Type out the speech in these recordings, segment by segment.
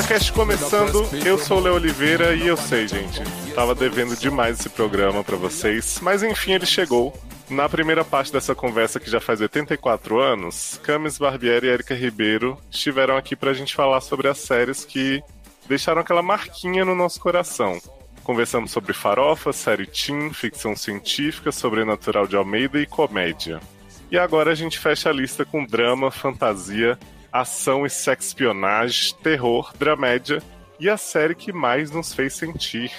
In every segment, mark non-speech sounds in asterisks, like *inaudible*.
Essa cast começando, eu sou o Léo Oliveira e eu sei, gente, tava devendo demais esse programa para vocês, mas enfim ele chegou. Na primeira parte dessa conversa, que já faz 84 anos, Camis Barbieri e Erika Ribeiro estiveram aqui pra gente falar sobre as séries que deixaram aquela marquinha no nosso coração. Conversamos sobre farofa, série teen, ficção científica, sobrenatural de Almeida e comédia. E agora a gente fecha a lista com drama, fantasia, ação e sexpionagem, terror, dramédia e a série que mais nos fez sentir.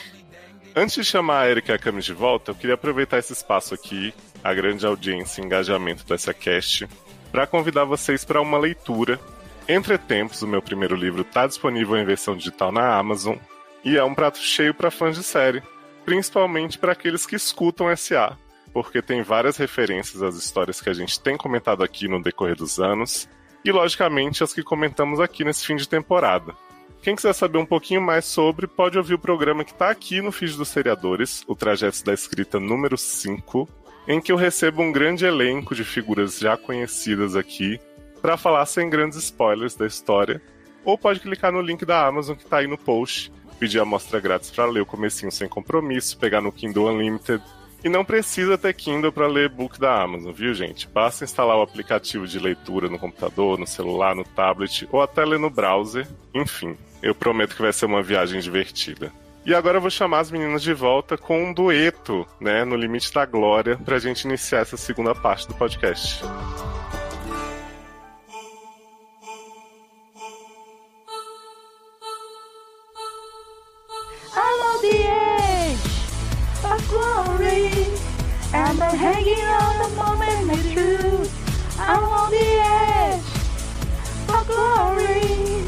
Antes de chamar a Erika e a Camis de volta, eu queria aproveitar esse espaço aqui, a grande audiência e engajamento dessa cast, para convidar vocês para uma leitura. Entre Tempos, o meu primeiro livro, está disponível em versão digital na Amazon e é um prato cheio para fãs de série, principalmente para aqueles que escutam SA, porque tem várias referências às histórias que a gente tem comentado aqui no decorrer dos anos e, logicamente, as que comentamos aqui nesse fim de temporada. Quem quiser saber um pouquinho mais sobre, pode ouvir o programa que está aqui no feed dos seriadores, o Trajetos da Escrita número 5, em que eu recebo um grande elenco de figuras já conhecidas aqui para falar sem grandes spoilers da história. Ou pode clicar no link da Amazon que está aí no post, pedir a amostra grátis para ler o comecinho sem compromisso, pegar no Kindle Unlimited e não precisa ter Kindle para ler e-book da Amazon, viu, gente? Basta instalar o aplicativo de leitura no computador, no celular, no tablet ou até ler no browser. Enfim, eu prometo que vai ser uma viagem divertida. E agora eu vou chamar as meninas de volta com um dueto, né, no limite da glória, pra gente iniciar essa segunda parte do podcast. And I'm hanging on the moment with you. I'm on the edge of glory.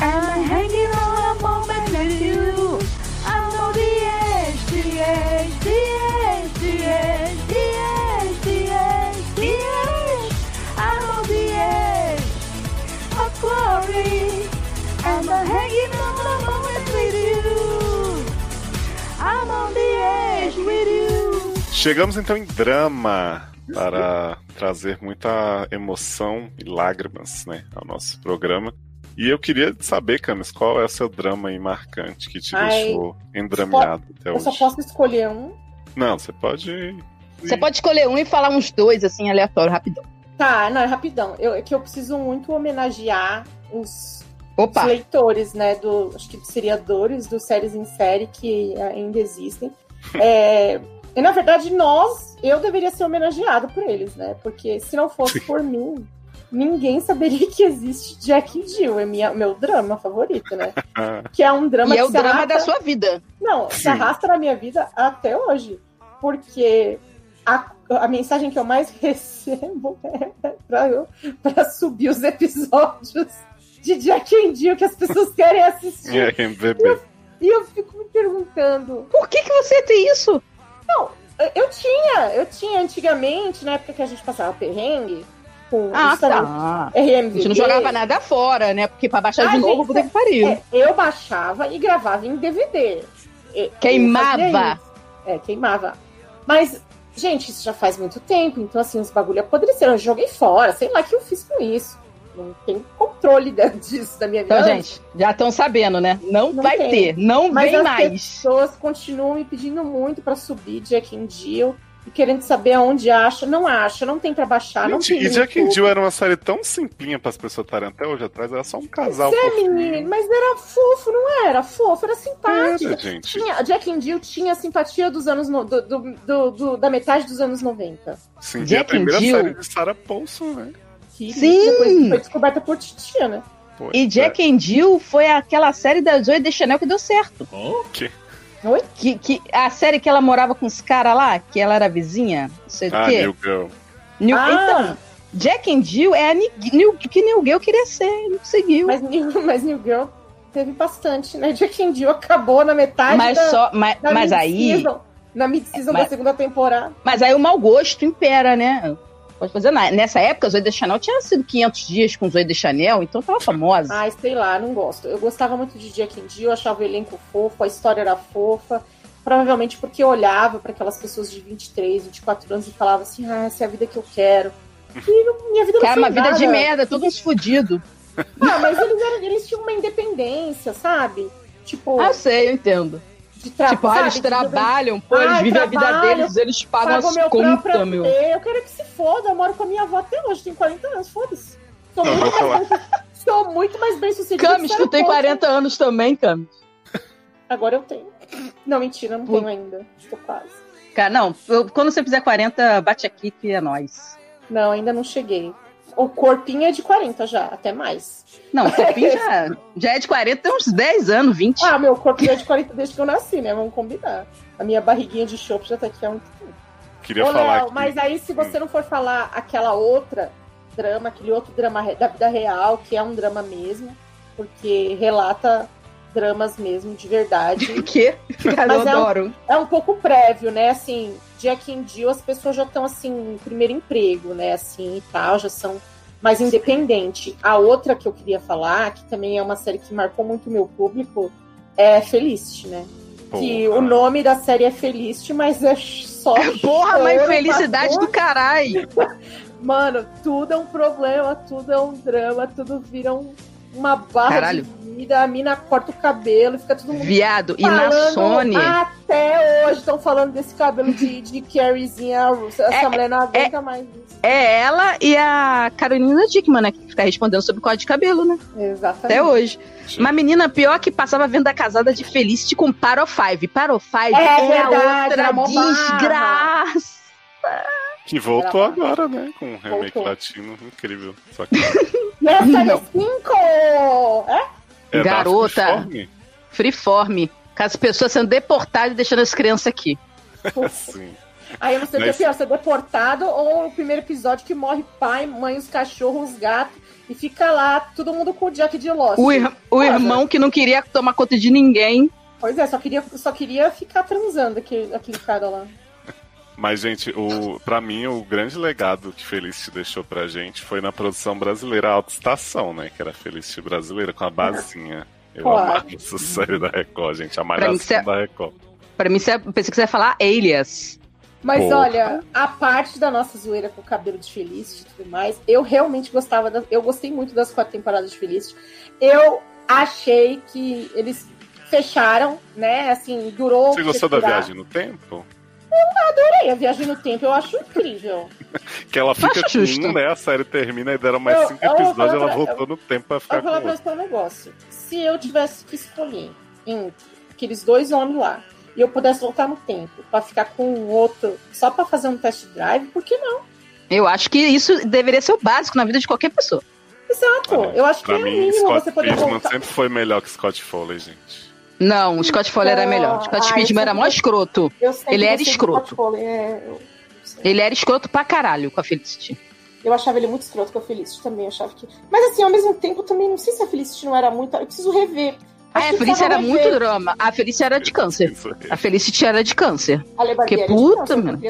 And I'm hanging on Chegamos então em drama para trazer muita emoção e lágrimas né, ao nosso programa. E eu queria saber, Camis, qual é o seu drama aí marcante que te Ai, deixou endrameado até Eu hoje? só posso escolher um. Não, você pode. Você pode escolher um e falar uns dois, assim, aleatório, rapidão. Tá, não, é rapidão. Eu, é que eu preciso muito homenagear os, Opa! os leitores, né? Do, acho que seriadores do séries em série que ainda existem. *laughs* É, e na verdade, nós, eu deveria ser homenageado por eles, né? Porque se não fosse por mim, ninguém saberia que existe Jack e Jill. É minha, meu drama favorito, né? *laughs* Que é um drama E é que o se drama arrasta- da sua vida. Não, se Sim. arrasta na minha vida até hoje. Porque a, a mensagem que eu mais *laughs* recebo é pra, eu, pra subir os episódios de Jack and Jill que as pessoas querem assistir. *laughs* É, MVB. E eu fico me perguntando. Por que, que você tem isso? Eu- Eu tinha, eu tinha antigamente, na época que a gente passava perrengue, com Ah, tá. RMVB. A gente não jogava nada fora, né? Porque pra baixar de novo, puta que pariu. É, eu baixava e gravava em DVD. Eu- Queimava. É, queimava. Mas, gente, isso já faz muito tempo, então assim, os bagulho apodreceram. Eu joguei fora, sei lá o que eu fiz com isso. Não tenho controle da- disso da minha vida. Então, gente, já estão sabendo, né? Não, Não vai tem. ter, não Mas vem as mais. pessoas continuam me pedindo muito pra subir Jack and Jill e querendo saber aonde acha. Não acha, não tem pra baixar, não Gente, tem. e Jack and. Jill era uma série tão simplinha para as pessoas estarem até hoje atrás, era só um casal Pois é, menino, mas era fofo, não era? Fofo, era simpático. Era, gente. Tinha, Jack and Jill tinha a simpatia dos anos no- do, do- do- do- da metade dos anos 90. Sim, e a Jack primeira Jill. série de Sarah Paulson, né? Que Sim! depois foi descoberta por Titia, né? Pois E é. Jack and Jill foi aquela série da Zoe de Chanel que deu certo. Que- Oi? Que, que, a série que ela morava com os caras lá, que ela era vizinha, não sei Ah, quê. New Girl. New- Ah. Então, Jack and Jill é a Ni- New, que New Girl queria ser, não conseguiu. Mas, New- *laughs* mas New Girl teve bastante, né? Jack and Jill acabou na metade Mas, da, só, mas, da mas aí. Na mid-season da segunda temporada. mas aí o mau gosto impera, né? Pode fazer nada. Nessa época, Zoe de Chanel tinha sido 500 dias com Zoe de Chanel, então tava famosa. Ai, sei lá, não gosto. Eu gostava muito de Jack and Jill, achava o elenco fofo, a história era fofa. Provavelmente porque eu olhava para aquelas pessoas de 23, 24 anos e falava assim: ah, essa é a vida que eu quero. E não- minha vida não foi uma vida nada. de merda, todos fudidos. Ah, mas eles, eram- eles tinham uma independência, sabe? Tipo, Ah, eu sei, eu entendo. De tra tipo, ah, sabe? eles trabalham, pô, eles vivem a vida deles, eles pagam as meu contas, próprio meu. Eu quero que se foda, eu moro com a minha avó até hoje, tenho 40 anos, foda-se. Sou, muito mais bem- sou muito mais bem sucedida. Camis, tu tem Sarah 40 anos também, Camis. Agora eu tenho. Não, mentira, não tenho ainda. Estou quase. Cara, não, eu- quando você fizer 40, bate aqui que é nós. Não, ainda não cheguei. O corpinho é de 40 já, até mais. Não, o Copinho já, *laughs* já é de 40, tem uns 10 anos, 20. Ah, meu corpinho é de 40 desde que eu nasci, né? Vamos combinar. A minha barriguinha de chope já tá aqui há muito tempo. Queria Ô, falar Léo, aqui. mas aí se você não for falar aquela outra drama, aquele outro drama da vida real, que é um drama mesmo, porque relata dramas mesmo, de verdade. *laughs* O quê? Cara, eu é um- adoro. é um pouco prévio, né? Assim, Jack and Jill, as pessoas já estão assim, em primeiro emprego, né? Assim e tal, já são mais independente. A outra que eu queria falar, que também é uma série que marcou muito o meu público, é Felicity, né? Que Porra. o nome da série é Felicity, mas é só. *laughs* Porra, mas felicidade do caralho. *laughs* Mano, tudo é um problema, tudo é um drama, tudo vira um- uma barra Caralho. de vida. A mina corta o cabelo, fica todo mundo Viado, e na falando Sony. Até hoje estão falando desse cabelo de, de Carriezinha. Essa É, mulher não aguenta mais isso. É ela e a Carolina Dickman, né? Que fica respondendo sobre o código de cabelo, né? Exatamente. Até hoje. Uma menina pior que passava vendo a casada de Felicity com Paro Five. Paro Five É é, verdade, a outra desgraça. Que voltou agora, né? Com um remake Voltou. latino incrível. Só que *laughs* É Não. cinco! É? é Garota. Freeform? Com as pessoas sendo deportadas e deixando as crianças aqui. Sim. Aí eu não sei o que é pior, ser deportado ou o primeiro episódio que morre pai, mãe, os cachorros, os gatos, e fica lá todo mundo com o Jack de Lost. O, ir- o irmão que não queria tomar conta de ninguém. Pois é, só queria, só queria ficar transando aquele, aquele cara lá. Mas, gente, o, pra mim, o grande legado que Felicity deixou pra gente foi na produção brasileira Alta Estação, né? Que era a Felicity brasileira com a basinha. Eu Claro. amava essa série da Record, gente. A malhação você- da Record. Pra mim, você, pensei que você ia falar Alias. Mas Porra. olha, a parte da nossa zoeira com o cabelo de Felicity e tudo mais, eu realmente gostava, da, eu gostei muito das quatro temporadas de Felicity. Eu achei que eles fecharam, né? Assim, durou. Você gostou da viagem no tempo? Adorei a viagem no tempo, eu acho incrível. *laughs* Que ela fica Acho com justo. um, né? A série termina e deram mais Eu- cinco eu episódios ela pra- voltou no tempo pra Eu ficar vou falar com pra você um negócio. Se eu tivesse que escolher entre aqueles dois homens lá e eu pudesse voltar no tempo pra ficar com o outro só pra fazer um test drive, por que não? Eu acho que isso deveria ser o básico na vida de qualquer pessoa. Exato. Olha, eu acho que é o mínimo Scott você poder Pilgrim voltar. sempre foi melhor que Scott Foley, gente. Não, o Scott Foley era melhor. O Scott Ah, Speedman era mó escroto. Ele era escroto. Scott Foley, é, não. Ele era escroto pra caralho com a Felicity. Eu achava ele muito escroto com a Felicity também. Achava que... Mas assim, ao mesmo tempo, também não sei se a Felicity não era muito. Eu preciso rever. Ah, a Felicity era rever. muito drama. A Felicity era de câncer. A Felicity era de câncer. A Le Barbieri Que é de puta, mano.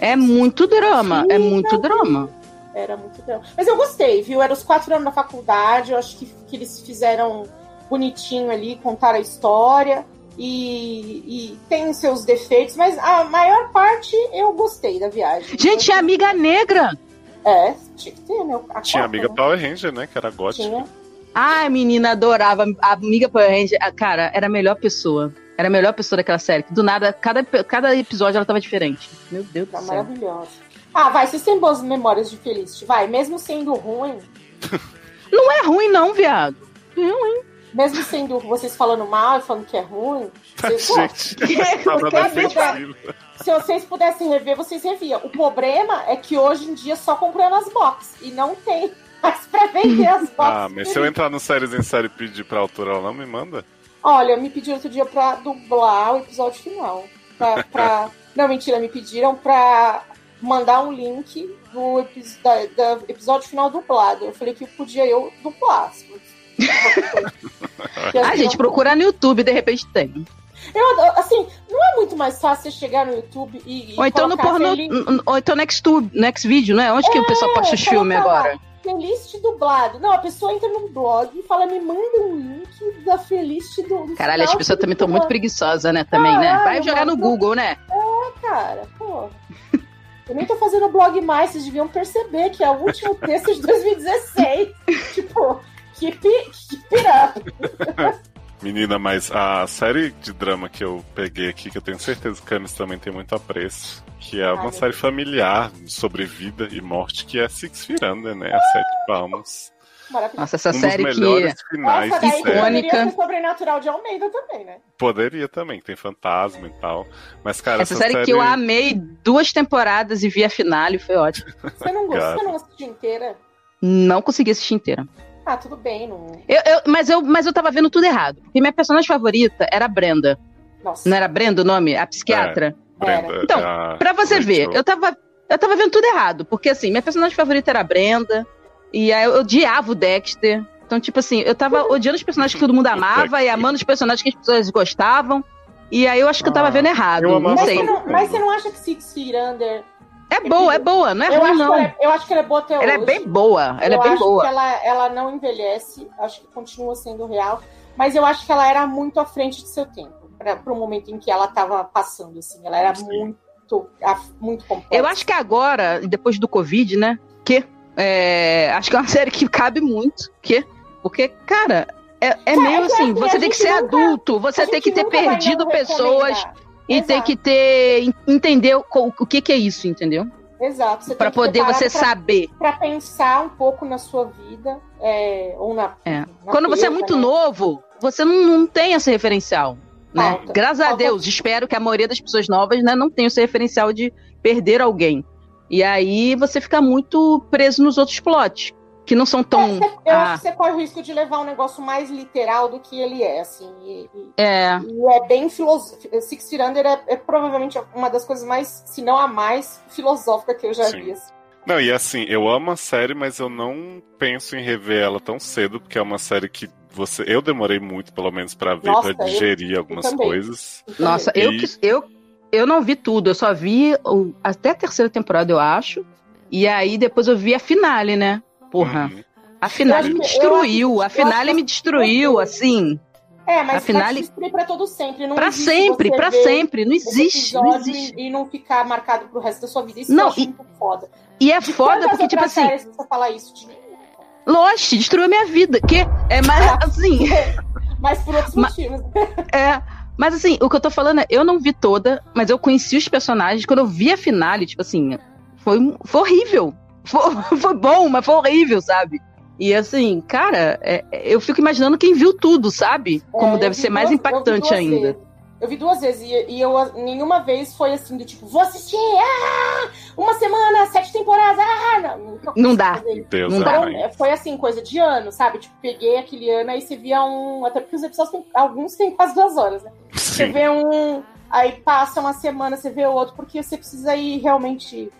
É muito drama. É muito drama. Era muito drama. Mas eu gostei, viu? Era os quatro anos na faculdade. Eu acho que, que eles fizeram bonitinho ali, contaram a história. E, e tem seus defeitos, mas a maior parte eu gostei da viagem. Gente, é amiga negra. É, tinha que ter, né? A Tinha amiga né? Power Ranger, né? Que era gótica. Tinha. Ai, menina, adorava. A amiga Power Ranger, a cara, era a melhor pessoa. Era a melhor pessoa daquela série. Do nada, cada, cada episódio ela tava diferente. Meu Deus Tá do céu. maravilhosa. Ah, vai, vocês têm boas memórias de Felicity. Vai, mesmo sendo ruim, Não é ruim, não, viado. Mesmo sendo vocês falando mal e falando que é ruim, *laughs* vocês. Gente, *laughs* defensivo. se vocês pudessem rever, vocês reviam. O problema é que hoje em dia só comprando as boxes. E não tem mais pra vender as boxes. Ah, mas se eu entrar no Séries em Série e pedir pra autora, ela não me manda? Olha, me pediram outro dia pra dublar o episódio final. Pra, pra- *laughs* Não, mentira, me pediram pra mandar um link do da- da episódio final dublado. Eu falei que podia eu dublar. se *laughs* Ah, gente, eu- procura no YouTube, de repente tem. Eu assim, não é muito mais fácil você chegar no YouTube e. Ou então no porno. Ou então no Xtube, no Xvideo, né? Onde que o pessoal posta os colocar filmes lá, agora? Felicity dublado. Não, a pessoa entra no blog e fala: me manda um link da Felicity do. Caralho, as pessoas também estão muito preguiçosas, né? Também, né? Vai Caralho, jogar no. Google, né? Cara, pô. Eu nem tô fazendo blog mais, vocês deviam perceber que é o último texto de 2016. *laughs* tipo, que, pi- que pirando. *laughs* Menina, mas a série de drama que eu peguei aqui, que eu tenho certeza que o Camis também tem muito apreço, que é uma meu série familiar sobre vida e morte, que é Six Feet Under, né? As Sete Palmos. Maravilhoso. Nossa, essa um dos série que. melhores finais Essa de daí série. poderia Icônica. sobrenatural de Almeida também, né? Poderia também, tem fantasma e tal. Mas, cara, Essa série que eu amei duas temporadas e vi a finale, foi ótimo. Você não gostou, você não assistiu inteira? Não consegui assistir inteira. Ah, tudo bem, não. Eu, eu- mas, eu, mas eu tava vendo tudo errado. Porque minha personagem favorita era a Brenda. Nossa. Não era Brenda o nome? A psiquiatra? Brenda, Então, a Pra você Rachel. ver, eu tava, eu tava vendo tudo errado. Porque assim, minha personagem favorita era a Brenda. E aí eu odiava o Dexter. Então, tipo assim, eu tava odiando os personagens que todo mundo amava e amando os personagens que as pessoas gostavam. E aí eu acho que eu tava Ah, vendo errado. eu Não sei. você, não, mas você não acha que Six Feet Under. É boa, é boa, não é eu, ruim, acho não. Que ela, é- eu acho que ela é boa até Ela é hoje. bem boa, ela eu é bem acho boa. que ela, ela não envelhece, acho que continua sendo real, mas eu acho que ela era muito à frente de seu tempo, para o momento em que ela estava passando, assim, ela era Sim. muito, muito complexa. Eu acho que agora, depois do Covid, né? Que é, acho que é uma *laughs* série que cabe muito. Que, porque, cara, é, é É, meio é assim, a você tem que ser adulto, você tem que ter perdido pessoas recomendar. E tem que ter entender o, o que, que é isso, entendeu? Exato. Que poder você pra- saber. Pra pensar um pouco na sua vida, é, ou na. É. na Quando você é muito né? novo, você não, não tem esse referencial. Né? Falta. Graças a Falta- Deus, espero que a maioria das pessoas novas né, não tenha esse referencial de perder alguém. E aí você fica muito preso nos outros plots, que não são tão. Eu ah, acho que você corre o risco de levar um negócio mais literal do que ele é, assim. E, é. e é bem filosófico. Six Feet Under é, é provavelmente uma das coisas mais, se não a mais filosófica que eu já Sim. vi. assim. Não, e assim, eu amo a série, mas eu não penso em rever ela tão cedo, porque é uma série que você. Eu demorei muito, pelo menos, pra ver, Nossa, pra eu- digerir algumas também. coisas. Nossa, E- eu, eu, eu não vi tudo, eu só vi o- até a terceira temporada, eu acho. E aí depois eu vi a finale, né? Porra. Uhum. A finale me destruiu, acho- a finale me destruiu, assim. É, mas Afinal, vai te destruir pra todo sempre. Não Pra sempre, pra sempre. Não existe, não existe. E, não ficar marcado pro resto da sua vida. Isso Não, eu e- muito foda. E é De foda porque, tipo assim, você fala isso de Lost destruiu a minha vida. Que é mais assim. *laughs* Mas por outros Ma- motivos. *laughs* É. Mas assim, o que eu tô falando é, eu não vi toda, mas eu conheci os personagens. Quando eu vi a finale, tipo assim, foi, foi horrível. Foi, *laughs* foi bom, mas foi horrível, sabe? E assim, cara, é- é- eu fico imaginando quem viu tudo, sabe? Como É, deve ser mais duas- impactante ainda. vezes. Eu vi duas vezes e, e eu nenhuma vez foi assim do tipo, vou assistir, ah, uma semana, sete temporadas, ah, não. Não consegui dá. Deus Não dá. Foram- amém. foi assim, coisa de ano, sabe? Tipo, peguei aquele ano, aí você via um. Até porque os episódios têm. Alguns têm quase duas horas, né? Você Sim. vê um. Aí passa uma semana, você vê o outro, porque você precisa ir realmente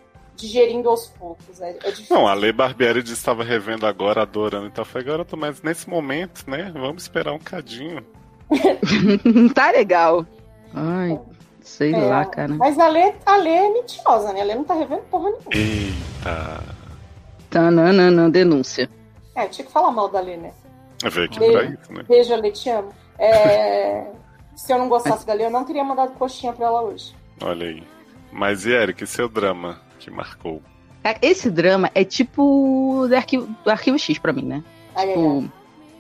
digerindo aos poucos. É, é difícil. Não, a Lei Barbieri estava revendo agora, adorando e tal. Eu falei, garoto, mas nesse momento, né? Vamos esperar um cadinho. *laughs* tá legal. Ai, sei É, lá, cara. Mas a Lê, a Lê é mentirosa, né? A Lê não tá revendo porra nenhuma. Eita. Tananana, denúncia. É, tinha que falar mal da Lê, né? Veio aqui Beijo. pra isso, né? Beijo, Lê, te amo. É, *laughs* Se eu não gostasse da Lê, eu não teria mandado coxinha pra ela hoje. Olha aí. Mas e Eric, seu drama que marcou? Cara, Esse drama é tipo do arquivo, do arquivo X pra mim, né? Ai, ai. Tipo,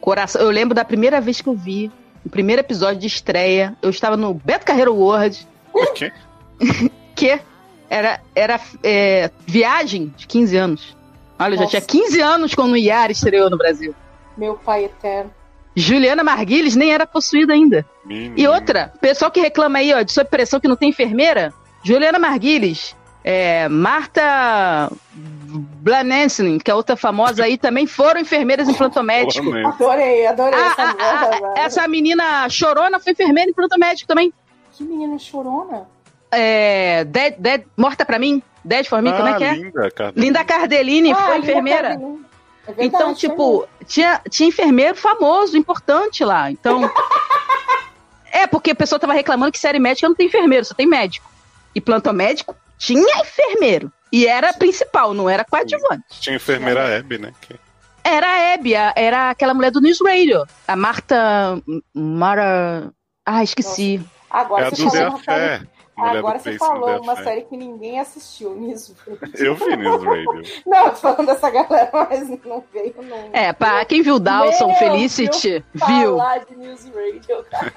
coração. Eu lembro da primeira vez que eu vi, o primeiro episódio de estreia. Eu estava no Beto Carreiro World, O quê? *laughs* que era, era é, viagem de 15 anos. Olha, eu já tinha 15 anos quando o Yara estreou no Brasil. Meu pai eterno. Juliana Marguilis nem era possuída ainda. Menino. E outra, pessoal que reclama aí, ó, de sob pressão que não tem enfermeira, Juliana Marguilis, é, Marta Blanensin, que é outra famosa aí, também foram enfermeiras em plantão médico. Adorei, adorei Ah, essa ah, ah, moda. essa menina chorona foi enfermeira em plantão médico também. Que menina chorona. É, Dead, Dead- morta pra mim? Dead for me, como é Ah, que é? linda, cara. Linda Cardellini Ah, foi Linda enfermeira. Cardellini. É verdade, então, tipo, tinha, tinha enfermeiro famoso, importante lá. Então. *laughs* é, porque a pessoa tava reclamando que série médica não tem enfermeiro, só tem médico. E plantão médico tinha enfermeiro. E era a principal, não era coadjuvante. Tinha enfermeira Abby, né? Que... Era a Abby, era aquela mulher do News Radio. A Marta. Mara. Ah, esqueci. Agora É a você do falou uma série- Agora você falou uma Fé. série que ninguém assistiu, News Eu vi News Radio. *laughs* Não, eu tô falando dessa galera, mas não veio não. É, pra quem viu Dawson, Meu Felicity, viu. Falar de News Radio, cara.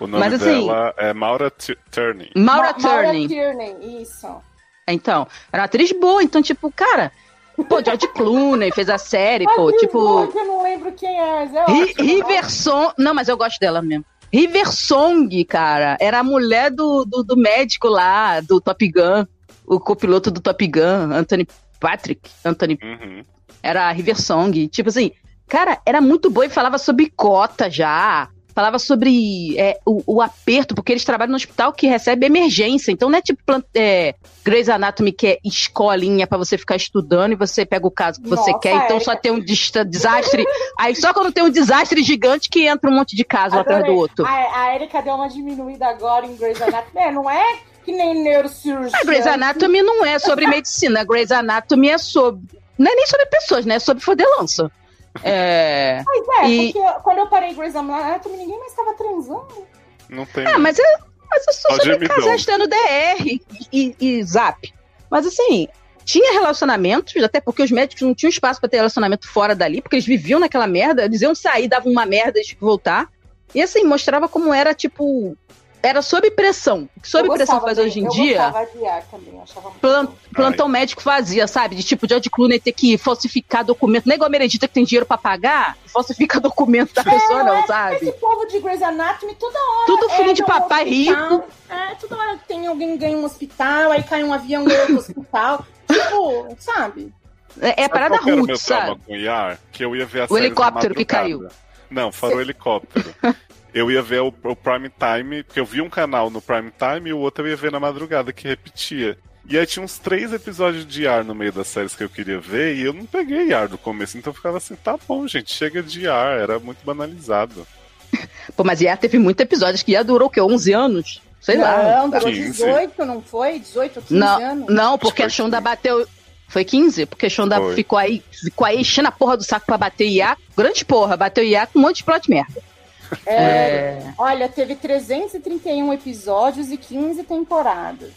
O nome Mas, assim- dela é Maura T- Turney. Maura Ma- Maura Turning. Isso. Então, era uma atriz boa, então, tipo, cara, pô, George Clooney fez a série, pô, Atriz tipo. eu não lembro quem é, mas é ótimo. River Song. Não, mas eu gosto dela mesmo. River Song, cara, era a mulher do, do, do médico lá, do Top Gun, o copiloto do Top Gun, Anthony Patrick. Anthony Uhum. era a River Song. Tipo assim, cara, era muito boa e falava sobre cota já. Falava sobre é, o, o aperto, porque eles trabalham no hospital que recebe emergência. Então não é tipo é, Grey's Anatomy, que é escolinha pra você ficar estudando e você pega o caso que você Nossa, quer. Então Érica. só tem um desastre. Aí só quando tem um desastre gigante que entra um monte de caso atrás do outro. A, a Erika deu uma diminuída agora em Grey's Anatomy. É, não é que nem neurocirurgião. A Grey's Anatomy não é sobre medicina. A Grey's Anatomy é sobre. Não é nem sobre pessoas, né? É sobre fodelança. É. Mas é, E- porque quando eu parei Grey's Anatomy, ninguém mais estava transando. Não tem. Ah, mas é, mas só Ó, sobre casais tendo DR e, e, e zap. Mas assim, tinha relacionamentos, até porque os médicos não tinham espaço pra ter relacionamento fora dali, porque eles viviam naquela merda, eles iam sair, davam uma merda, tinham que voltar. E assim, mostrava como era, tipo. Era sob pressão. Que sob pressão faz hoje em eu dia. também, eu achava muito Plan- bom. plantão médico fazia, sabe? De tipo, George Clooney ter que falsificar documento. Nem igual a Meredita que tem dinheiro pra pagar, falsifica *laughs* documento da pessoa, não, sabe? Esse povo de Grey's Anatomy, toda hora. Tudo filho é de papai hospital. rico. É, toda hora tem alguém que ganha um hospital, aí cai um avião em outro hospital. *laughs* Tipo, sabe? É, é parada qual que sabe? com IAR? Que eu ia ver a O helicóptero que caiu. Não, fora o helicóptero. *laughs* Eu ia ver o, o Prime Time, porque eu vi um canal no Prime Time e o outro eu ia ver na madrugada, que repetia. E aí tinha uns três episódios de ar no meio das séries que eu queria ver, e eu não peguei ar do começo, então eu ficava assim, tá bom, gente, chega de ar, era muito banalizado. Pô, mas IA teve muitos episódios que IA durou o quê? 11 anos? Sei lá. Não, durou 15. 18, não foi? 18 ou 15 Não, anos? não, porque a Shonda 15. bateu. Foi 15? Porque a Shonda Foi. ficou aí, ficou aí enchendo a porra do saco pra bater IA. Grande porra, bateu IA com um monte de plot merda. É, Olha, teve 331 episódios e 15 temporadas.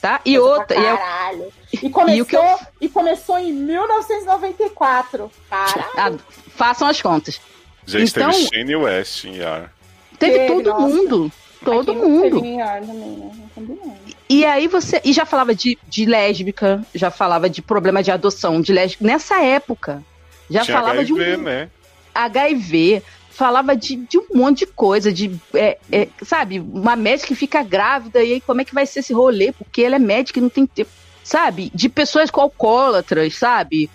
Tá? E Coisa outra, e, eu- caralho. E começou, E eu- e começou em 1994. *laughs* Caralho. ah, façam as contas. Gente, Então- teve Shane West em ar. Teve Teve, todo nossa. mundo. Todo Aqui mundo. em ar também, né? E aí você. E já falava de, de lésbica, já falava de problema de adoção, de lésbica. Nessa época. Já Tinha falava HIV, de um. né? HIV, falava de, de um monte de coisa, de, é, é, sabe, uma médica que fica grávida, e aí como é que vai ser esse rolê? Porque ela é médica e não tem tempo, sabe? De pessoas com alcoólatras, sabe?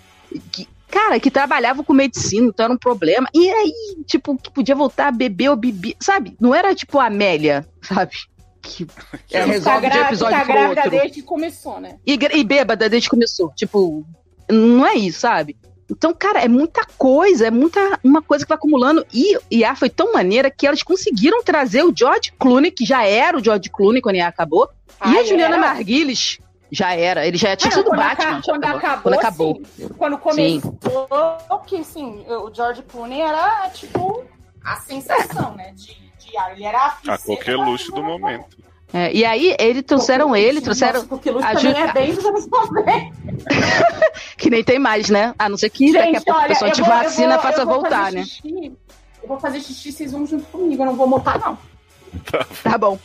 Que, cara, que trabalhavam com medicina, então era um problema. E aí, tipo, que podia voltar a beber ou beber, sabe? Não era tipo a Amélia, *laughs* sabe? Que é, Tá resolve de grávida- episódio tá grávida outro. desde que começou, né? E, e bêbada desde que começou. Tipo, não é isso, sabe? Então, cara, é muita coisa, é muita uma coisa que vai acumulando. E IA foi tão maneira que elas conseguiram trazer o George Clooney, que já era o George Clooney quando IA acabou, e Ai, a Juliana era? Marguilis já era. Ele já tinha Ah, sido quando Batman. já quando acabou. acabou, Quando acabou. assim, quando começou, que assim, o George Clooney era tipo a sensação, né? De, de. Ele era a A coqueluche da- do momento. É, e aí, ele trouxeram ele, trouxeram. Nossa, Coqueluche a Ju- é bem dos anos 90. *laughs* Que nem tem mais, né? A não ser que daqui a Gente, pouco a pessoa te vou- vacina vou- e faça voltar, né? xixi, Eu vou fazer xixi, vocês vão junto comigo. Eu não vou montar, não. Tá bom.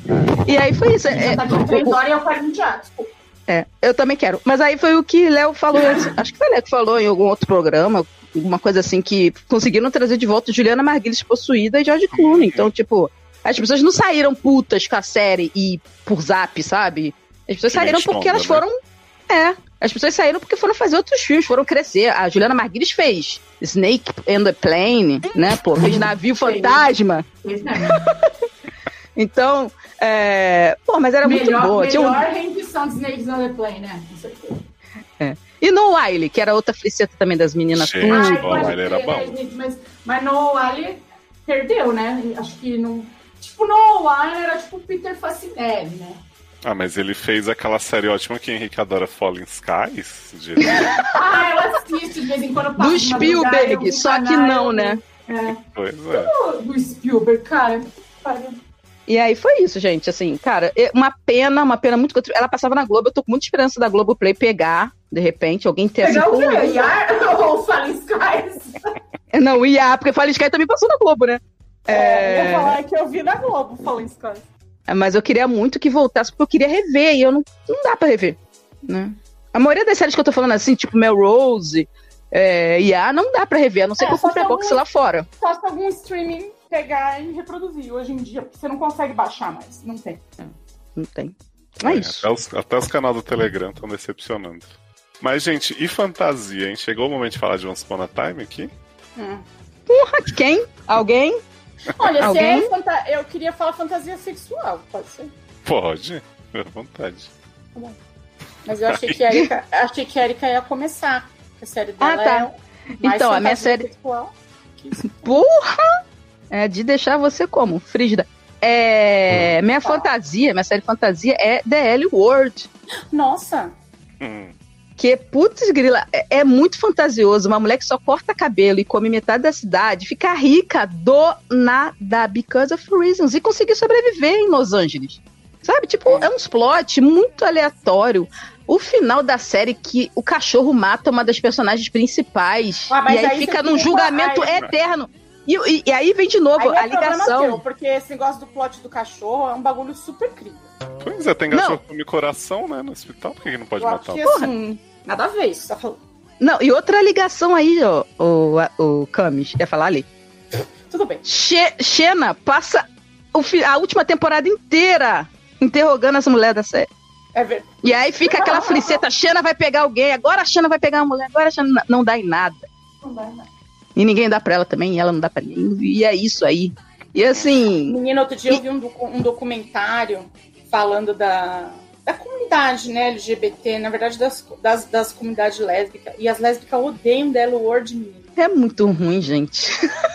E aí foi isso. é, tá de três horas e eu quero mijar. Desculpa. É, eu também quero. Mas aí foi o que Léo falou antes. Acho que foi Léo que falou em algum outro programa, alguma coisa assim, que conseguiram trazer de volta Juliana Margulies possuída e George Clooney. Então, tipo, as pessoas não saíram putas com a série e por zap, sabe? As pessoas Que saíram porque elas né? foram. É. As pessoas saíram porque foram fazer outros filmes, foram crescer. A Juliana Margulies fez Snake and the Plane, né? Pô, fez Navio Fantasma. *laughs* Então, é... pô, mas era muito melhor, boa. Tinha um- melhor rendição de Snakes on the Plane, né? Com certeza. E no Wiley, que era outra fliceta também das meninas Gente, tudo. Ai, Bom, ele era bom. né? Mas, mas no Ali perdeu, né? Acho que não. Tipo, no Ali era tipo Peter Facinelli, né? Ah, mas ele fez aquela série ótima que Henrique adora Falling Skies. gente. *laughs* Ah, eu assisto de vez em quando. Do de Spielberg, só que canal, não, né? É. pois é. Do Spielberg, cara. Pariu. E aí foi isso, gente. Assim, cara, é uma pena, uma pena muito. Ela passava na Globo, eu tô com muita esperança da Globo Play pegar, de repente, alguém ter Pegar assim. o quê? Yar *laughs* ou Fallen Skies? Não, ia, porque Fallen Sky também passou na Globo, né? É, eu ia falar que eu vi na Globo Fallen Skies. É, Mas eu queria muito que voltasse, porque eu queria rever, e eu não, não dá pra rever, né? A maioria das séries que eu tô falando assim, tipo Melrose, é, IA, não dá pra rever, a não ser É, que eu compre a box lá fora. Só se algum streaming pegar e reproduzir hoje em dia, porque você não consegue baixar mais. Não tem. Não tem. É isso. Até os, até os canais do Telegram estão decepcionando. Mas, gente, e fantasia, hein? Chegou o momento de falar de Once Upon a Time aqui? Quem? Alguém? Olha, se Alguém? é fanta... eu queria falar fantasia sexual, pode ser. Pode, à vontade. Mas eu achei que a Erika, *laughs* achei que a Erika ia começar. A série dela Ah, tá. é mais Então, a minha série- Sexual. Porra! É de deixar você como? Frígida. É, minha fantasia, minha série fantasia é The L World. Nossa, Hum, Que, putz, grila, é, é muito fantasioso. Uma mulher que só corta cabelo e come metade da cidade fica rica do nada, because of reasons, e conseguir sobreviver em Los Angeles. Sabe? Tipo, é uns plot muito aleatório. O final da série que o cachorro mata uma das personagens principais. Ah, mas e aí, aí fica num julgamento aí- eterno. E, e- e aí vem de novo aí a é ligação. teu, porque esse negócio do plot do cachorro é um bagulho super crível. Pois é, tem com coração, né, no hospital. Por que, que não pode Eu matar? acho que assim, nada a ver isso, que você tá falando. Não, e outra ligação aí, ó, o, o Camis, ia falar ali. Tudo bem. Xe- Xena passa o fi- a última temporada inteira interrogando essa mulher da série. É ver... E aí fica aquela fliceta, Xena vai pegar alguém, agora a Xena vai pegar uma mulher, agora a Xena não dá em nada. Não dá, não. E ninguém dá pra ela também, e ela não dá pra ninguém. E é isso aí. E assim, Menina, outro dia eu vi um, docu- um documentário falando da, da comunidade né, LGBT, na verdade das, das, das comunidades lésbicas. E as lésbicas odeiam Delo menina. é muito ruim, gente.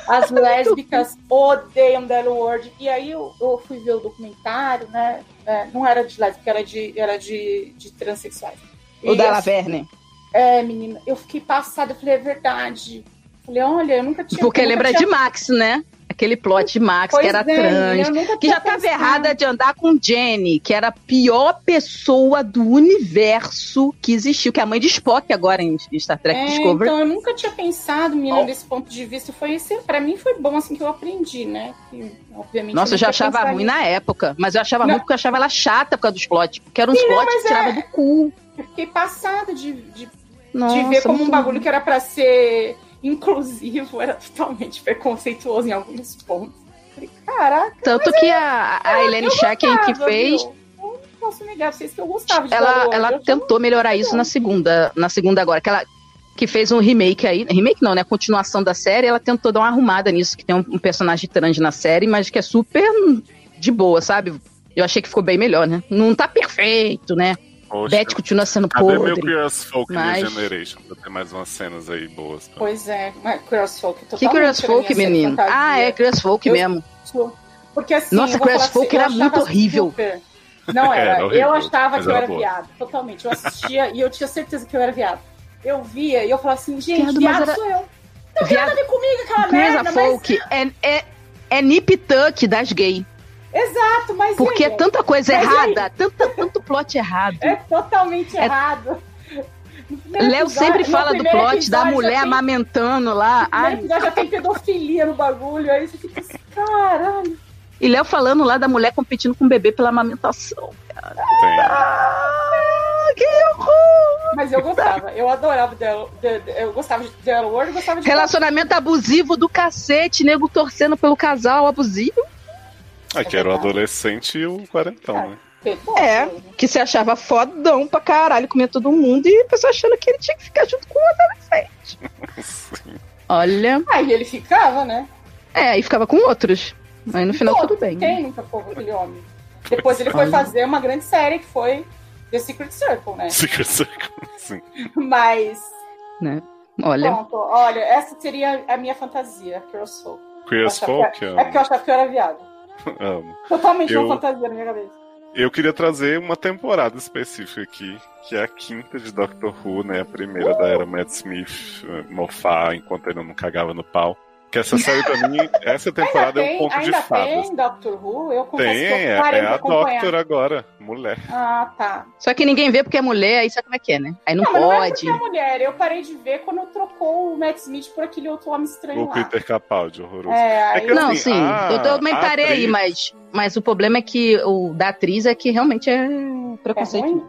As *laughs* lésbicas odeiam Delo World. E aí eu, eu fui ver o documentário, né? é, não era de lésbica, era de, era de, de transexuais. O E da Laverne. É, menina, eu fiquei passada, eu falei, é verdade. Falei, olha, eu nunca tinha. Porque lembra tinha... de Max, né? Aquele plot de Max, Pois que era é, trans. Que já tava pensado. errada de andar com Jenny, que era a pior pessoa do universo que existiu, que é a mãe de Spock agora em Star Trek É, Discovery. então eu nunca tinha pensado, menina, desse ponto de vista. Foi esse, pra mim foi bom assim que eu aprendi, né? Que, obviamente. Nossa, eu já achava ruim na época, mas eu achava Não. ruim porque eu achava ela chata por causa dos plots, porque eram uns plots mas que tirava é- do cu. Eu fiquei passada de, de, Nossa, de ver como um bagulho que era pra ser inclusivo era totalmente preconceituoso em alguns pontos. Falei, caraca, Tanto que a, a Helene Shacken que fez, viu? Posso negar pra vocês que eu gostava de ela, ela tentou melhorar isso na segunda, na segunda agora, que ela que fez um remake aí, remake não, né, continuação da série, ela tentou dar uma arrumada nisso, que tem um, um personagem trans na série, mas que é super de boa, sabe? Eu achei que ficou bem melhor, né? Não tá perfeito, né? Poxa, Beth continua sendo cadê meu podre. As Folk mas- Generation pra ter mais umas cenas aí boas? Pra... Pois é, mas Cross Folk Que Curious Folk, menino? Ah, é Curious Folk Eu- mesmo. Porque assim, Nossa, pra Folk eu era muito horrível. super- Não *laughs* era. Era horrível, eu achava mas que eu era boa. viado, totalmente. Eu assistia e eu tinha certeza que eu era viado. Eu via e eu falava assim, gente, Viado, mas viado era- sou eu. Não tem Viado- nada a ver comigo aquela Curious merda, mas... Folk é, é, é nip tuck das gay. Exato, mas Porque e é tanta coisa Mas errada, tanta, tanto plot errado. É totalmente É- errado. Léo sempre fala do plot da mulher tem- amamentando lá. Ai, já tem pedofilia no bagulho, aí você fica assim, caralho. e Léo falando lá da mulher competindo com o bebê pela amamentação. Tem. Ah, que horror! Mas eu gostava, eu adorava dela, de- de- eu gostava de Della Ward, eu gostava de Relacionamento abusivo do cacete, nego torcendo pelo casal abusivo. Ah, que era o adolescente e o quarentão, né? Pô, É, que se achava fodão pra caralho, comia todo mundo e a pessoa achando que ele tinha que ficar junto com o adolescente. *laughs* Sim. Olha, Aí ele ficava, né? é, aí ficava com outros. Aí no final Pô, tudo bem. Quem nunca aquele *laughs* homem? Depois ele foi Olha. fazer uma grande série que foi The Secret Circle, né? Secret Circle, *laughs* sim. Mas, Né? Olha, pronto, olha, essa seria a minha fantasia. Queer as Folk, É porque eu achava que eu era viado. *laughs* amo. Totalmente Eu- uma fantasia na minha cabeça. Eu queria trazer uma temporada específica aqui, que é a quinta de Doctor Who, né? A primeira da era Matt Smith eh, mofar enquanto ele não cagava no pau. Que essa série pra mim, essa temporada ainda é um ponto tem, de ainda fadas. tem Doctor Who? Eu confesso Tem, que eu é, parei é de a. Doctor agora, mulher. Ah, tá. Só que ninguém vê porque é mulher, aí sabe como é que é, né? Aí não, Não, mas não é pode. porque é mulher. Eu parei de ver quando trocou o Matt Smith por aquele outro homem estranho O lá. Peter Capaldi, horroroso. É, aí... que Não, assim, sim. a- eu também parei aí, atriz- mas, mas o problema é que o da atriz é que realmente é é preconceito. ruim?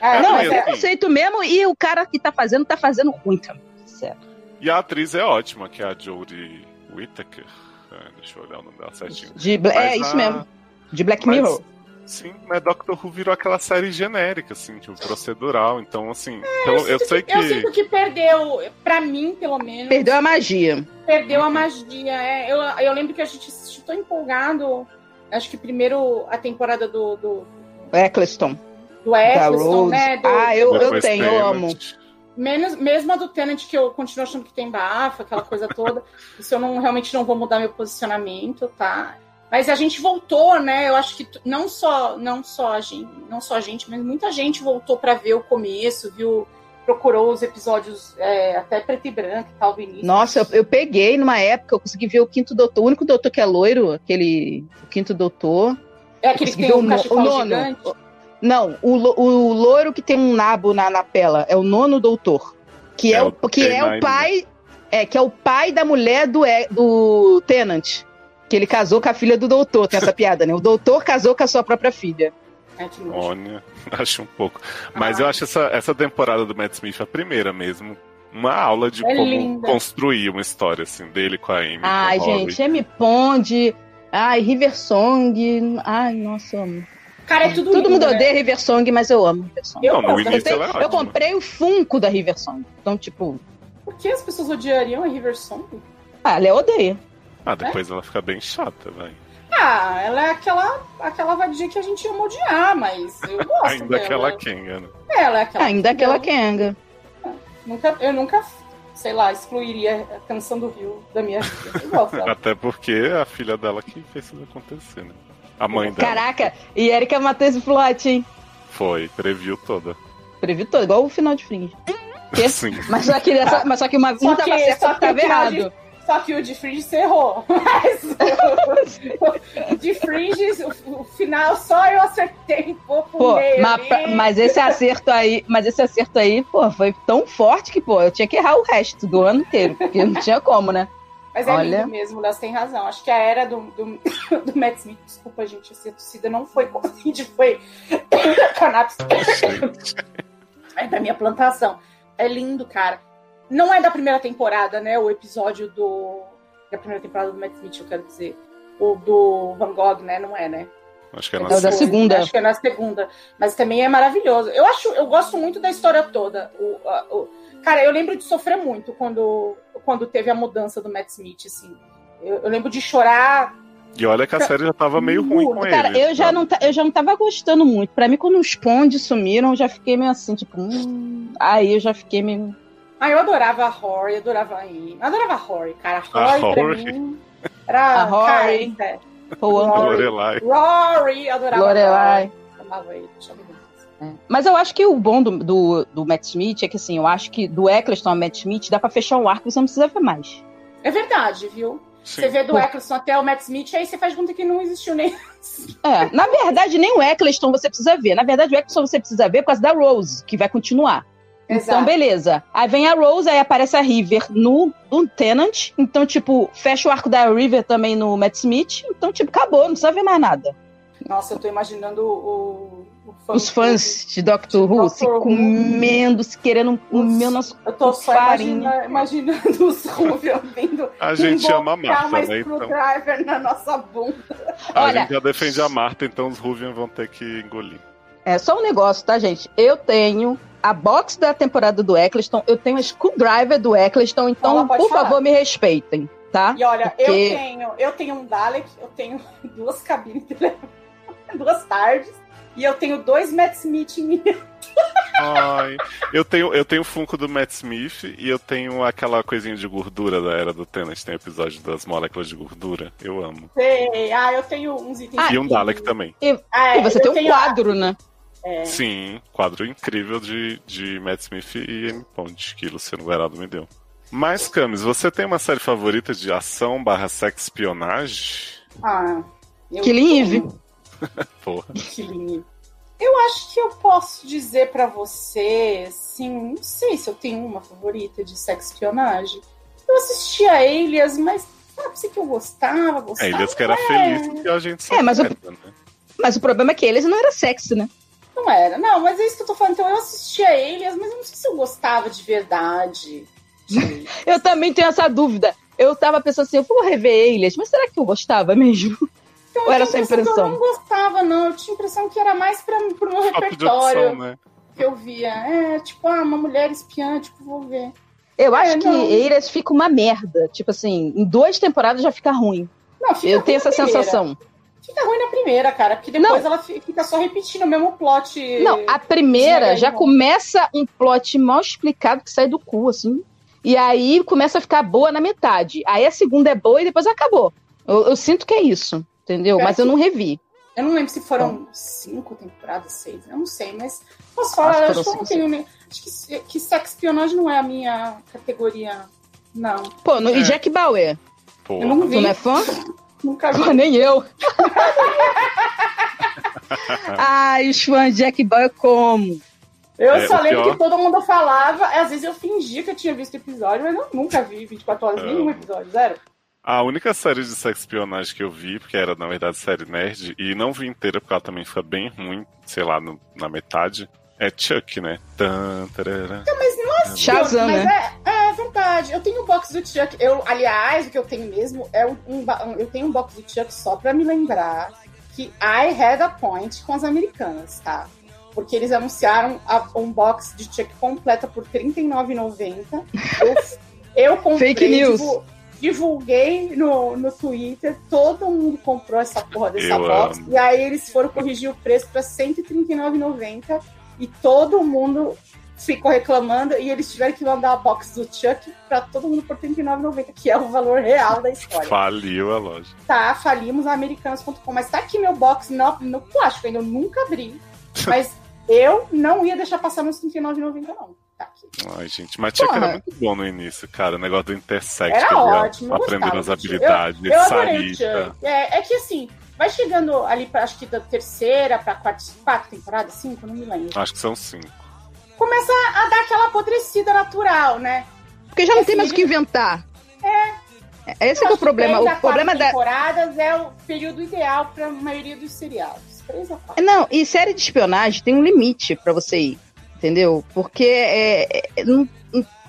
Ah, não, é assim, preconceito mesmo e o cara que tá fazendo, tá fazendo ruim também. Sério. E a atriz é ótima, que é a Jodie Whittaker. É, deixa eu olhar o nome dela certinho. De, Mas é isso a- mesmo. De Black Mas- Mirror. Sim, mas Doctor Who virou aquela série genérica, assim, tipo, procedural. Então, assim, eu, eu sei que. Eu sinto que perdeu, pra mim, pelo menos, Perdeu a magia. perdeu a magia. É, eu, eu lembro que a gente tão empolgado. Acho que primeiro a temporada do, do, Eccleston. do Eccleston, né? Do, Ah, eu, eu tenho, eu amo. Menos, mesmo a do Tenant, que eu continuo achando que tem bafo, aquela coisa *laughs* toda. Isso eu não, realmente não vou mudar meu posicionamento, tá? Mas a gente voltou, né? Eu acho que não só, não só a gente, não só a gente, mas muita gente voltou pra ver o começo, viu? Procurou os episódios é, até preto e branco e tal, do início. Nossa, eu, eu peguei numa época, eu consegui ver o Quinto Doutor, o único doutor que é loiro, aquele. O Quinto Doutor. é aquele que tem um cachecol o nono. gigante. Não, o, o loiro que tem um nabo na, na pela é o nono doutor. Que é, É o, que é K9, o pai. É, que é o pai da mulher do, E- do Tenant. Que ele casou com a filha do doutor, tem essa piada, né? O doutor casou com a sua própria filha. É. Olha, *laughs* acho um pouco. Mas Ah. eu acho essa, essa temporada do Matt Smith a primeira mesmo. Uma aula de É como linda. construir uma história, assim, dele com a Amy. Ai, gente, M. Pond. Ai, River Song. Ai, nossa, eu amo. Cara, é tudo Todo lindo, mundo né? odeia River Song, mas eu amo River Song. Eu Não, no. Eu, início tenho- ela é eu comprei o Funko da River Song. Então, tipo, Por que as pessoas odiariam a River Song? ah, ela odeia. Ah, depois ela fica bem chata, vai. Ah, ela é aquela, aquela vadia que a gente ama odiar, mas eu gosto Ainda dela. aquela Kenga, né? Ela é aquela Ainda aquela Kenga. nunca, eu nunca, sei lá, excluiria a canção do Rio da minha vida. Eu gosto dela. *laughs* Até porque é a filha dela que fez isso acontecer, né? A mãe dela. Caraca, e Erika matou esse plot, hein? Foi, previu toda. Previ todo, igual o final de Fringe. *laughs* Sim. Mas só que, essa, mas só que uma, Só um tava que- certo, só que tava final de- errado. Só que o de Fringe você errou. *laughs* Mas o de Fringe, o, o final só eu acertei um pouco Pô, meio pra- mas esse acerto aí, mas esse acerto aí, pô, foi tão forte que, pô, eu tinha que errar o resto do ano inteiro, porque não tinha como, né? Mas é Olha. lindo mesmo, Léo, você tem razão. Acho que a era do, do, *coughs* do Matt Smith, desculpa, gente, essa torcida não foi Covid, foi *coughs* cannabis. É da minha plantação. É lindo, cara. Não é da primeira temporada, né? O episódio do. Da primeira temporada do Matt Smith, eu quero dizer. O do Van Gogh, né? Não é, né? Acho que é É na Depois, segunda. Acho que é na segunda. Mas também é maravilhoso. Eu acho, eu gosto muito da história toda. O, a- o- cara, eu lembro de sofrer muito quando, quando teve a mudança do Matt Smith, assim. Eu, eu lembro de chorar. E olha que a série já tava meio ruim com Cara, ele. eu já, sabe? não, eu já não tava gostando muito. Pra mim, quando os Pondes sumiram, eu já fiquei meio assim, tipo, hum, aí eu já fiquei meio. Ah, eu adorava a Rory, adorava a Amy. Eu adorava a Rory, cara. A A Rory, pra Rory. mim, era... A Rory. Cara, é. Lorelai. Rory, adorava Lorelai. a Rory. Amava ele. É. Mas eu acho que o bom do, do, do Matt Smith é que, assim, eu acho que do Eccleston ao Matt Smith dá pra fechar um arco e você não precisa ver mais. É verdade, viu? Sim. Você vê do. Eccleston até o Matt Smith, aí você faz conta que não existiu nem. É, na verdade, nem o Eccleston você precisa ver. Na verdade, o Eccleston você precisa ver por causa da Rose, que vai continuar. Então, Exato. beleza. Aí vem a Rose, aí aparece a River no, no Tenant. Então, tipo, fecha o arco da River também no Matt Smith. Então, tipo, acabou, não precisa ver mais nada. Nossa, eu tô imaginando o. o fã Os fãs de Doctor Who se Who. comendo, se querendo comer o nosso Eu tô só farinha. imagina- imaginando os Ruvian vindo. A gente ama a Marta, né? Então, screwdriver na nossa bunda. a Olha- gente já defende a Marta, então os Ruvian vão ter que engolir. É só um negócio, tá, gente? Eu tenho a box da temporada do Eccleston, eu tenho a screwdriver do Eccleston, então, Ela pode por falar. favor, me respeitem, tá? E olha, eu Porque- tenho, eu tenho um Dalek, eu tenho *laughs* duas cabines de elevador, *laughs* duas tardes, e eu tenho dois Matt Smith em mim. Ai, eu tenho, eu tenho o Funko do Matt Smith e eu tenho aquela coisinha de gordura da era do Tenant, tem episódio das moléculas de gordura. Eu amo. Sei. Ah, eu tenho uns itens. Ah, e um Dalek também. Ah, é, e você eu tem um tenho a- quadro, né? É. Sim, quadro incrível de, de Matt Smith e Amy Pond, que Luciano Guarado me deu. Mas, Camis, você tem uma série favorita de ação barra sex espionagem? Ah, eu Killing. Eve. *laughs* *laughs* Porra. Killing Eve. Eu acho que eu posso dizer pra você, assim, não sei se eu tenho uma favorita de sex espionagem. Eu assistia a Elias, mas sabe se que eu gostava, É, gostava. Elias que era É, feliz porque a gente É, mas o- né? Mas o problema é que eles não era sexy, né? Não era, não, mas é isso que eu tô falando. Então eu assistia a Elias, mas eu não sei se eu gostava de verdade. de- *laughs* Eu também tenho essa dúvida. Eu tava pensando assim, eu vou rever eles, mas será que eu gostava mesmo? Então, Ou era eu só impressão que? Eu não gostava, não. Eu tinha a impressão que era mais pra, pro meu Falta repertório opção, né? que eu via. É, tipo, ah, uma mulher espiã, tipo, vou ver. Eu acho É, que não. eles fica uma merda. Tipo assim, em duas temporadas já fica ruim. Não, fica Eu tenho essa primeira. sensação. Fica ruim na primeira, cara, porque depois ela fi- fica só repetindo o mesmo plot. Não, a primeira já começa um plot mal explicado que sai do cu, assim. E aí começa a ficar boa na metade. Aí a segunda é boa e depois acabou. Eu, eu sinto que é isso, entendeu? Mas eu que- não revi. Eu não lembro se foram cinco temporadas, seis, eu não sei, mas posso falar, Acho que acho, foram que eu não tenho. nem- Acho que, que sex espionagem não é a minha categoria. Não. Pô, no, É. e Jack Bauer? Porra. Eu não vi. Tu não é fã? *laughs* Nunca vi. Nem eu. *laughs* Ai, os fãs de Jack Bauer como? Eu É, só lembro pior- que todo mundo falava, às vezes eu fingia que eu tinha visto episódio, mas eu nunca vi 24 horas É. nenhum episódio, zero. A única série de sex espionagem que eu vi, porque era na verdade série nerd, e não vi inteira porque ela também fica bem ruim, sei lá, no- na metade, é Chuck, né? Tan, tarará. Shazam, mas né? é, é verdade. Eu tenho um box do Chuck. Eu, aliás, o que eu tenho mesmo é um, um eu tenho um box do Chuck só pra me lembrar que I had a point com as americanas, tá? Porque eles anunciaram a, um box de Chuck completa por R$ 39,90. Eu, *laughs* eu comprei. Fake news. divu- divulguei no, no Twitter, todo mundo comprou essa porra dessa Eu box. amo. E aí eles foram corrigir o preço pra R$ 139,90 e todo mundo ficou reclamando e eles tiveram que mandar a box do Chuck pra todo mundo por R$ 39,90, que é o valor real da história. Faliu a loja. Tá, falimos a americanas.com, mas tá aqui meu box no, no plástico, ainda eu nunca abri, *laughs* mas eu não ia deixar passar nos R$ 39,90 não. Tá aqui. Ai, gente, mas Chuck Porra. era muito bom no início, cara. O negócio do intersect, Era que ia ótimo, eu aprendendo gostava as habilidades, Eu adorei Sarita. Chuck. É, é que assim, vai chegando ali pra acho que da terceira pra quarta, quarta temporada, cinco, não me lembro. Acho que são cinco. Começa a dar aquela apodrecida natural, né? Porque já não Esse tem mais o que inventar. É. Esse que é o problema. A O problema quatro da. temporadas é o período ideal pra maioria dos seriados. Três a quatro. Não, e série de espionagem tem um limite pra você ir, entendeu? Porque é, é, não-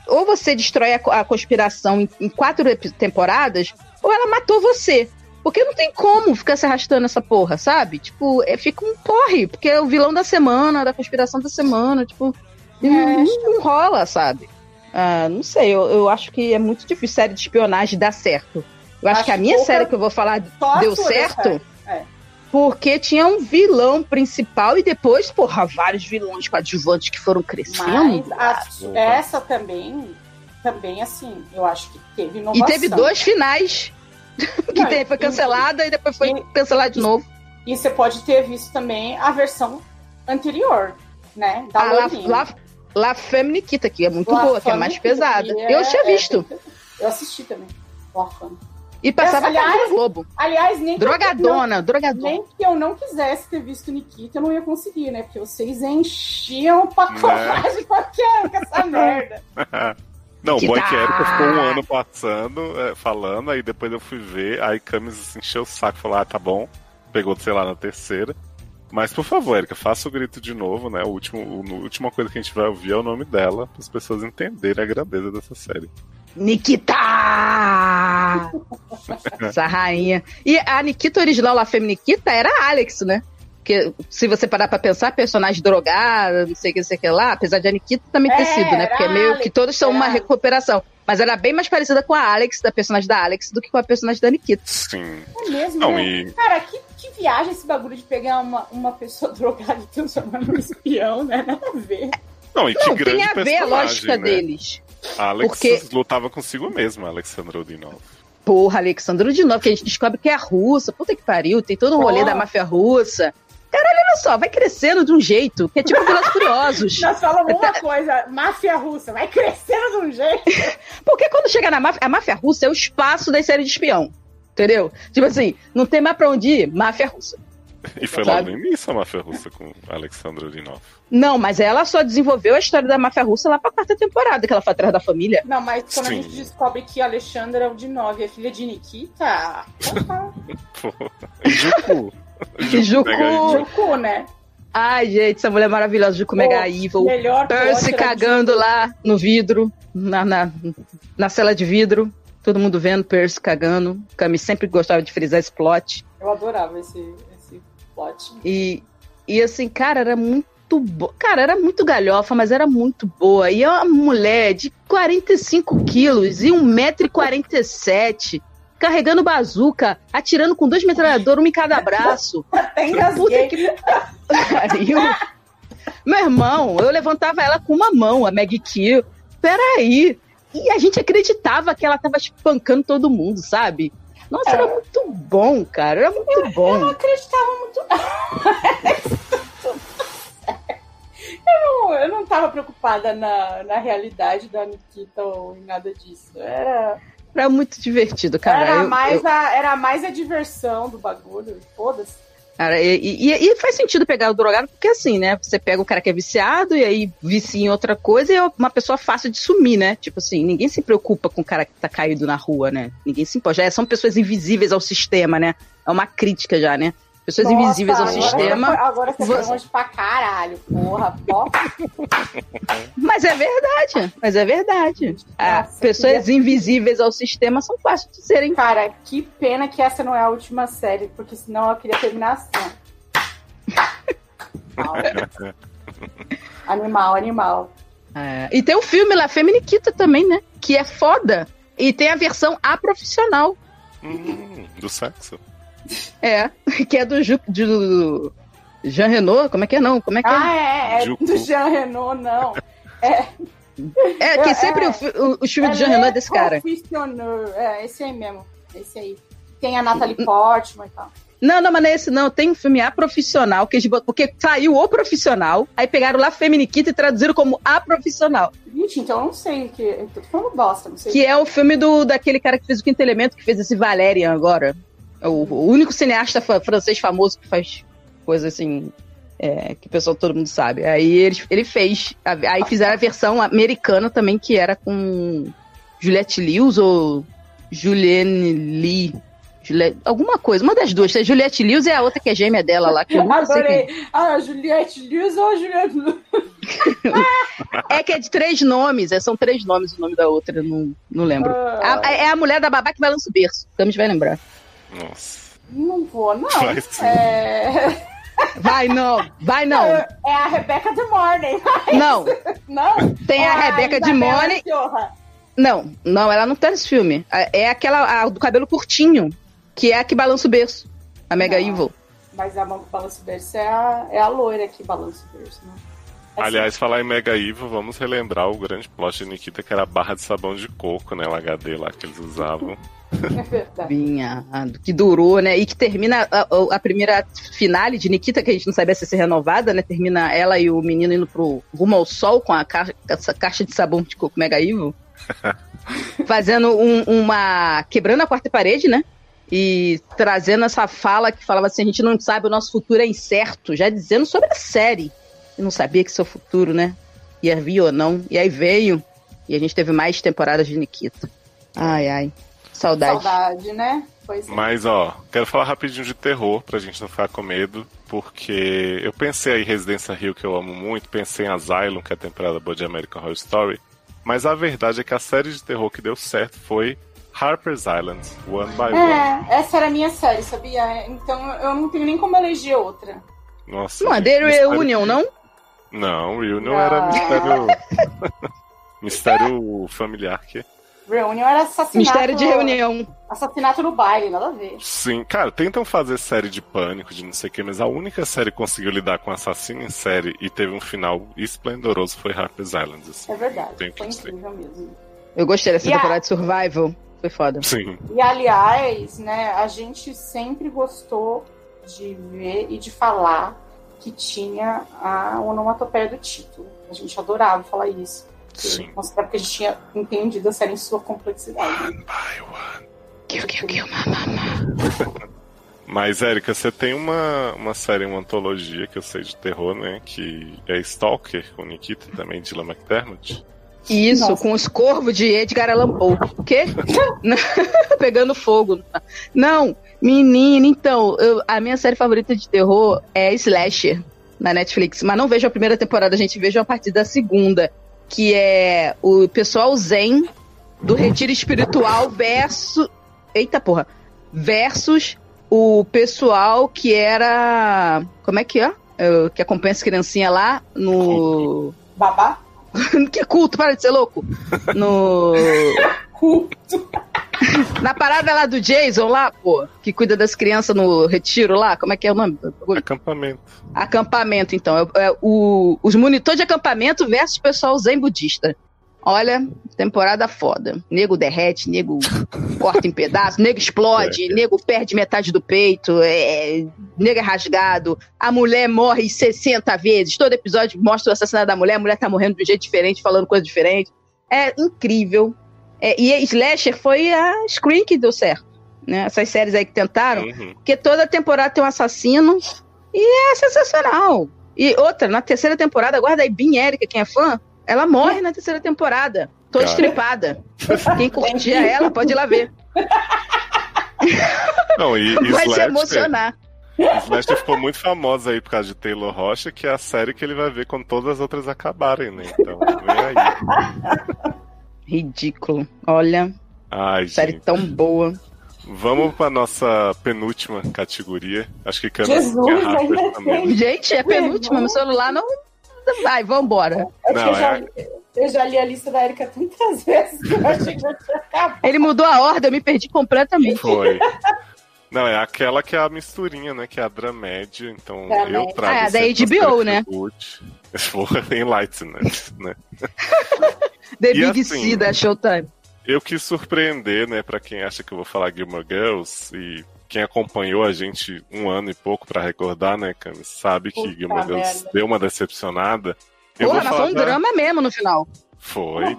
ou você destrói a, a conspiração em, em quatro temporadas, ou ela matou você. Porque não tem como ficar se arrastando essa porra, sabe? Tipo, é, fica um porre, porque é o vilão da semana, da conspiração da semana, tipo, É. não- não rola, sabe? Ah, não sei, eu, eu acho que é muito difícil série de espionagem dar certo. Eu acho, Acho que a minha pouca- série que eu vou falar Só deu certo É. porque tinha um vilão principal e depois, porra, vários vilões coadjuvantes que foram crescendo. Mas a- essa também, também assim, eu acho que teve E inovação. teve dois finais. *laughs* que Não, foi e- cancelada e depois foi e- cancelada de novo. E você pode ter visto também a versão anterior, né? Da A La, Lorinha. La, Femme Nikita, que é muito La boa, que é Femme mais Nikita, pesada. é- Eu tinha é- visto. eu assisti também. La Femme. E passava Aliás- aliás, no Globo. Aliás, nem que eu- Drogadona, drogadona. Nem que eu não quisesse ter visto Nikita, eu não ia conseguir, né? Porque vocês enchiam o pacote de qualquer com essa *laughs* merda. *laughs* Não, o Que Boy que Erika ficou um ano passando, é, falando, aí depois eu fui ver, aí Camis assim, encheu o saco e falou, ah, tá bom. Pegou, sei lá, na terceira. Mas, por favor, Erika, faça o grito de novo, né? O último, o, a última coisa que a gente vai ouvir é o nome dela, para as pessoas entenderem a grandeza dessa série. Nikita! *laughs* Essa rainha. E a Nikita original, La Femme Nikita, era a Alex, né? Porque se você parar pra pensar, personagem drogada, não sei o que, não sei o que lá, apesar de a Nikita também ter É, sido, né? Porque é meio Alex, que todos são uma era. recuperação. Mas ela é bem mais parecida com a Alex, da personagem da Alex, do que com a personagem da Nikita. Sim. É mesmo, Não, né? e Cara, que, que viagem esse bagulho de pegar uma, uma pessoa *laughs* drogada e transformar num espião, né? Nada a ver. Não, e que Não, grande tem a ver a lógica né? deles. A Alex Porque- lutava consigo mesma, a Alexandra Odinov. Porra, Alexandro de novo, que a gente descobre que é russa. Puta que pariu, tem todo um rolê Porra. da máfia russa. Caralho, olha só, vai crescendo de um jeito que é tipo Velozes Furiosos. *laughs* Nós falamos uma coisa, máfia russa, vai crescendo de um jeito. *laughs* Porque quando chega na máfia, a máfia russa é o espaço das séries de espião. Entendeu? Tipo assim, não tem mais pra onde ir, máfia russa. E foi Sabe? logo no início a máfia russa com Alexandra Urinov. Não, mas ela só desenvolveu a história da máfia russa lá pra quarta temporada, que ela foi atrás da família. Não, mas quando Sim. a gente descobre que a Alexandra é o de nove, é filha de Nikita, *laughs* porra, e Juku. E *laughs* Juku. Jucu, né? Ai, gente, essa mulher maravilhosa de Mega Evil. Melhor Percy cagando lá no vidro, na, na, na cela de vidro. Todo mundo vendo Percy cagando. Cami sempre gostava de frisar esse plot. Eu adorava esse, esse plot. E, e assim, cara, era muito boa. Cara, era muito galhofa, mas era muito boa. E é uma mulher de 45 quilos e 1,47m, carregando bazuca, atirando com dois metralhadores, um em cada braço. Puta que pariu. Meu irmão, eu levantava ela com uma mão, a Meg Kill. Peraí. E a gente acreditava que ela tava espancando todo mundo, sabe? Nossa, era muito bom, cara. Era muito Eu não bom. acreditava muito. *laughs* eu, não, eu não tava preocupada na, na realidade da Nikita ou em nada disso. Era, Era muito divertido, cara. era, Eu- mais eu- A, era mais a diversão do bagulho. Foda-se. cara, e, e- e faz sentido pegar o drogado, porque assim, né? Você pega o cara que é viciado e aí vicia em outra coisa e é uma pessoa fácil de sumir, né? Tipo assim, ninguém se preocupa com o cara que tá caído na rua, né? Ninguém se importa. Já são pessoas invisíveis ao sistema, né? É uma crítica já, né? Pessoas Nossa, invisíveis ao agora sistema. Foi, agora você foi longe pra caralho, porra. Ó, *laughs* Mas é verdade, mas é verdade. Ah, Nossa, pessoas invisíveis ao sistema são fáceis de serem. Cara, que pena que essa não é a última série, porque senão eu queria terminar assim. *laughs* Animal, animal. É, E tem o filme lá, Feminiquita também, né? Que é foda. E tem a versão a profissional. Hum, do sexo. É, que é do, Ju, do Jean Renault, como é que é não? Como é que é? Ah, é, é Jucu. do Jean Renault, não. É, que é, sempre é. o, o, filme do Jean Renault é desse cara. É, esse aí mesmo. Esse aí. Tem a Natalie Portman e tal. Não, não, mas não é esse não. Tem um filme A Profissional, que eles botam- porque saiu o Profissional, aí pegaram lá Feminiquita e traduziram como A Profissional. Gente, então eu não sei o que. Eu tô falando bosta, não sei. Que é o filme do daquele cara que fez o Quinto Elemento, que fez esse Valerian agora. É O, o único cineasta francês famoso que faz coisa assim. é, que o pessoal todo mundo sabe. Aí ele, ele fez. Aí fizeram a versão americana também, que era com Juliette Lewis ou Julienne Lee. Juliette, alguma coisa, uma das duas. É Juliette Lewis e a outra que é gêmea dela lá, que eu sei quem. Adorei. Ah, Juliette Lewis ou Juliette Lewis? *laughs* É que é de três nomes, é, são três nomes o nome da outra, não, não lembro. Ah. A- é a mulher da babá que balança o berço. Camis vai lembrar. Nossa. Não vou, não. Vai sim. É... *laughs* Vai não, vai não. é a Rebecca de Morney. Não, *laughs* Não? tem a É Rebeca de. Fiorra. Não, não, ela não tá nesse filme. A- É aquela a do cabelo curtinho, que é a que balança o berço. A Mega Não. Evil. Mas a mão que balança o berço é a, é a loira que balança o berço, né? Assim, Aliás, falar em Mega Evil, vamos relembrar o grande plot de Nikita, que era a barra de sabão de coco, né? O HD lá que eles usavam. É verdade. Vinha, a- que durou, né? E que termina a, a- a primeira finale de Nikita, que a gente não sabia se ia ser renovada, né? Termina ela e o menino indo pro rumo ao sol com a ca- essa caixa de sabão de coco Mega Evil. *laughs* fazendo um- uma. quebrando a quarta parede, né? E trazendo essa fala que falava assim: a gente não sabe, o nosso futuro é incerto, já dizendo sobre a série. Eu não sabia que seu futuro, né? Ia vir ou não. E aí veio. E a gente teve mais temporadas de Nikita. Ai, ai. Saudade. Saudade, né? Pois é. Mas, ó, quero falar rapidinho de terror, pra gente não ficar com medo, porque eu pensei aí em Residência Rio, que eu amo muito, pensei em Asylum, que é a temporada boa de American Horror Story, mas a verdade é que a série de terror que deu certo foi Harper's Island, One by One. É, essa era a minha série, sabia? Então eu não tenho nem como eleger outra. Nossa, Não é The Reunion, de- não? Não, Reunion Não. era mistério... *laughs* mistério familiar que... Reunion era assassinato. Mistério de reunião. Assassinato no baile, nada a ver. Sim, cara, tentam fazer série de pânico, de não sei o que, mas a única série que conseguiu lidar com assassino em série e teve um final esplendoroso foi Harper's Island. Assim. É verdade. Tem Foi dizer. incrível mesmo. Eu gostei dessa E a- temporada de Survival. Foi foda. Sim. E aliás, né, a gente sempre gostou de ver e de falar que tinha a onomatopeia do título. A gente adorava falar isso. Sim. Considerava que a gente tinha entendido a série em sua complexidade. One by one. Kill, kill, kill. *laughs* Mas, Érica, você tem uma, uma série, uma antologia que eu sei de terror, né? Que é Stalker, com Nikita e também Dylan McDermott. Isso, Nossa. com os corvos de Edgar Allan Poe. O quê? *laughs* *laughs* Pegando fogo. Não, menina, então, eu- a minha série favorita de terror é Slasher, na Netflix. Mas não vejo a primeira temporada, a gente vejo a partir da segunda. Que é o pessoal zen do retiro espiritual versus. Eita porra! Versus o pessoal que era. Como é que é? É, Que acompanha as criancinhas lá no. Babá? *laughs* que culto, para de ser louco. No. *laughs* *laughs* Na parada lá do Jason lá, pô, que cuida das crianças no retiro lá, como é que é o nome? Acampamento. Acampamento, então. É, é o, os monitores de acampamento versus o pessoal zen budista. Olha, temporada foda. Nego derrete, nego *laughs* corta em pedaços, nego explode, É. nego perde metade do peito, é, nego é rasgado, a mulher morre 60 vezes. Todo episódio mostra o assassinato da mulher, a mulher tá morrendo de um jeito diferente, falando coisa diferente. É incrível. É, e a Slasher foi a Scream que deu certo. Né? Essas séries aí que tentaram. Uhum. Porque toda temporada tem um assassino e é sensacional. E outra, na terceira temporada, guarda aí, Bin Erika, quem é fã, ela morre na terceira temporada. Toda Cara. estripada. Quem curtia ela, pode ir lá ver. Não, e, e Vai se Slasher, emocionar. Slasher ficou muito famosa aí por causa de Taylor Rocha, que é a série que ele vai ver quando todas as outras acabarem, né? Então, vem aí. Ridículo. Olha, Ai, série gente. tão boa. Vamos pra nossa penúltima categoria. Acho que Camis Jesus, ainda tem. Gente, é penúltima, meu celular não. Vai, vambora. Que Não, eu, já, é- eu já li a lista da Erika tantas *laughs* vezes que eu achei que já tinha acabado. Ele mudou a ordem, eu me perdi completamente. Foi. Não, é aquela que é a misturinha, né? Que é a Dramédia. Então Dramédia. eu trago. Ah, é a da HBO, né? Tribute. *laughs* Porra, Enlightenment, né? *laughs* The E Big assim, C da Showtime. Eu quis surpreender, né, pra quem acha que eu vou falar Gilmore Girls e quem acompanhou a gente um ano e pouco pra recordar, né, Camis, sabe que Puta Gilmore Girls merda. deu uma decepcionada. Eu Porra, mas foi um da- drama mesmo no final. Foi.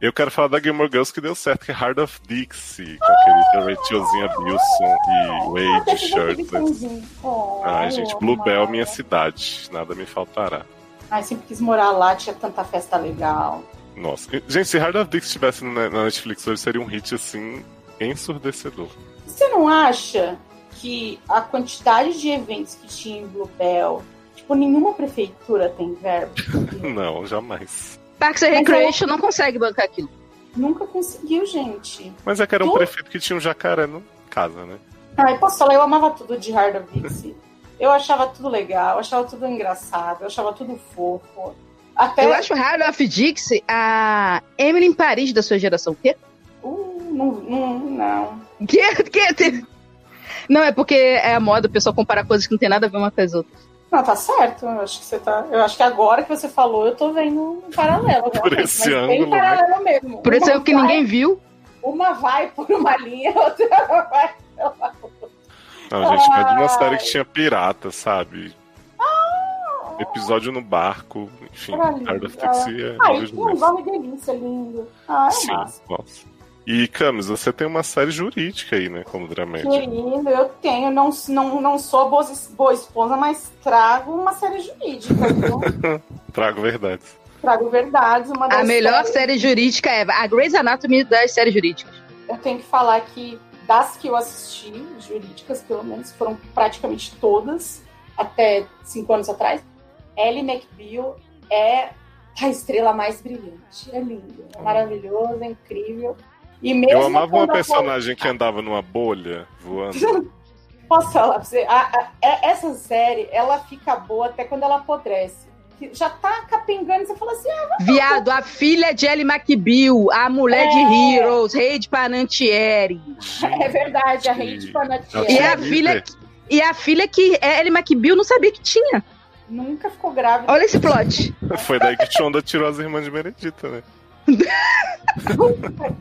Eu quero falar da Gilmore Girls que deu certo, que é Heart of Dixie, com a querida Rachelzinha Bilson e Wade Shirtless. cãozinho. Oh, Ai, gente, Bluebell, ela. minha cidade. Nada me faltará. Ai, sempre quis morar lá, tinha tanta festa legal. Nossa. Gente, se Heart of Dixie estivesse na Netflix hoje, seria um hit, assim, ensurdecedor. Você não acha que a quantidade de eventos que tinha em Bluebell, tipo, nenhuma prefeitura tem verbo? *laughs* Não, jamais. Parks and Mas Recreation não consegue bancar aquilo. Nunca conseguiu, gente. Mas é que era um Tu- prefeito que tinha um jacaré no casa, né? Ai, posso falar, eu amava tudo de Hard of Dixie. Eu achava tudo legal, eu achava tudo engraçado, eu achava tudo fofo. Até. Eu acho Heart of Dixie a Emily em Paris da sua geração. O quê? Uh, não, não, não. Que? que? Não, é porque é a moda, o pessoal comparar coisas que não tem nada a ver uma com as outras. Não, tá certo. Eu acho que você tá. Eu acho que agora que você falou, eu tô vendo um paralelo. Por realmente, esse mas bem ângulo, né? paralelo mesmo. Por isso Uma é o que ninguém viu. Uma vai por uma linha, *laughs* outra vai. Não, gente, mas de uma série que tinha pirata, sabe? Episódio no barco, enfim, ela- Dixie é um meus. nome delícia, lindo. Ah, é Sim, massa. nossa. E, Camis, você tem uma série jurídica aí, né, como dramédia. Querido, eu tenho, não, não, não sou boa, boa esposa, mas trago uma série jurídica, viu? *laughs* Trago verdades. trago verdades. Uma A das melhor séries- série jurídica é a Grey's Anatomy das séries jurídicas. eu tenho que falar que das que eu assisti, jurídicas pelo menos, foram praticamente todas, até cinco anos atrás, Ellie McBeal é a estrela mais brilhante. É lindo, é maravilhoso, é incrível. E mesmo Eu amava uma a- personagem que andava numa bolha voando. *laughs* Posso falar pra você? A- a- é- essa série, ela fica boa até quando ela apodrece. Já tá capengando e você fala assim, ah, Viado, a filha de Ellie McBeal, a mulher de É. Heroes, rei de Panantieri. é verdade, a Gente, rede Panatier ela E a líder. filha e a filha que Ellie McBeal não sabia que tinha. Nunca ficou grávida. Olha esse plot. *laughs* Foi daí que Shonda tirou as irmãs de Benedita, né? *laughs*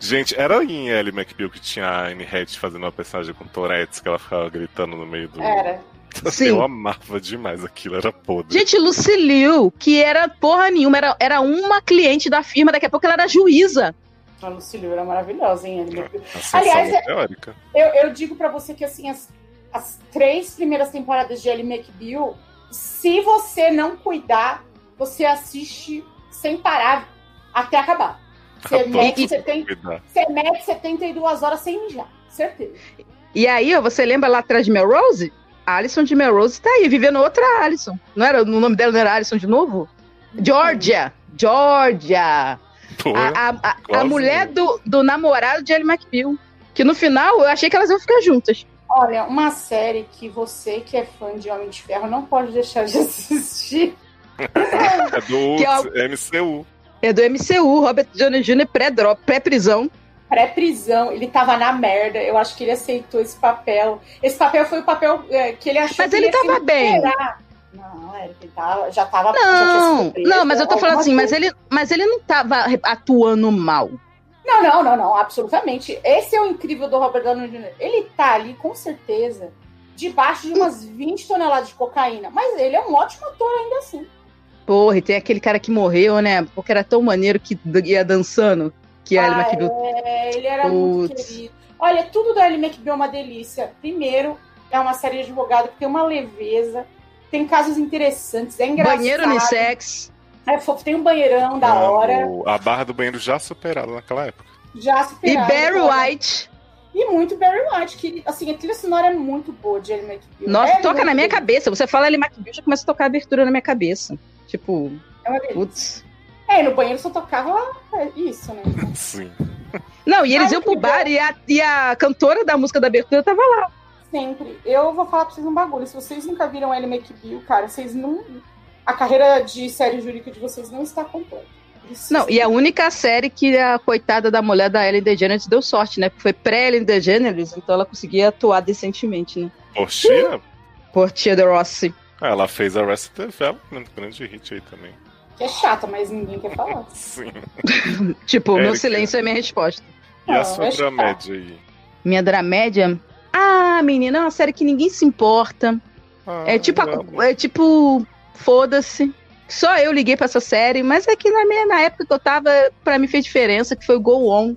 Gente, era em Ellie McBeal que tinha a Anne Hatch fazendo uma personagem com Tourette's que ela ficava gritando no meio do. Era. Sim. Eu amava demais aquilo, era podre. Gente, Lucy Liu, que era porra nenhuma, era, era uma cliente da firma, daqui a pouco ela era juíza. A Lucille era maravilhosa, hein? Aliás, é- teórica. Eu, eu digo pra você que, assim, as, as três primeiras temporadas de Ellie McBeal, se você não cuidar, você assiste sem parar até acabar. Você mete, você tem, cuidar. você mete 72 horas sem mijar, certeza. E aí, ó, você lembra lá atrás de Melrose? A Alison de Melrose tá aí, vivendo outra Alison. Não era, o nome dela não era Alison de novo? Georgia! Georgia! Pô, A, a, a- a mulher do, do namorado de Ellie McBeal. Que no final eu achei que elas iam ficar juntas. Olha, uma série que você que é fã de Homem de Ferro não pode deixar de *laughs* assistir. é do é MCU. É do MCU, Robert Downey Jr. pré-drop, pré-prisão. Pré-prisão, ele tava na merda. Eu acho que ele aceitou esse papel. Esse papel foi o papel é, que ele achou Mas que ele ia se tava bem. Não, Eric, ele tava, já tava. já Não, preso, não, mas eu tô falando assim, mas ele, mas ele não tava atuando mal. Não, não, não, não, absolutamente. Esse é o incrível do Robert Downey Jr. Ele tá ali, com certeza, debaixo de umas 20 toneladas de cocaína. Mas ele é um ótimo ator ainda assim. Porra, e tem aquele cara que morreu, né? Porque era tão maneiro que ia dançando. Que a Ellie Ah, McBeal. é, ele era muito Putz. querido. Olha, tudo da Ellie McBeal é uma delícia. Primeiro, é uma série de advogado que tem uma leveza, tem casos interessantes, é engraçado. Banheiro unissex. É fofo, tem um banheirão da Ah, hora. o- A barra do banheiro já superada naquela época. Já E superado. Barry White. E muito Barry White, que assim, a trilha sonora é muito boa de Ellie McBeal. Nossa, É toca muito na minha cabeça. Você fala Ellie McBeal, já começa a tocar a abertura na minha cabeça. Tipo, É, uma delícia. putz. É, no banheiro só tocava é, isso, né? *laughs* Sim. Não, e eles Ai, iam pro bar e a, e a cantora da música da abertura tava lá. Sempre. Eu vou falar pra vocês um bagulho. Se vocês nunca viram Ellie McBeal, cara, vocês não. A carreira de série jurídica de vocês não está completa. Precisa- Não, e a única série que a coitada da mulher da Ellen DeGeneres deu sorte, né? Porque foi pré-Ellen DeGeneres, então ela conseguia atuar decentemente, né? Portia? Por Tia de Rossi. Ah, ela fez Arrested Development, grande hit aí também. Que é chata, mas ninguém quer falar. *laughs* Sim. *laughs* Tipo, meu Érica. silêncio é minha resposta. E a sua é dramédia aí? Minha dramédia? Ah, menina, é uma série que ninguém se importa. Ah, É tipo, a- é tipo, foda-se. Só eu liguei pra essa série, mas é que na, minha, na época que eu tava, pra mim fez diferença, que foi Go On.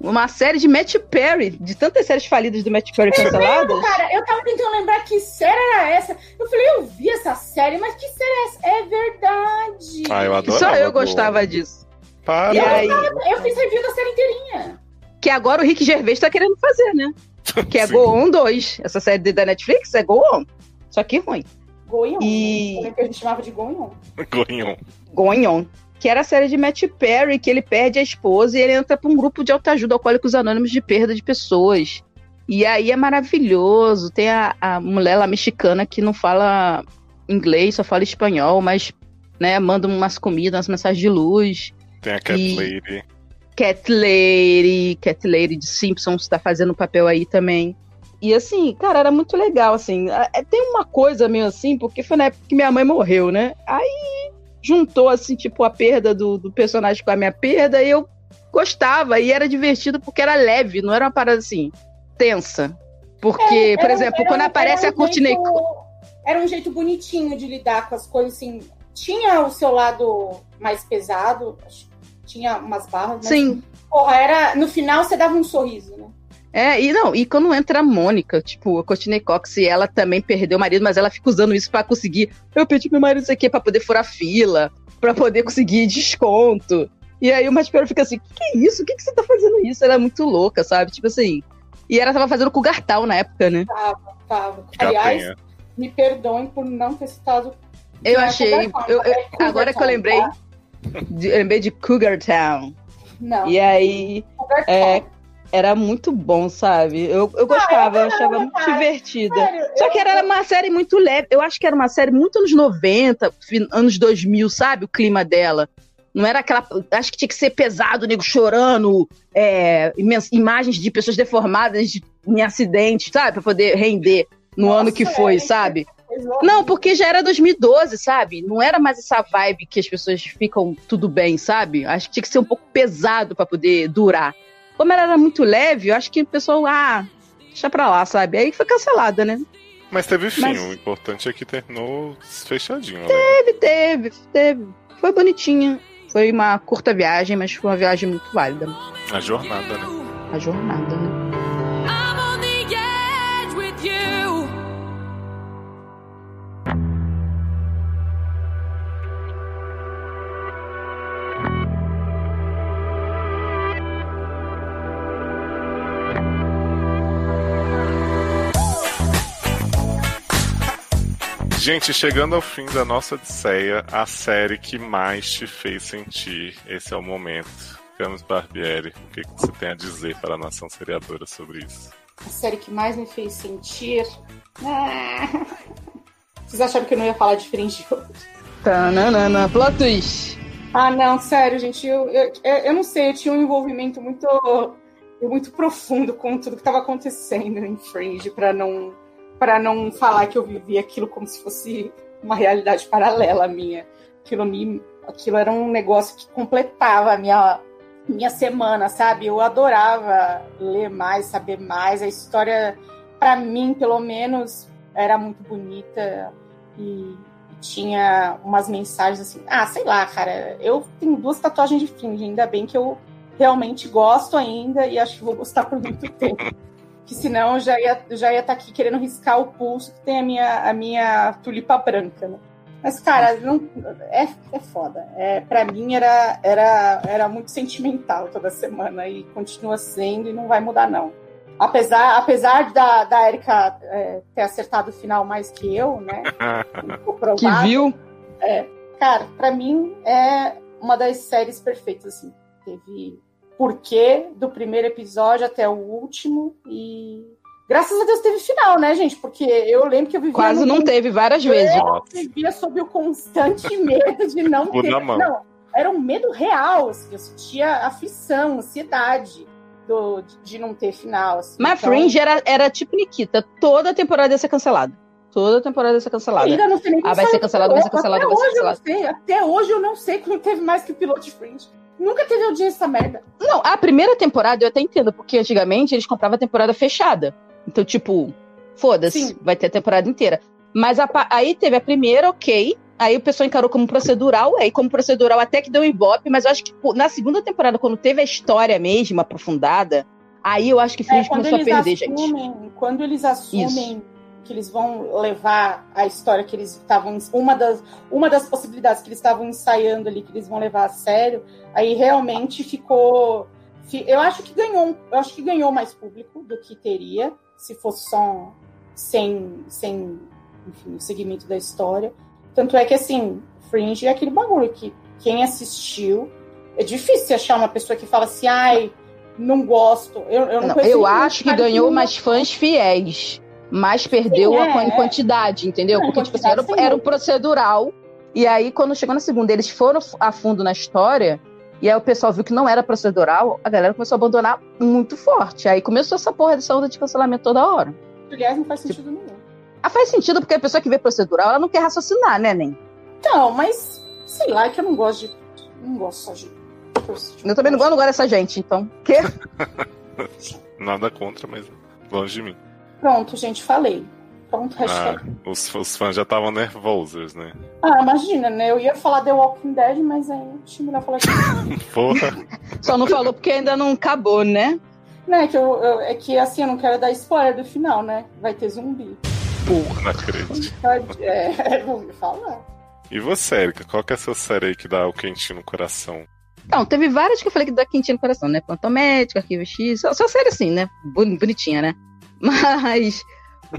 Uma série de Matt Perry, de tantas séries falidas do Matt Perry canceladas. Cara, eu tava tentando lembrar que série era essa. Eu falei, eu vi essa série, mas que série é essa? É verdade. Ah, eu adoro. Só eu gostava disso. Para. E aí? Eu fiz review da série inteirinha. Que agora o Rick Gervais tá querendo fazer, né? *laughs* Que é Sim. Go On 2. Essa série da Netflix é Go On. Só que ruim. Goion. E- né? Que a gente chamava de Goion. Gonhon. Gonyon, que era a série de Matt Perry, que ele perde a esposa e ele entra pra um grupo de autoajuda alcoólicos anônimos de perda de pessoas. E aí é maravilhoso. Tem a, a mulher lá mexicana que não fala inglês, só fala espanhol, mas né, manda umas comidas, umas mensagens de luz. Tem a Cat E- Lady. Cat Lady, Cat Lady de Simpsons tá fazendo papel aí também. E assim, cara, era muito legal, assim. É, é, Tem uma coisa meio assim, porque foi na época que minha mãe morreu, né? Aí juntou, assim, tipo, a perda do, do personagem com a minha perda, e eu gostava, e era divertido porque era leve, não era uma parada assim, tensa. Porque, por Era- exemplo, quando aparece era a um Courtney Era um jeito bonitinho de lidar com as coisas, assim. Tinha o seu lado mais pesado, tinha umas barras, mas, Sim. porra, era... No final, você dava um sorriso, né? É, e não, e quando entra a Mônica, tipo, a Courtney Cox, e ela também perdeu o marido, mas ela fica usando isso pra conseguir. Eu perdi meu marido isso aqui pra poder furar fila, pra poder conseguir desconto. E aí o Matt Perry fica assim: que, que é isso? O que, que você tá fazendo isso? Ela é muito louca, sabe? Tipo assim. E ela tava fazendo com o Gartal na época, né? Tava. Aliás, Gapenha. me perdoem por não ter citado. Eu Não é achei. Town, eu- eu- é agora que eu Town, lembrei, tá? de, eu lembrei de Cougar Town. Não, E aí Cougar é, Town. Era muito bom, sabe? Eu, eu gostava, eu achava muito cara. divertida. Sério, Só eu- que era uma série muito leve. Eu acho que era uma série muito anos 90, fin- anos 2000, sabe? O clima dela. Não era aquela. Acho que tinha que ser pesado, nego chorando, é, imagens de pessoas deformadas de- em acidente, sabe? Pra poder render no Nossa, ano que foi, é, sabe? Coisa Não, porque já era 2012, sabe? Não era mais essa vibe que as pessoas ficam tudo bem, sabe? Acho que tinha que ser um pouco pesado pra poder durar. Como ela era muito leve, eu acho que o pessoal, ah, deixa pra lá, sabe? Aí foi cancelada, né? Mas teve fim, Mas- o importante é que terminou fechadinho, né? Teve, teve, teve. Foi bonitinha. Foi uma curta viagem, mas foi uma viagem muito válida. A jornada, né? A jornada, né? Gente, chegando ao fim da nossa odisseia, a série que mais te fez sentir. Esse é o momento. Camus Barbieri, o que, que você tem a dizer para a nação seriadora sobre isso? A série que mais me fez sentir. Ah. Vocês acharam que eu não ia falar de Fringe hoje? Tananana, plot twist. Ah, não, sério, gente, eu, eu, eu não sei, eu tinha um envolvimento muito, muito profundo com tudo que estava acontecendo em Fringe, para não, para não falar que eu vivia aquilo como se fosse uma realidade paralela minha. Aquilo, me, aquilo era um negócio que completava a minha, minha semana, sabe? Eu adorava ler mais, saber mais. A história, para mim, pelo menos, era muito bonita e tinha umas mensagens assim. Ah, sei lá, cara. Eu tenho duas tatuagens de Fringe, ainda bem que eu realmente gosto ainda e acho que vou gostar por muito tempo. Que senão eu já ia estar já ia tá aqui querendo riscar o pulso que tem a minha, a minha tulipa branca, né? Mas, cara, não, é, é foda. É, pra mim era, era, era muito sentimental toda semana e continua sendo e não vai mudar, não. Apesar, apesar da, da Erika é, ter acertado o final mais que eu, né? *laughs* ficou Que provado. viu? Cara, pra mim é uma das séries perfeitas, assim. Teve porquê do primeiro episódio até o último e graças a Deus teve final, né, gente? Porque eu lembro que eu vivia Quase não teve várias vezes. Nossa. vivia sob o constante *laughs* medo de não ter. Não, era um medo real, assim, eu sentia aflição, ansiedade do, de, de não ter final. Assim. Mas Então, Fringe era, era tipo Nikita. Toda temporada ia ser cancelada. Toda temporada ia ser cancelada. Ainda não sei nem Ah, vai ser cancelado, vai ser cancelado, Até vai ser hoje eu não cancelado. sei. Até hoje eu não sei como teve mais que o piloto de Fringe. Nunca teve audiência essa merda. Não, a primeira temporada eu até entendo, porque antigamente eles compravam a temporada fechada. Então, tipo, foda-se, vai ter a temporada inteira. Mas a aí teve a primeira, ok. Aí o pessoal encarou como procedural, aí como procedural até que deu um ibope, mas eu acho que pô, na segunda temporada, quando teve a história mesmo aprofundada, aí eu acho que Fringe É, começou a perder, gente. assumem, quando eles assumem que eles vão levar a história que eles estavam uma das uma das possibilidades que eles estavam ensaiando ali que eles vão levar a sério, aí realmente ficou fi- eu acho que ganhou, eu acho que ganhou mais público do que teria se fosse só sem sem enfim, o segmento da história. Tanto é que assim, Fringe é aquele bagulho que quem assistiu é difícil achar uma pessoa que fala assim, ai, não gosto. Eu, eu não, Não, eu acho que ganhou mais fãs fiéis, mas perdeu Sim, a é, quan- é. quantidade, entendeu? Porque, tipo assim, era, era um dúvida. procedural. E aí, quando chegou na segunda, eles foram a fundo na história. E aí o pessoal viu que não era procedural, a galera começou a abandonar muito forte. Aí começou essa porra dessa onda de cancelamento toda hora. Aliás, não faz sentido nenhum. Ah, faz sentido, porque a pessoa que vê procedural, ela não quer raciocinar, né, nem? Então, mas sei lá, é que eu não gosto de. Não gosto só de. Eu também não gosto, não gosto dessa gente, então. Que? *laughs* Nada contra, mas longe de mim. Pronto, gente, falei. Pronto, Ah, hashtag. os, os fãs já estavam nervosos, né? Ah, imagina, né? Eu ia falar The Walking Dead, mas aí eu melhor falar aqui. *laughs* Porra, Só não falou porque ainda não acabou, né? né, que eu, eu- é que assim, eu não quero dar spoiler do final, né? Vai ter zumbi. porra, não acredito. É, *laughs* vou falar. E você, Erika, qual que é a sua série aí que dá o quentinho no coração? Não, teve várias que eu falei que dá quentinha no coração, né? Plantão Médico, Arquivo X, só, só série assim, né? Boni- Bonitinha, né? Mas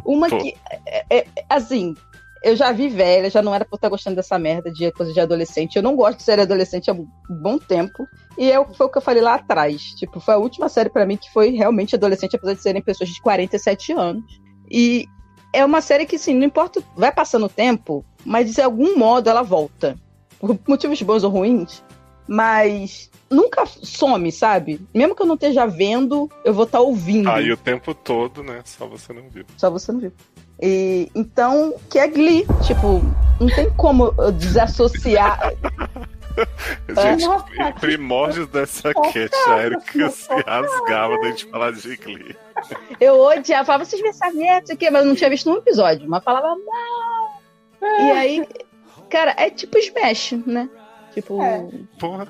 uma Pô. que, é, é, assim, eu já vi velha, já não era por estar gostando dessa merda de coisa de adolescente. Eu não gosto de série adolescente há um bom tempo. E é, o- foi o que eu falei lá atrás. Tipo, foi a última série pra mim que foi realmente adolescente, apesar de serem pessoas de 47 anos. E é uma série que, assim, não importa, vai passando o tempo, mas de algum modo ela volta. Por motivos bons ou ruins, mas nunca some, sabe? Mesmo que eu não esteja vendo, eu vou estar ouvindo. Aí Ah, o tempo todo, né? Só você não viu. Só você não viu. E, então, que é Glee. Tipo, não tem como eu desassociar. *laughs* Gente, Nossa, em primórdios dessa cat, a Erika se rasgava da gente falar de Glee. Eu odiava, falava, vocês viram essa merda, isso aqui, mas eu não tinha visto um episódio, mas falava mal. E aí, cara, é tipo Smash, né? Tipo, É. Porra.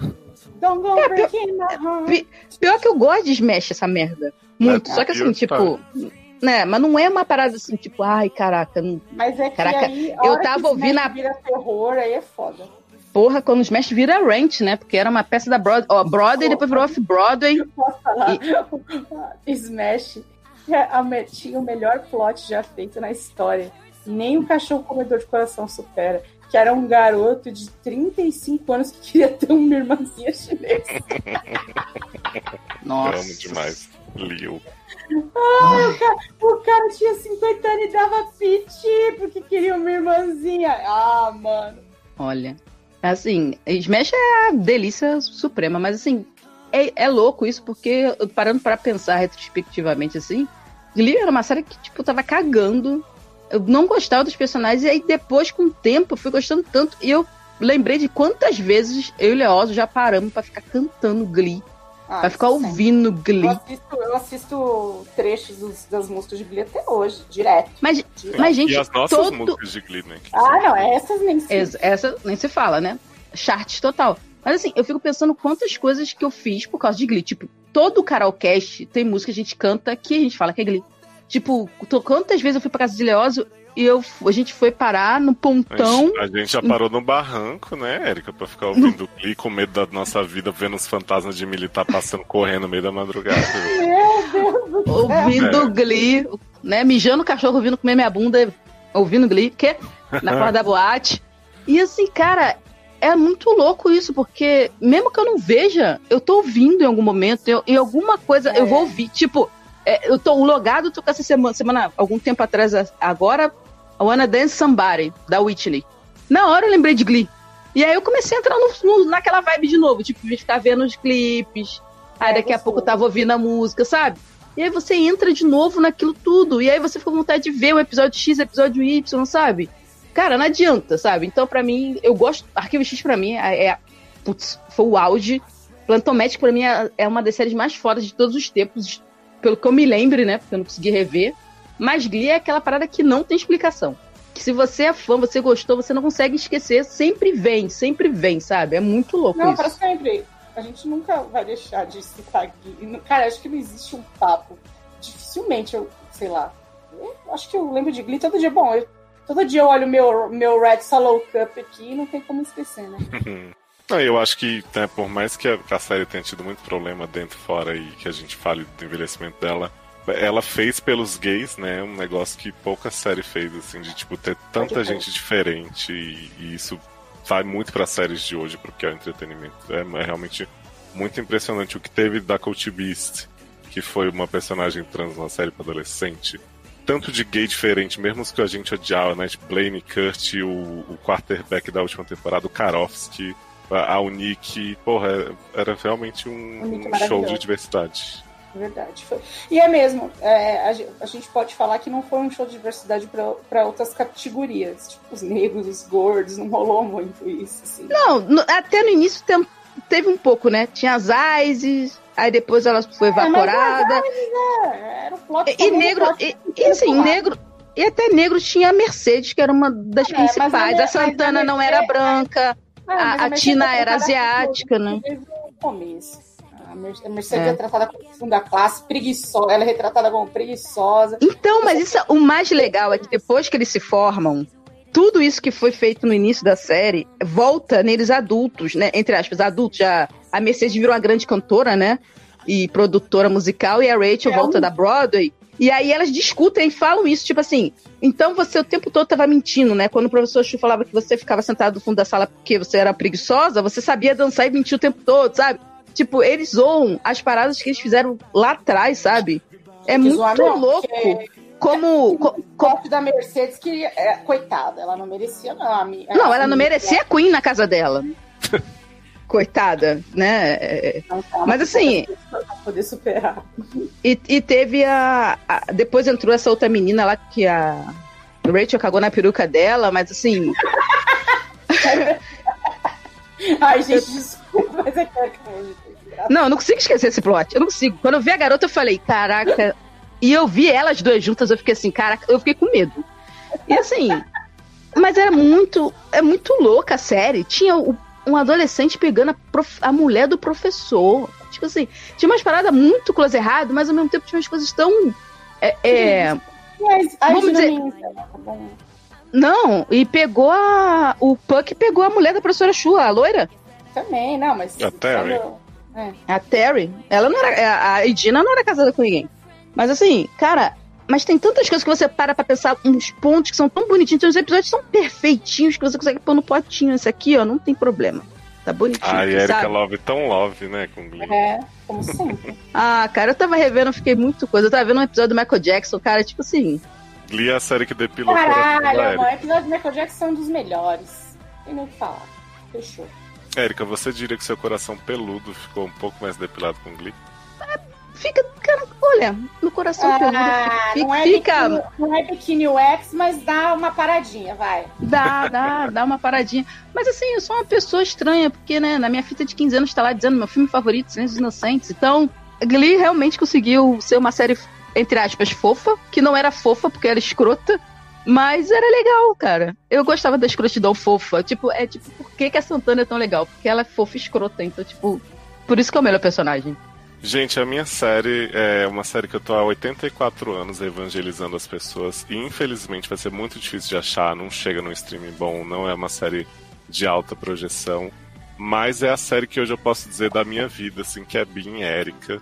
Don't go É, breaking my heart. Pi- pior que eu gosto de Smash essa merda. Muito. É, Só que assim, tipo. Né, mas não é uma parada assim, tipo, ai, caraca, não- Mas é que Caraca, aí, eu tava que ouvindo Smash a- vira terror, aí é foda. porra, quando o Smash vira Ranch, né? Porque era uma peça da Broadway, ó, Broadway depois virou Off-Broadway. Posso falar? *laughs* Smash é a me- tinha o melhor plot já feito na história. Nem o cachorro comedor de coração supera. Que era um garoto de 35 anos que queria ter uma irmãzinha chinesa. *laughs* Nossa. Amo demais. Lil. O cara tinha 50 anos e dava piti porque queria uma irmãzinha. Ah, mano. Olha. Assim, Smash é a delícia suprema, mas assim, é, é louco isso, porque parando pra pensar retrospectivamente assim, Glee era uma série que, tipo, tava cagando. Eu não gostava dos personagens, e aí depois, com o tempo, eu fui gostando tanto. E eu lembrei de quantas vezes eu e o Leoso já paramos pra ficar cantando Glee, Ah, pra ficar sempre. ouvindo Eu Glee. assisto, eu assisto trechos dos- das músicas de Glee até hoje, direto. Mas, direto. mas gente, e as nossas todo... músicas de Glee, né? que Ah, não, essas nem sei. Essa, essa nem se fala, né? Charts total. Mas assim, eu fico pensando quantas coisas que eu fiz por causa de Glee. Tipo, todo o Carolcast tem música que a gente canta que a gente fala que é Glee. Tipo, tô- quantas vezes eu fui pra casa de Leózio e eu, a gente foi parar no A pontão. gente, a gente já parou no barranco, né, Érica? Pra ficar ouvindo Glee com medo da nossa vida, vendo os fantasmas de militar passando correndo no meio da madrugada. *laughs* ouvindo É. Glee, né? Mijando o cachorro, ouvindo comer minha bunda, ouvindo Glee, que na porta da boate. E assim, cara, é muito louco isso, porque mesmo que eu não veja, eu tô ouvindo em algum momento, eu, em alguma coisa eu vou ouvir. Tipo, é, eu tô logado, tô com essa semana, semana, algum tempo atrás, agora, I Wanna Dance Somebody, da Whitney. Na hora eu lembrei de Glee. E aí eu comecei a entrar no- no- naquela vibe de novo, tipo, de ficar vendo os clipes. Aí É, daqui a pouco eu tava ouvindo a música, sabe? E aí você entra de novo naquilo tudo. E aí você fica com vontade de ver o episódio X, episódio Y, sabe? Cara, não adianta, sabe? Então, pra mim, eu gosto. Arquivo X pra mim é. é putz, foi o auge. Plantão pra mim é, é uma das séries mais fodas de todos os tempos. Pelo que eu me lembre, né? Porque eu não consegui rever. Mas Glee é aquela parada que não tem explicação. Que se você é fã, você gostou, você não consegue esquecer. Sempre vem, sempre vem, sabe? É muito louco Não, isso. pra sempre. A gente nunca vai deixar de citar Glee. Cara, acho que não existe um papo. Dificilmente eu, sei lá. Eu acho que eu lembro de Glee todo dia. Bom, eu- todo dia eu olho meu, meu Red Solo Cup aqui e não tem como esquecer, né? *laughs* Não, eu acho que, né, por mais que a, a série tenha tido muito problema dentro e fora e que a gente fale do envelhecimento dela, ela fez pelos gays, né, um negócio que pouca série fez, assim, de, tipo, ter tanta gente diferente e, e isso vai muito para séries de hoje, porque é o entretenimento. É, é realmente muito impressionante o que teve da Coach Beast, que foi uma personagem trans na série para adolescente. Tanto de gay diferente, mesmo os que a gente odiava, né? Blaine Kurt, o, o quarterback da última temporada, o Karofsky, a, a Unique. Porra, era realmente um, um show de diversidade. Verdade. Foi. E é mesmo, é, a, ge- a gente pode falar que não foi um show de diversidade para outras categorias. Tipo, os negros, os gordos, não rolou muito isso. Assim. Não, no- até no início tem- teve um pouco, né? Tinha as Isis, aí depois ela foi É, mas evaporada. É, era o plot E, e negro, plot e, e assim, negro. E até negro tinha a Mercedes, que era uma das É, a principais. Mer- A Santana a não era Mercedes- branca. Ah, a- Tina é era asiática, né? Desde o começo. A Mer- a Mercedes É. é. tratada como segunda classe, preguiçosa. Ela é retratada como preguiçosa. Então, mas isso, o mais legal é que depois que eles se formam, tudo isso que foi feito no início da série volta neles adultos, né? Entre aspas, adultos. Já, a Mercedes virou uma grande cantora, né? E produtora musical, e a Rachel É volta um- da Broadway. E aí elas discutem e falam isso, tipo assim, então você o tempo todo tava mentindo, né? Quando o professor Chu falava que você ficava sentado no fundo da sala porque você era preguiçosa, você sabia dançar e mentir o tempo todo, sabe? Tipo, eles zoam as paradas que eles fizeram lá atrás, sabe? É muito zoar louco. porque Como, co- O copo da Mercedes que, é, coitada, ela não merecia, não. A mi- Não, a ela não merecia Queen na casa dela. *laughs* Coitada, né? Não, calma, Mas assim- poder superar. E, e teve a, a- Depois entrou essa outra menina lá que a Rachel cagou na peruca dela, mas assim. *laughs* Ai, gente, desculpa, mas é que é Não, eu não consigo esquecer esse plot. Eu não consigo. Quando eu vi a garota, eu falei, caraca. E eu vi elas duas juntas, eu fiquei assim, caraca, eu fiquei com medo. E assim. Mas era muito. É muito louca a série. Tinha o- um adolescente pegando a, prof- a mulher do professor. Tipo assim, tinha umas paradas muito close errado, mas ao mesmo tempo tinha umas coisas tão. É, é, Mas, ai, Vamos dizer- dinamita, tá não, e pegou a. O Puck pegou a mulher da professora Shua, a loira. Também, não, mas. A Terry. É. A Terry, ela não era. A Edina não era casada com ninguém. Mas assim, cara, mas tem tantas coisas que você para pra pensar, uns pontos que são tão bonitinhos, tem uns episódios são perfeitinhos que você consegue pôr no potinho. Esse aqui, ó, não tem problema. Tá bonitinho. Ai, Erika sabe? Love tão love, né, com Glee. É, como sempre. *laughs* Ah, cara, eu tava revendo, fiquei muito coisa. Eu tava vendo um episódio do Michael Jackson, cara, tipo assim. Glee é a série que depilou o coração da Caralho, Erika. mano, o episódio do Michael Jackson é um dos melhores. Tem nem o que falar. Fechou. Érica, você diria que seu coração peludo ficou um pouco mais depilado com Glee? Fica, cara, olha, no coração peludo, Ah, fica. não, é fica biquíni, não é biquíni wax, mas dá uma paradinha, vai. Dá, dá, dá uma paradinha. Mas assim, eu sou uma pessoa estranha, porque, né, na minha fita de 15 anos tá lá dizendo meu filme favorito, Silêncio dos Inocentes. Então, Glee realmente conseguiu ser uma série, entre aspas, fofa, que não era fofa porque era escrota, mas era legal, cara. Eu gostava da escrotidão fofa. Tipo, é tipo, por que, que a Santana é tão legal? Porque ela é fofa e escrota, então, tipo, por isso que é o melhor personagem. Gente, a minha série é uma série que eu tô há 84 anos evangelizando as pessoas e infelizmente vai ser muito difícil de achar, não chega num streaming bom, não é uma série de alta projeção, mas é a série que hoje eu posso dizer da minha vida, assim, que é Bean Erika.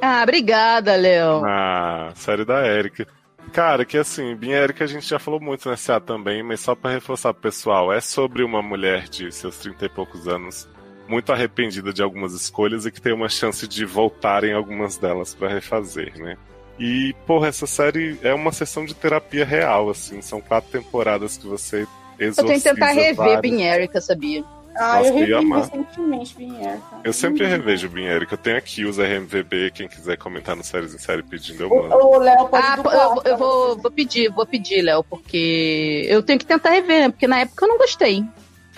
Ah, obrigada, Léo. A série da Erika. Cara, que assim, Bean Erika a gente já falou muito nessa A também, mas só pra reforçar pro pessoal, é sobre uma mulher de seus 30 e poucos anos muito arrependida de algumas escolhas e que tem uma chance de voltar em algumas delas pra refazer, né? E, porra, essa série é uma sessão de terapia real, assim. São quatro temporadas que você Eu exorciza tenho que tentar rever várias. Bean Erika, sabia? Ah, Nossa, eu eu revi recentemente, Vinher. Eu sempre revejo Bean Erika. Eu tenho aqui os RMVB, quem quiser comentar no Séries em Série pedindo, eu O, mando. o Léo pode Ah, dublar, eu, eu vou, vou pedir, vou pedir, Léo, porque eu tenho que tentar rever, né? Porque na época eu não gostei.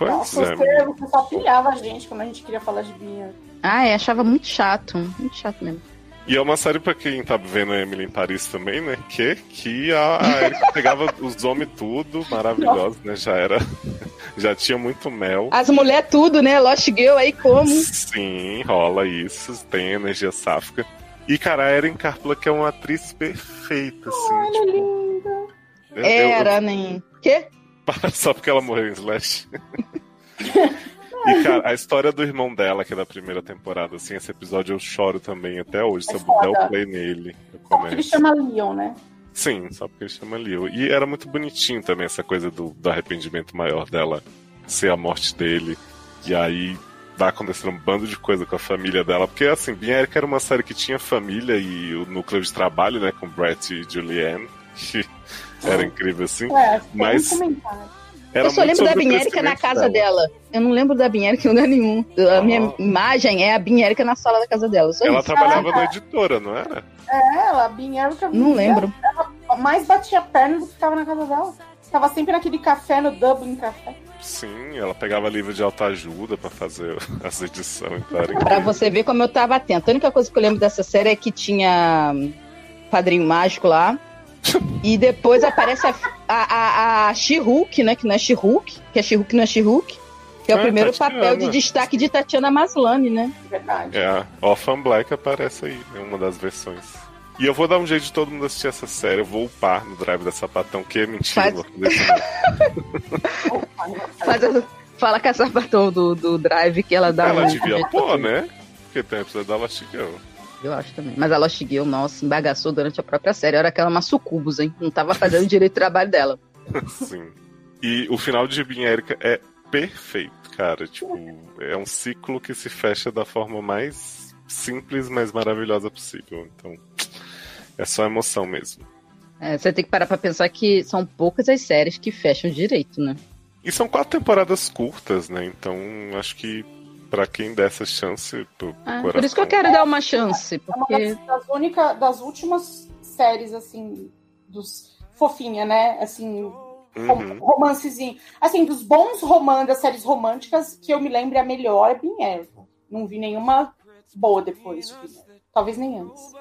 Pois Nossa, é, você, você só pilhava a gente quando a gente queria falar de Vinher. Ah, é, achava muito chato. Muito chato mesmo. E é uma série pra quem tá vendo a Emily em Paris também, né? Que, que a, a Erika *laughs* pegava os homens tudo, maravilhoso, né? Já era. *laughs* Já tinha muito mel. As mulheres tudo, né? Lost Girl aí como? Sim, rola isso, tem energia sáfica. E, cara, a Erin Carpula, que é uma atriz perfeita, assim. Olha, tipo, linda. eu- eu- Era, nem. Quê? *laughs* Só porque ela morreu em Slash. *laughs* E, cara, a história do irmão dela, que é da primeira temporada, assim, esse episódio eu choro também até hoje. Se É eu puder, eu foda. play nele. Eu Só porque ele começo. chama Leon, né? Sim, só porque ele chama Leo. E era muito bonitinho também essa coisa do, do arrependimento maior dela ser a morte dele. E aí vai acontecendo um bando de coisa com a família dela. Porque, assim, Bean Eric era uma série que tinha família e o núcleo de trabalho, né, com Brett e Julianne. *laughs* Que era incrível, assim. É, Mas comentário. Era eu só lembro da Binérica na casa dela. Eu não lembro da Binérica em lugar nenhum. A Ah. minha imagem é a Binérica na sala da casa dela. Só Ela isso. trabalhava na editora, não era? É, ela, a eu Não lembro. mais batia perna do que ficava na casa dela. Tava sempre naquele café, no Dublin Café. Sim, ela pegava livro de autoajuda pra fazer *laughs* as edições. Pra incrível. você ver como eu tava atenta. A única coisa que eu lembro dessa série é que tinha hum, Padrinho Mágico lá. E depois aparece a, a, a, a She-Hulk, né? Que não é She-Hulk. Que é She-Hulk, não é She-Hulk. Que é o É, primeiro Tatiana. papel de destaque de Tatiana Maslany, né? Verdade. É, a Orphan Black aparece aí, em uma das versões. E eu vou dar um jeito de todo mundo assistir essa série. Eu vou upar no Drive da Sapatão, que é mentira. Faz- não. *laughs* Faz fala com a sapatão do, do Drive que ela dá Ela um devia jeito pôr, né? Porque tem a episódio da Lost Girl. Eu acho também. Mas a Lost Girl, nossa, embagaçou durante a própria série. Era aquela uma sucubus, hein? Não tava fazendo direito o trabalho dela. *laughs* Sim. E o final de Bin Erika é perfeito, cara. Tipo, é um ciclo que se fecha da forma mais simples, mas maravilhosa possível. Então, é só emoção mesmo. É, você tem que parar pra pensar que são poucas as séries que fecham direito, né? E são quatro temporadas curtas, né? Então, acho que pra quem der essa chance, pro Ah, coração... por isso que eu quero dar uma chance, É uma porque das, das únicas, das últimas séries, assim, dos fofinha, né? Assim, Uhum. romancezinho. Assim, dos bons romances, das séries românticas, que eu me lembro a melhor é Erica. Não vi nenhuma boa depois de. Talvez nem antes.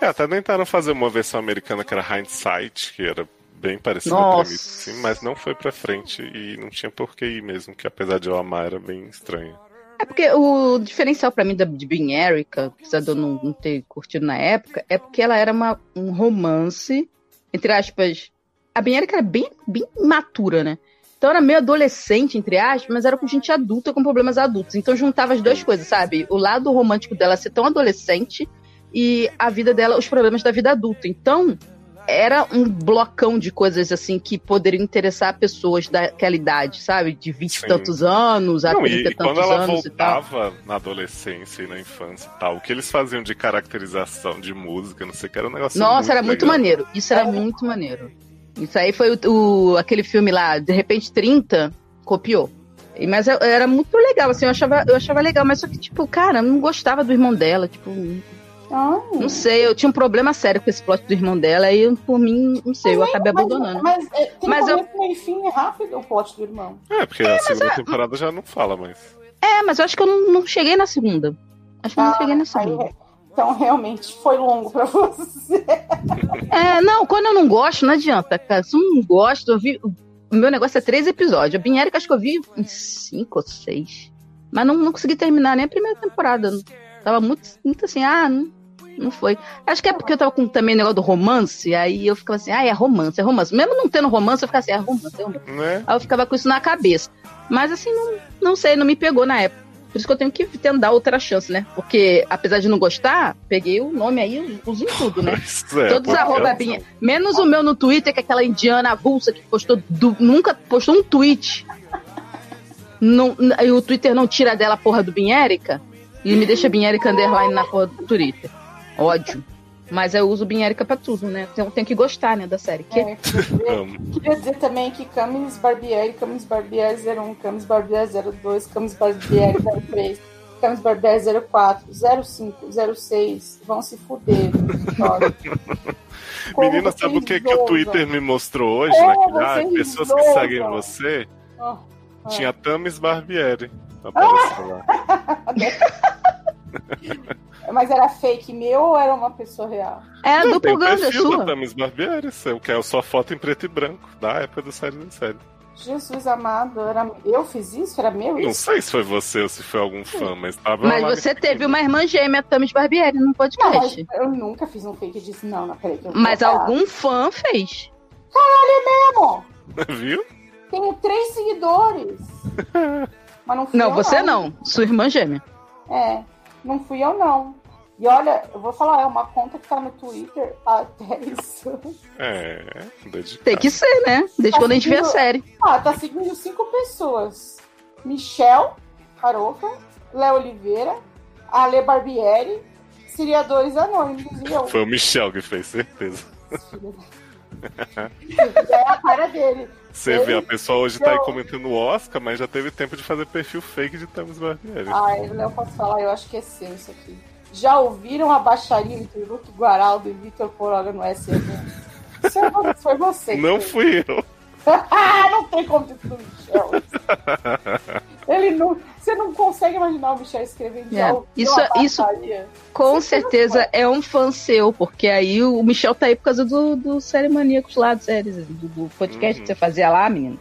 É, até tentaram fazer uma versão americana que era Hindsight, que era bem parecida Nossa. pra mim, sim, mas não foi pra frente e não tinha por que ir mesmo, que apesar de eu amar, era bem estranha. É porque o diferencial pra mim da, de Bean Erica, apesar de eu não, não ter curtido na época, é porque ela era uma, um romance, entre aspas. A Bean Erica era bem, bem matura, né? Então era meio adolescente, entre aspas, mas era com gente adulta com problemas adultos. Então juntava as duas coisas, sabe? O lado romântico dela ser tão adolescente e a vida dela, os problemas da vida adulta. Então era um blocão de coisas assim que poderiam interessar pessoas daquela idade, sabe? De 20 e tantos anos a Não, 30 e, e quando tantos ela anos e tal. voltava na adolescência e na infância e tal, o que eles faziam de caracterização de música, não sei o que, era um negócio Nossa, era muito legal. maneiro. Isso era É. muito maneiro. Isso aí foi o, o- aquele filme lá, de repente 30, copiou. Mas era muito legal, assim, eu achava, eu achava legal, mas só que, tipo, cara, eu não gostava do irmão dela, tipo, Ai. não sei, eu tinha um problema sério com esse plot do irmão dela, aí eu, por mim, não sei, eu acabei Mas- abandonando. Mas, é, tem Mas eu- meio e fim, é rápido o plot do irmão. É, porque a segunda temporada já não fala mais. É, mas eu acho que eu não, não cheguei na segunda. Acho que eu não Ah, cheguei na aí segunda. é- então, realmente, foi longo pra *laughs* você. É, não, quando eu não gosto, não adianta, cara. Se eu não gosto, eu vi. O meu negócio é três episódios. A Binérica acho que eu vi em cinco ou seis. Mas não, não consegui terminar nem a primeira temporada. Tava muito, muito assim, ah, não, não foi. Acho que é porque eu tava com também o negócio do romance, aí eu ficava assim, ah, é romance, é romance. Mesmo não tendo romance, eu ficava assim, é romance, é romance. Né? Aí eu ficava com isso na cabeça. Mas assim, não, não sei, não me pegou na época. Por isso que eu tenho que tentar outra chance, né? Porque, apesar de não gostar, peguei o nome aí, uso em tudo, né? *laughs* É, Todos arroba Binha. Menos o meu no Twitter, que é aquela indiana avulsa que postou du- nunca postou um tweet. Não, e o Twitter não tira dela a porra do Binérica e me deixa Binérica underline na porra do Twitter. Ódio. Mas eu uso Binérica pra tudo, né? Então tem que gostar, né, da série. Que É, queria, queria dizer também que Camis Barbieri, Camis Barbieri 01, Camis Barbieri 02, Camis Barbieri 03, Camis Barbieri 04, 05, 06, vão se fuder. *laughs* Menina, sabe o que, que o? Twitter me mostrou hoje? Como naquele, ah, pessoas que seguem você. Ah, ah. Tinha Tamis Barbieri. Apareceu lá. *laughs* Mas era fake meu ou era uma pessoa real? É a Não, dupla Gans, é perfil da sua. Tamis Barbieri, seu, que é sua foto em preto e branco, da época do série em série. Jesus amado, era... eu fiz isso? Era meu Não isso? sei se foi você ou se foi algum fã, mas tava Mas você teve uma irmã gêmea, Tamis Barbieri, no Não, mas podcast. eu nunca fiz um fake disso, não, não, peraí. eu- Mas algum fã fez. Mesmo, *laughs* Viu? tenho três seguidores. *laughs* Mas não fui Não, eu, você não. Sua irmã gêmea. É, não fui eu, não. E olha, eu vou falar, é uma conta que tá no Twitter até *laughs* isso. É, dedicado. Tem que ser, né? Desde quando a gente vê a série. Ah, tá seguindo cinco pessoas. Michel Farofa, Léo Oliveira, Ale Barbieri, Seriadores Anônimos. E eu. Foi o Michel que fez, certeza. É a cara dele. Você Ele vê, a pessoa hoje tá aí comentando o Oscar, mas já teve tempo de fazer perfil fake de Tamis Barbieri. Ai, Léo, posso falar? Eu acho que é seu isso aqui. Já ouviram a baixaria entre Luke Guaraldo e Vitor Poroga no SM? Isso é foi você. Não fui eu. *laughs* Ah, não tem como ter sido o Michel. Ele não. Você não consegue imaginar o Michel escrevendo É, isso- a isso-? Com Você certeza é um fã seu, porque aí o Michel tá aí por causa do, do Série Maníacos lá, do, séries, do, do podcast Uhum. que você fazia lá, menino.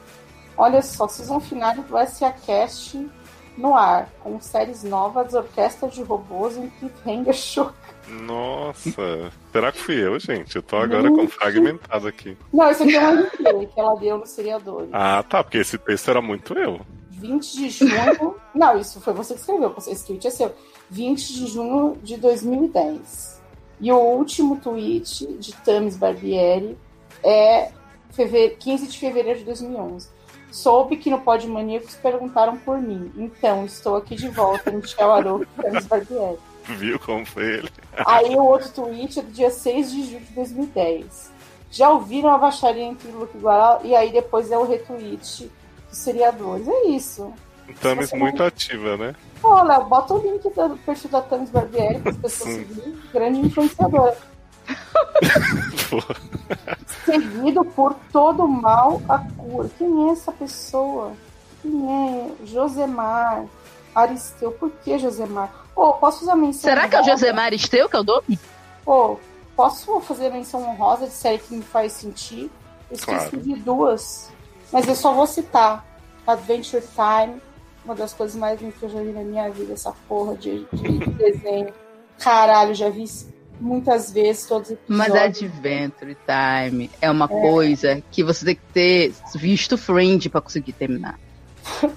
Olha só, season finale do SA Cast no ar, com séries novas, orquestra de robôs em cliffhanger *laughs* show. Nossa, será que fui eu, gente? Eu tô agora com fragmentado aqui. Não, isso aqui é uma que ela deu no seriador. Ah, tá, porque esse texto era muito eu. 20 de junho. *laughs* Não, isso foi você que escreveu, esse tweet é seu. 20 de junho de 2010. E o último tweet de Tamis Barbieri é feve- 15 de fevereiro de 2011. Soube que no Pod Maníacos perguntaram por mim. Então, estou aqui de volta, Michel Arouca *laughs* e Tamis Barbieri. Viu como foi ele? Aí o outro tweet é do dia 6 de julho de 2010. Já ouviram a baixaria entre Luke e Guaral? E aí depois é o retweet dos seriadores. É isso. Você muito ativa, né? Ó, Léo, bota o link do perfil da Tamis Barbieri para as pessoas seguirem. Grande influenciadora. *laughs* Seguido por todo mal a cura. Quem é essa pessoa? Quem é? Josemar. Aristeu. Por que Josemar? Pô, posso fazer a menção Será que é o? Josemar Esteu que é o nome? Pô, posso fazer a menção honrosa de série que me faz sentir? Eu esqueci Claro. de duas. Mas eu só vou citar. Adventure Time. Uma das coisas mais lindas que eu já vi na minha vida. Essa porra de, de desenho. Caralho, já vi muitas vezes todos os Mas episódios. Adventure Time é uma coisa que você tem que ter visto Friend pra conseguir terminar. *laughs*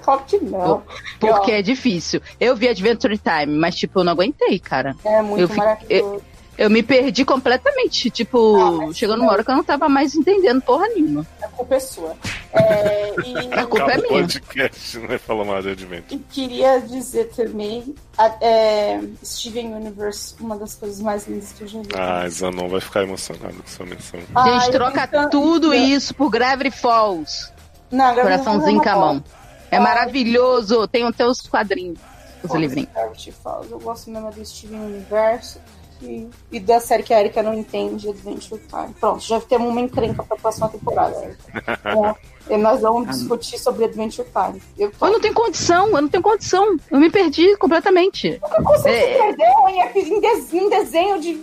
Claro que não. Porque é difícil. Eu vi Adventure Time, mas, tipo, eu não aguentei, cara. É muito eu maravilhoso. Eu me perdi completamente. Tipo, Ah, chegou não. numa hora que eu não tava mais entendendo porra nenhuma. A culpa é sua. É, e, A culpa é Acabou o minha. podcast, né? Falou mais de e queria dizer também, a- é, Steven Universe, uma das coisas mais lindas que eu já vi. Ah, Zanon vai ficar emocionado com sua menção. Ah, Gente, eu troca tentando- tudo isso por Gravity Falls. Não, eu Coraçãozinho com a mão. É Ah, maravilhoso. Tem até os quadrinhos, os livrinhos. Gravity Falls. Eu gosto mesmo do Steven Universe e, e da série que a Erika não entende, Adventure Time. Pronto, já temos uma encrenca pra próxima temporada. Erika. *laughs* É, e nós vamos discutir sobre Adventure Time. Eu tô... Eu não tenho condição, eu não tenho condição. Eu me perdi completamente. Como você É. se perdeu em, em desenho de.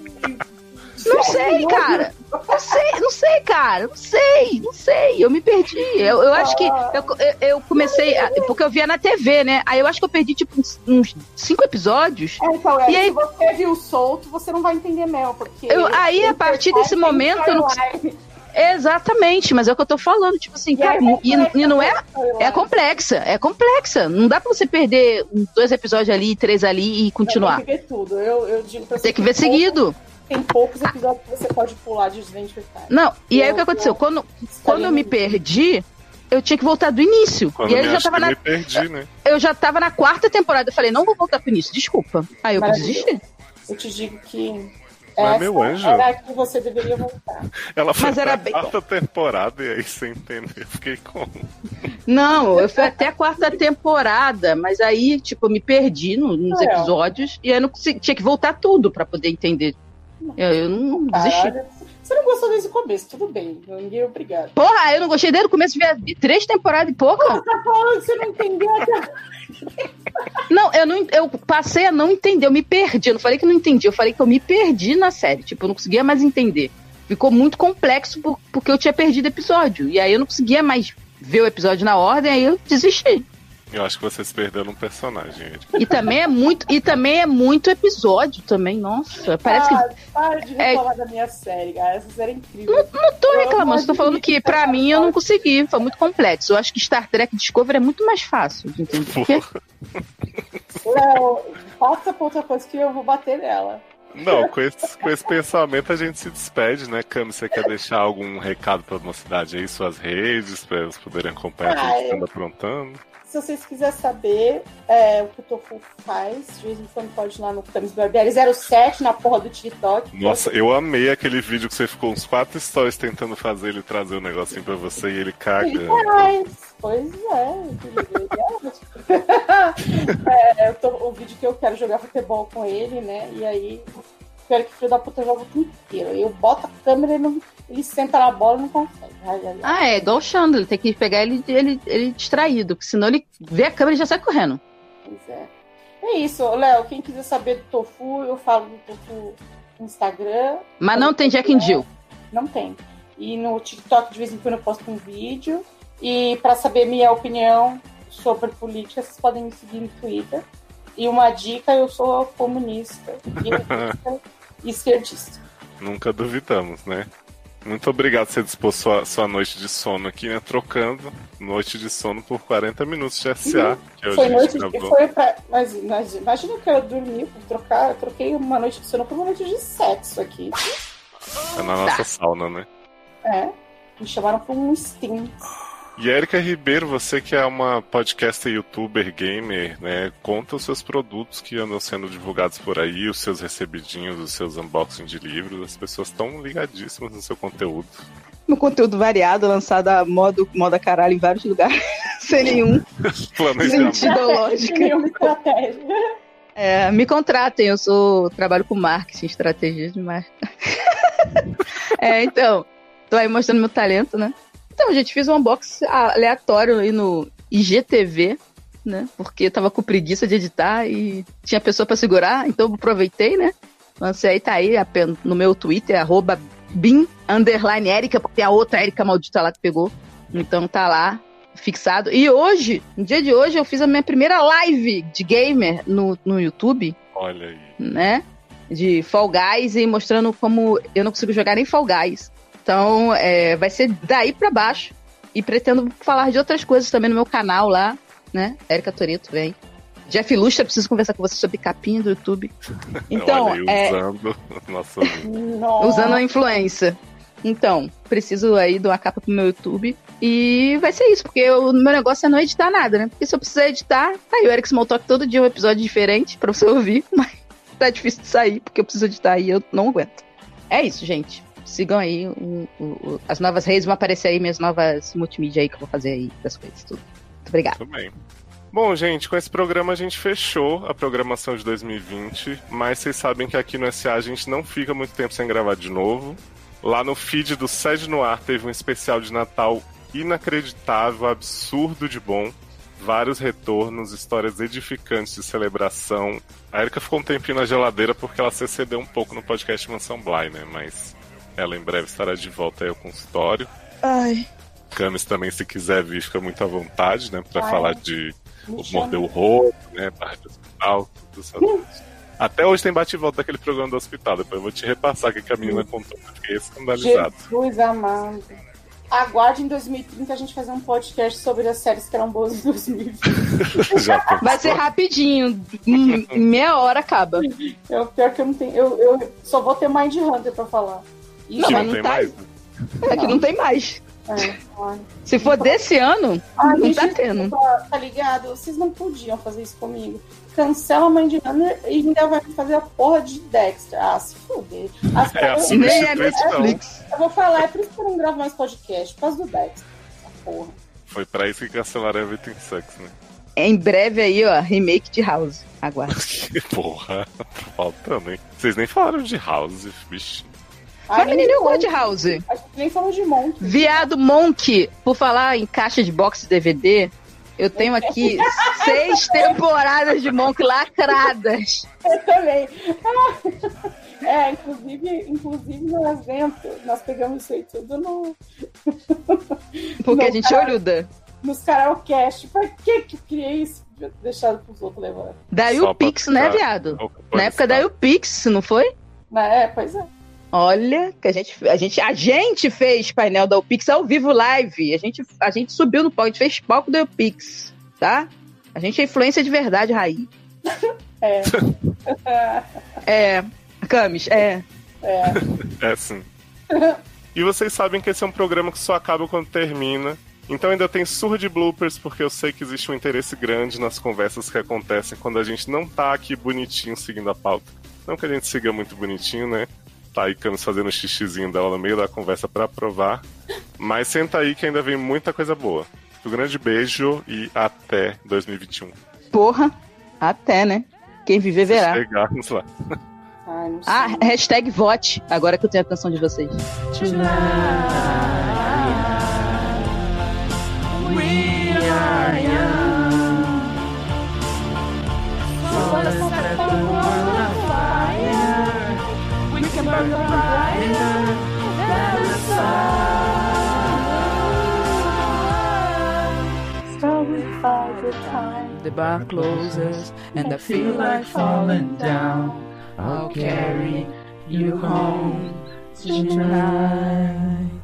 Não sei, cara. Não sei, não sei, cara. Não sei, não sei. Eu me perdi. Eu, eu acho que eu, eu- eu comecei. a- porque eu via na TV, né? Aí eu acho que eu perdi, tipo, uns, uns cinco episódios. É, então, é, E aí- se você viu solto, você não vai entender mesmo, porque. Eu- aí, a partir desse momento, eu não-. Exatamente, mas é o que eu tô falando. Tipo assim, E cara, é e, e não é. É complexa, é complexa. Não dá pra você perder dois episódios ali, três ali e continuar. Tem que ver tudo. Eu, eu digo pra Tem que ver seguido. Tem poucos episódios que você pode pular de Adventure Time. Não, e aí o que aconteceu? eu- Quando, quando eu me perdi, eu tinha que voltar do início. Quando e aí eu já, tava na, me perdi, né? eu já tava na quarta temporada. Eu falei, não vou voltar pro início, desculpa. Aí eu desisti. Eu te digo que. Mas, essa meu anjo. Era que você deveria voltar. Ela foi Mas era bem- quarta temporada e aí você entendeu. Eu fiquei como? Não, eu fui até a quarta temporada, mas aí, tipo, eu me perdi no- nos É. episódios e aí eu não consegui, tinha que voltar tudo pra poder entender. Eu, eu não desisti. Caralho. Você não gostou desde o começo, tudo bem. Ninguém é obrigado. Porra, eu não gostei desde o começo, vi três temporadas e pouco. Tá falando que você não entendeu até. Não, eu não, eu passei a não entender, eu me perdi. Eu não falei que não entendi, eu falei que eu me perdi na série. Tipo, eu não conseguia mais entender. Ficou muito complexo por- porque eu tinha perdido episódio. E aí eu não conseguia mais ver o episódio na ordem, aí eu desisti. Eu acho que vocês perderam um personagem. Ed. E também é muito, e também é muito episódio também, nossa. Parece que Ah, para de É. reclamar da minha série, cara. Essa série é incrível. não tô eu reclamando, tô falando que pra mim eu não consegui, foi muito complexo. Eu acho que Star Trek Discovery é muito mais fácil de entender. Porque Léo, passa pra outra coisa que eu vou bater nela. Não, com esse, com esse pensamento a gente se despede, né? Cami, você quer deixar algum recado pra mocidade aí, suas redes, pra eles poderem acompanhar tudo que você anda aprontando? Se vocês quiserem saber é, o que o Tofu faz, de vez em quando pode ir lá no Camis Barbieri 07 na porra do TikTok. Nossa, eu amei aquele vídeo que você ficou uns quatro stories tentando fazer ele trazer um negocinho pra você e ele caga. Ele faz. Pois é. *laughs* é eu tô- o vídeo que eu quero jogar futebol com ele, né? E aí, quero que o filho da puta jogue o tempo inteiro. Eu boto a câmera e não- ele senta na bola e não consegue. Ah, é igual o ele tem que pegar ele, ele, ele distraído, porque senão ele vê a câmera e já sai correndo. Pois é. É isso, Léo. Quem quiser saber do Tofu, eu falo do Tofu no Instagram. Mas não tem Jack and Jill. Não tem. E no TikTok, de vez em quando, eu posto um vídeo. E para saber minha opinião sobre política, vocês podem me seguir no Twitter. E uma dica, eu sou comunista, *laughs* e esquerdista. Nunca duvidamos, né? Muito obrigado por você dispor sua, sua noite de sono aqui, né? Trocando noite de sono por 40 minutos de SA. Que é hoje Foi a noite gente de, foi pra, mas, mas imagina que eu dormi por trocar, eu troquei uma noite de sono por uma noite de sexo aqui. É na nossa sauna, né? É. Me chamaram por um Steam. E Erika Ribeiro, você que é uma podcaster, youtuber, gamer, né? Conta os seus produtos que andam sendo divulgados por aí, os seus recebidinhos, os seus unboxing de livros. As pessoas estão ligadíssimas no seu conteúdo. Meu conteúdo variado, lançado a modo, moda caralho em vários lugares, *laughs* sem nenhum *laughs* sentido. Nenhuma estratégia. É, me contratem, eu sou trabalho com marketing, estratégia de marketing. *laughs* É, então, tô aí mostrando meu talento, né? Então, gente, fiz um unboxing aleatório aí no IGTV, né? Porque tava com preguiça de editar e tinha pessoa pra segurar, então eu aproveitei, né? Lancei aí, tá aí no meu Twitter, arroba bin, underline Erika, porque tem a outra Erika maldita lá que pegou. Então tá lá, fixado. E hoje, no dia de hoje, eu fiz a minha primeira live de gamer no, no YouTube Olha aí. né? De Fall Guys e mostrando como eu não consigo jogar nem Fall Guys. Então, é, vai ser daí pra baixo. E pretendo falar de outras coisas também no meu canal lá, né? Érica Toreto, vem. Jeff Lustra, preciso conversar com você sobre capinha do YouTube. *laughs* Então, Olha é, usando *laughs* Nossa. usando a influência. Então, preciso aí de uma capa pro meu YouTube. E vai ser isso, porque o meu negócio é não editar nada, né? Porque se eu precisar editar, tá aí o Eric Smalltalk todo dia um episódio diferente pra você ouvir, *laughs* mas tá difícil de sair, porque eu preciso editar e eu não aguento. É isso, gente. Sigam aí as novas redes, vão aparecer aí minhas novas multimídia aí que eu vou fazer aí das coisas, tudo. Muito obrigada. Muito bem. Bom, gente, com esse programa a gente fechou a programação de 2020, mas vocês sabem que aqui no SA a gente não fica muito tempo sem gravar de novo. Lá no feed do Sede no Ar teve um especial de Natal inacreditável, absurdo de bom. Vários retornos, histórias edificantes de celebração. A Erika ficou um tempinho na geladeira porque ela se excedeu um pouco no podcast Mansão Bly, né? Mas ela em breve estará de volta aí ao consultório. Ai. Camis também, se quiser vir, fica muito à vontade, né? Pra Ai, falar de Me o Rosto, né? Barra de hospital, tudo isso. Até hoje tem bate e volta daquele programa do hospital. Depois eu vou te repassar o que a menina contou. Eu fiquei escandalizado. Jesus amado. Aguarde em 2030 a gente fazer um podcast sobre as séries que eram boas em 2020. *laughs* Já pensou? Vai ser rapidinho, meia hora acaba. É o pior que eu não tenho. Eu, eu só vou ter Mind Hunter pra falar. Isso Que Não, mas não tem tá- mais? né? Aqui não tem mais. é. Se for desse ano, Ai, não tá tendo. Tá, tá ligado? Vocês não podiam fazer isso comigo. Cancela Mind Hunter e ainda vai fazer a porra de Dexter. Ah, se fuder. As- É eu- assim Nem é Substituição. Netflix. Eu vou falar, é por isso que eu não gravo mais podcast, por causa do Dexter. Essa porra. Foi pra isso que cancelaram Everything Sucks, né? Em breve aí, ó, remake de House. Aguarde. Que *laughs* porra, faltando, hein? Vocês nem falaram de House, bicho. Mas, nem menino, eu gosto de House. A gente nem falou de Monk. Viado Monk, por falar em caixa de box DVD, eu tenho aqui *laughs* seis temporadas de Monk lacradas. Eu também. *laughs* É, inclusive, inclusive nós, ganhamos, nós pegamos isso aí tudo no, *laughs* Porque a Não, gente é caralho. olhuda. nos karaokast. Pra que que eu criei isso? Deixado pros outros levar. Da Só pra Pix, né, viado? Na época da espaço. Pix, não foi? É, pois é. Olha, que a gente, a gente, a gente fez painel da Pix ao vivo live. A gente, a gente subiu no palco, a gente fez palco da Pix, tá? A gente é influência de verdade, Raí. *laughs* É. *laughs* É, Camis, é. é. É sim. E vocês sabem que esse é um programa que só acaba quando termina. Então ainda tem surra de bloopers, porque eu sei que existe um interesse grande nas conversas que acontecem quando a gente não tá aqui bonitinho seguindo a pauta. Não que a gente siga muito bonitinho, né? Tá aí Camis fazendo o xixizinho dela no meio da conversa pra aprovar. Mas senta aí que ainda vem muita coisa boa. Um grande beijo e até 2021. Porra, até, né? Quem viver verá. Chegarmos lá. Ai. Ah, hashtag vote, agora que eu tenho a atenção de vocês. We The the bar closes and I feel like falling down. I'll carry you home to tonight.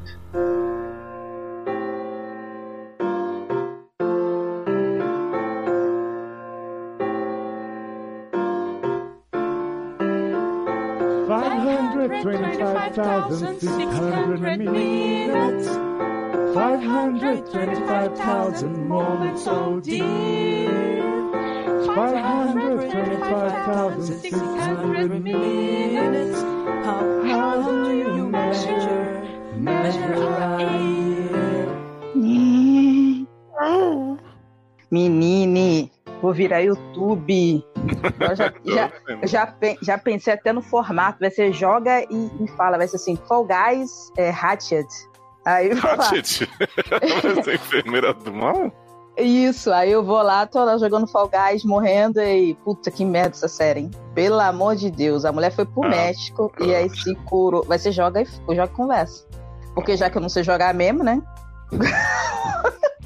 5,600 minutes, 525,000 moments so deep, 525,600 minutes. How, how do you measure, measure our Menine, vou virar YouTube. Eu já, *laughs* Tô já, já, já pensei até no formato. Vai ser joga e, e fala. Vai ser assim, Fall Guys é, Hatchet. Aí. Hatchet. *laughs* Vai ser enfermeira do mal? Isso, aí eu vou lá, tô lá jogando Fall Guys, morrendo e puta que merda essa série, hein? Pelo amor de Deus, a mulher foi pro Ah, México e aí se curou. Vai ser joga e joga e conversa. Porque já que eu não sei jogar mesmo, né?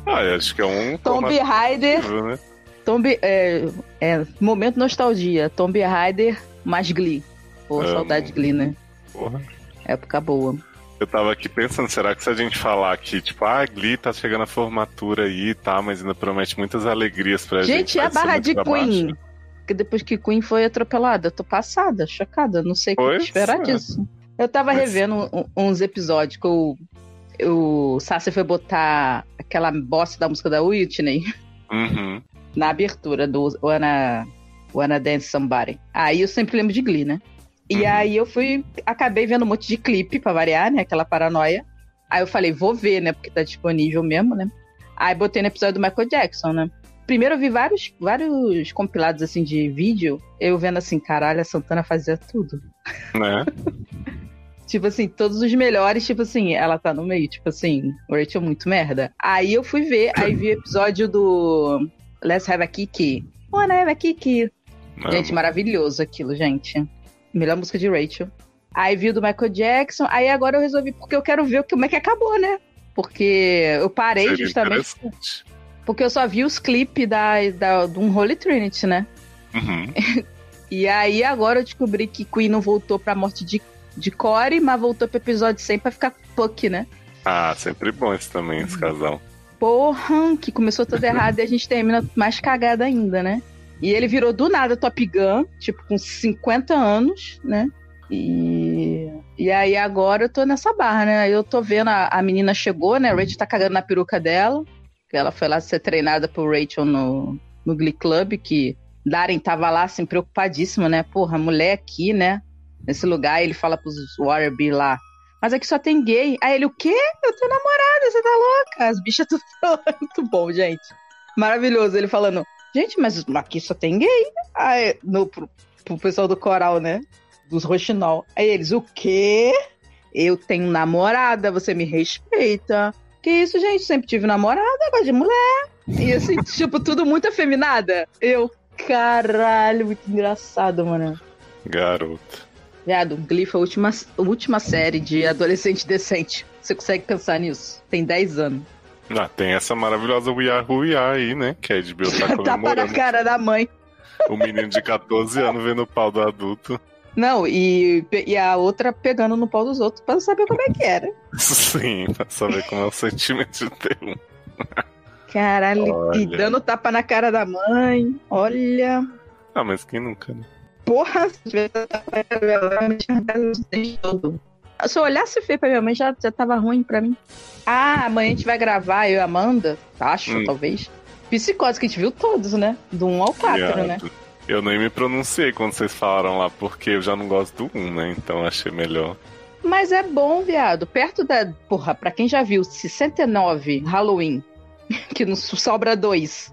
Ah, acho que é um. Tomb Raider, né? Tomb, é, é, momento nostalgia, Tomb Raider mais Glee. Pô, Amo. saudade de Glee, né? Porra. Época boa. Eu tava aqui pensando, será que se a gente falar que, tipo, ah, Glee tá chegando a formatura aí, tá, mas ainda promete muitas alegrias pra gente. Gente, e a barra de Queen? baixo. Que depois que Queen foi atropelada, eu tô passada, chocada, não sei o que esperar é. disso. Eu tava revendo um- uns episódios que o, o Sassi foi botar aquela bosta da música da Whitney Uhum. Na abertura do Wanna, Wanna Dance Somebody. Aí eu sempre lembro de Glee, né? E Uhum. aí eu fui, acabei vendo um monte de clipe pra variar, né? Aquela paranoia. Aí eu falei, vou ver, né? Porque tá disponível mesmo, né? Aí botei no episódio do Michael Jackson, né? Primeiro eu vi vários, vários compilados assim de vídeo, eu vendo assim, caralho, a Santana fazia tudo. Né? *laughs* Tipo assim, todos os melhores, tipo assim, ela tá no meio, tipo assim, o Rachel muito merda. Aí eu fui ver, aí vi o episódio do Let's Have a Kiki. Wanna Have a Kiki. Gente, maravilhoso aquilo, gente. Melhor música de Rachel. Aí vi o do Michael Jackson, aí agora eu resolvi, porque eu quero ver como é que acabou, né? Porque eu parei Seria justamente porque eu só vi os clipes da, da, do Unholy Trinity, né? Uhum. *laughs* E aí agora eu descobri que Queen não voltou pra morte de, de Corey, mas voltou pro episódio 100 pra ficar Puck, né? Ah, sempre bom esse também, esse casal. Porra, que começou tudo *laughs* errado e a gente termina mais cagada ainda, né? E ele virou do nada Top Gun, tipo, com 50 anos, né? E, e aí agora eu tô nessa barra, né? Eu tô vendo a, a menina chegou, né? A Rachel tá cagando na peruca dela. Que ela foi lá ser treinada por Rachel no, no Glee Club, que Darren tava lá, assim, preocupadíssimo, né? Porra, mulher aqui, né? Nesse lugar, ele fala pros Waterby lá. Mas aqui só tem gay. Aí ele, o quê? Eu tenho namorada, você tá louca? As bichas tudo *laughs* muito bom, gente. Maravilhoso. Ele falando, gente, mas aqui só tem gay. Aí, no, pro, pro pessoal do coral, né? Dos roxinol. Aí eles, o quê? Eu tenho namorada, você me respeita. Que isso, gente? Sempre tive namorada, gosto de mulher. E assim, *laughs* tipo, tudo muito afeminada. Eu, caralho, muito engraçado, mano. Garoto. Viado, Glee foi a última, última série de adolescente decente. Você consegue pensar nisso? Tem 10 anos. Ah, tem essa maravilhosa We Are Who We Are aí, né? Que a HBO tá *laughs* Tapa na comemorando. cara da mãe. o menino de 14 *laughs* anos vendo o pau do adulto. Não, e, e a outra pegando no pau dos outros pra saber como é que era. *laughs* Sim, pra saber como é o sentimento de ter um. Caralho, e Olha. dando tapa na cara da mãe. Olha. Ah, mas quem nunca, né? Porra, tinha arrancado os dentes todo. Se eu olhasse feio pra minha mãe, já, já tava ruim pra mim. Ah, amanhã a gente vai gravar, eu e a Amanda, acho, Hum. talvez. Psicose, que a gente viu todos, né? Do 1 ao 4, Viado. né? Eu nem me pronunciei quando vocês falaram lá, porque eu já não gosto do 1, né? Então achei melhor. Mas é bom, viado. Perto da. Porra, pra quem já viu 69 Halloween, *laughs* que não sobra dois.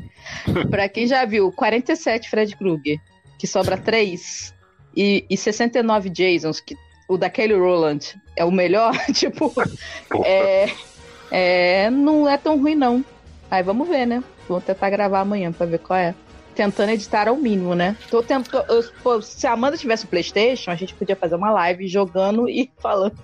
*laughs* pra quem já viu 47 Fred Krueger, que sobra três. E, e 69 Jasons, que o da Kelly Rowland é o melhor, *laughs* tipo. É, é. Não é tão ruim, não. Aí vamos ver, né? Vou tentar gravar amanhã pra ver qual é. Tentando editar ao mínimo, né? Tô tentando. se a Amanda tivesse o PlayStation, a gente podia fazer uma live jogando e falando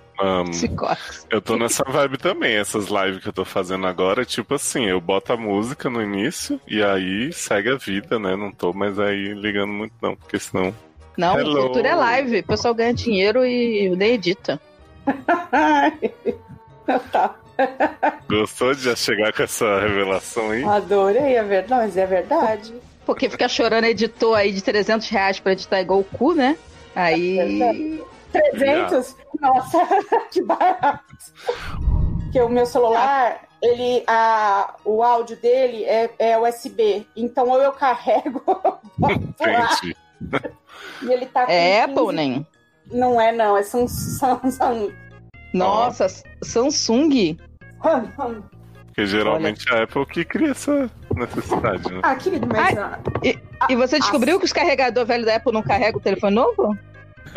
Psicose. Eu tô nessa vibe também, essas lives que eu tô fazendo agora, tipo assim, eu boto a música no início e aí segue a vida, né? Não tô mais aí ligando muito não, porque senão... Não, Hello. futuro é live. O pessoal ganha dinheiro e nem edita. tá. *laughs* Gostou de já chegar com essa revelação aí? Adorei, é verdade, mas é verdade. Porque fica chorando editor aí de 300 reais pra editar igual o cu, né? Aí. 300? Nossa, *laughs* que barato. Porque o meu celular, ele, a, o áudio dele é, é USB. Então ou eu carrego *laughs* Entendi. e ele tá com É 15 Apple, nem. Não é não, é Samsung. Samsung. Nossa, Samsung. Porque geralmente é a Apple que cria essa necessidade, né? Ah, querido, mas Ai, a, e- E você descobriu que os carregadores velhos da Apple não carregam o telefone novo?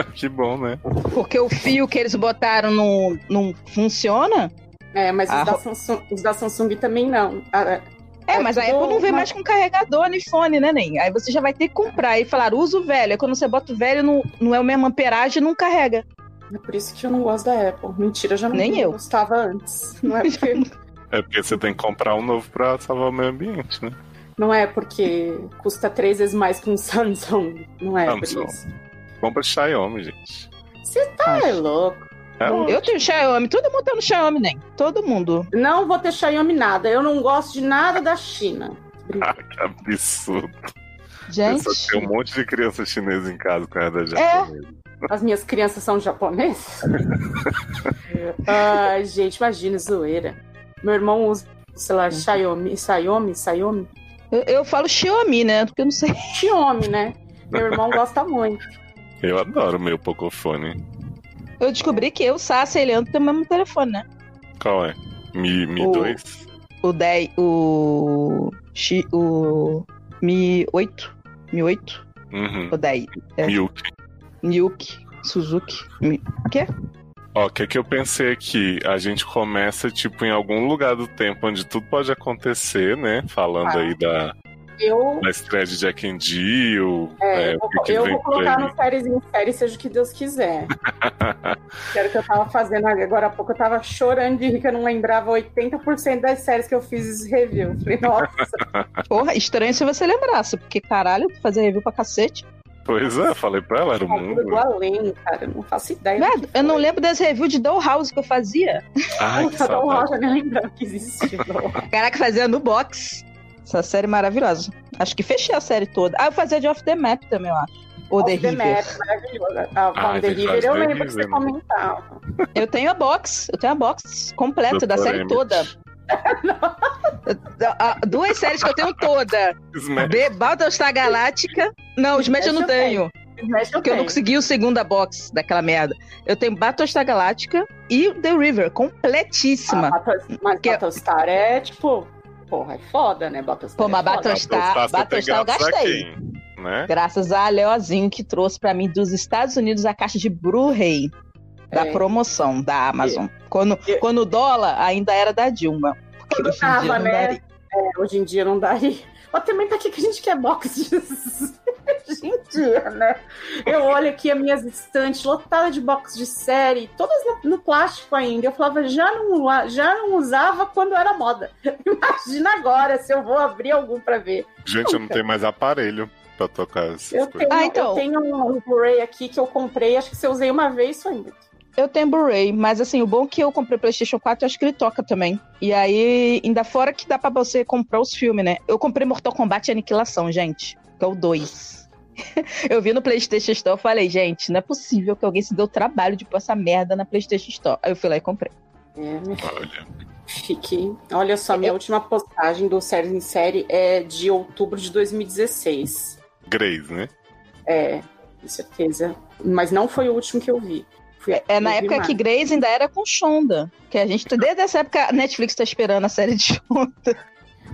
*laughs* Que bom, né? Porque o fio que eles botaram não, não funciona? É, mas Ah, os, da Samsung, os da Samsung também não. Ah, É, É mas a tudo Apple não vem mais com carregador no iPhone, né, nem? Aí você já vai ter que comprar e falar, usa o velho. Aí quando você bota o velho, não, não é o mesmo amperagem, não carrega. É por isso que eu não gosto da Apple. Mentira, já não Nem eu. gostava antes. Não é porque, *laughs* É porque você tem que comprar um novo pra salvar o meio ambiente, né? não é porque custa três vezes mais que um Samsung. Não é por Samsung. Compra Xiaomi, gente. Você tá é louco. É Não. Eu tenho Xiaomi, todo mundo tá no Xiaomi, nem. Todo mundo. Não vou ter Xiaomi nada. Eu não gosto de nada da China. *laughs* Ah, que absurdo. Gente, ter um monte de criança chinesa em casa com a da É. japonesa. As minhas crianças são japonesas? *laughs* Ai, gente, imagina, zoeira. Meu irmão usa, sei lá, Xiaomi, Xiaomi, Xiaomi. eu, eu falo Xiaomi, né? Porque eu não sei. Xiaomi, né? Meu irmão gosta muito. Eu adoro meu Pocophone. Eu descobri que eu, Sassi e Leandro tem o mesmo telefone, né? Qual é? Mi, Mi O- 2? O 10, o. Xi- O. Mi 8. Mi 8? Uhum. O 10. É. Milk. Nuke, Suzuki. Mi... O quê? Ó, o que, que eu pensei aqui? A gente começa, tipo, em algum lugar do tempo onde tudo pode acontecer, né? Falando Ah. aí da, Eu, da estreia de Jack and Jill. é, é, eu, vou, eu vou colocar no séries em série, seja o que Deus quiser. que *laughs* era o que eu tava fazendo agora há pouco. Eu tava chorando de rir que eu não lembrava 80% das séries que eu fiz review. Falei, *laughs* nossa, Porra, estranho se você lembrasse, porque caralho, tu fazia review pra cacete. Pois é, falei pra ela, era o Cultura mundo. do além, cara. Eu não faço ideia. eu não lembro das reviews de Dollhouse que eu fazia. Ai, *laughs* Dom saudade. Rocha nem lembrava que existia. Caraca, fazia no box. Essa série maravilhosa. Acho que fechei a série toda. Ah, eu fazia de Off the Map também, eu acho. Ou The Off the River. Map, maravilhoso. A Ah, From the River eu lembro que você né? comentava. Eu tenho a box. Eu tenho a box completa da série toda. Ah, Duas séries que eu tenho toda. The Battlestar Galáctica. Não, os Smash eu não eu tenho. Smash eu Porque eu não tenho. consegui o segunda box daquela merda. Eu tenho Battlestar Galáctica e The River, completíssima. Ah, Mas Que- Battlestar é tipo. Porra, é foda, né? Battlestar. Pô, mas é você tem Battlestar eu gastei. quem, Né? Graças a Leozinho que trouxe pra mim dos Estados Unidos a caixa de Blu-ray da É. promoção da Amazon. Quando, E- quando o dólar ainda era da Dilma. Porque hoje em tava, dia não né? É, hoje em dia não daria. Mas também pra que que a gente quer box de... hoje em dia, né? Eu olho aqui as minhas estantes lotadas de box de série, todas no, no plástico ainda. Eu falava, já não, já não usava quando era moda. *laughs* Imagina agora se eu vou abrir algum pra ver. Gente, eu não tenho mais aparelho pra tocar essas Eu coisas. tenho, Ah, então. eu tenho um Blu-ray aqui que eu comprei, acho que se eu usei uma vez foi muito. Eu tenho Blu-ray, mas assim, o bom é que eu comprei PlayStation 4, eu acho que ele toca também. E aí, ainda fora que dá pra você comprar os filmes, né? Eu comprei Mortal Kombat Aniquilação, gente, que é o 2. *laughs* eu vi no PlayStation Store e falei, gente, não é possível que alguém se deu o trabalho de pôr essa merda na PlayStation Store. Aí eu fui lá e comprei. É, Olha. Fique. Olha só, minha última postagem do Séries em Série é de outubro de 2016. Grace, né? É, com certeza. Mas não foi o último que eu vi. Fui- É na época mais. que Grace ainda era com Shonda. Que a gente, desde essa época, a Netflix tá esperando a série de Shonda.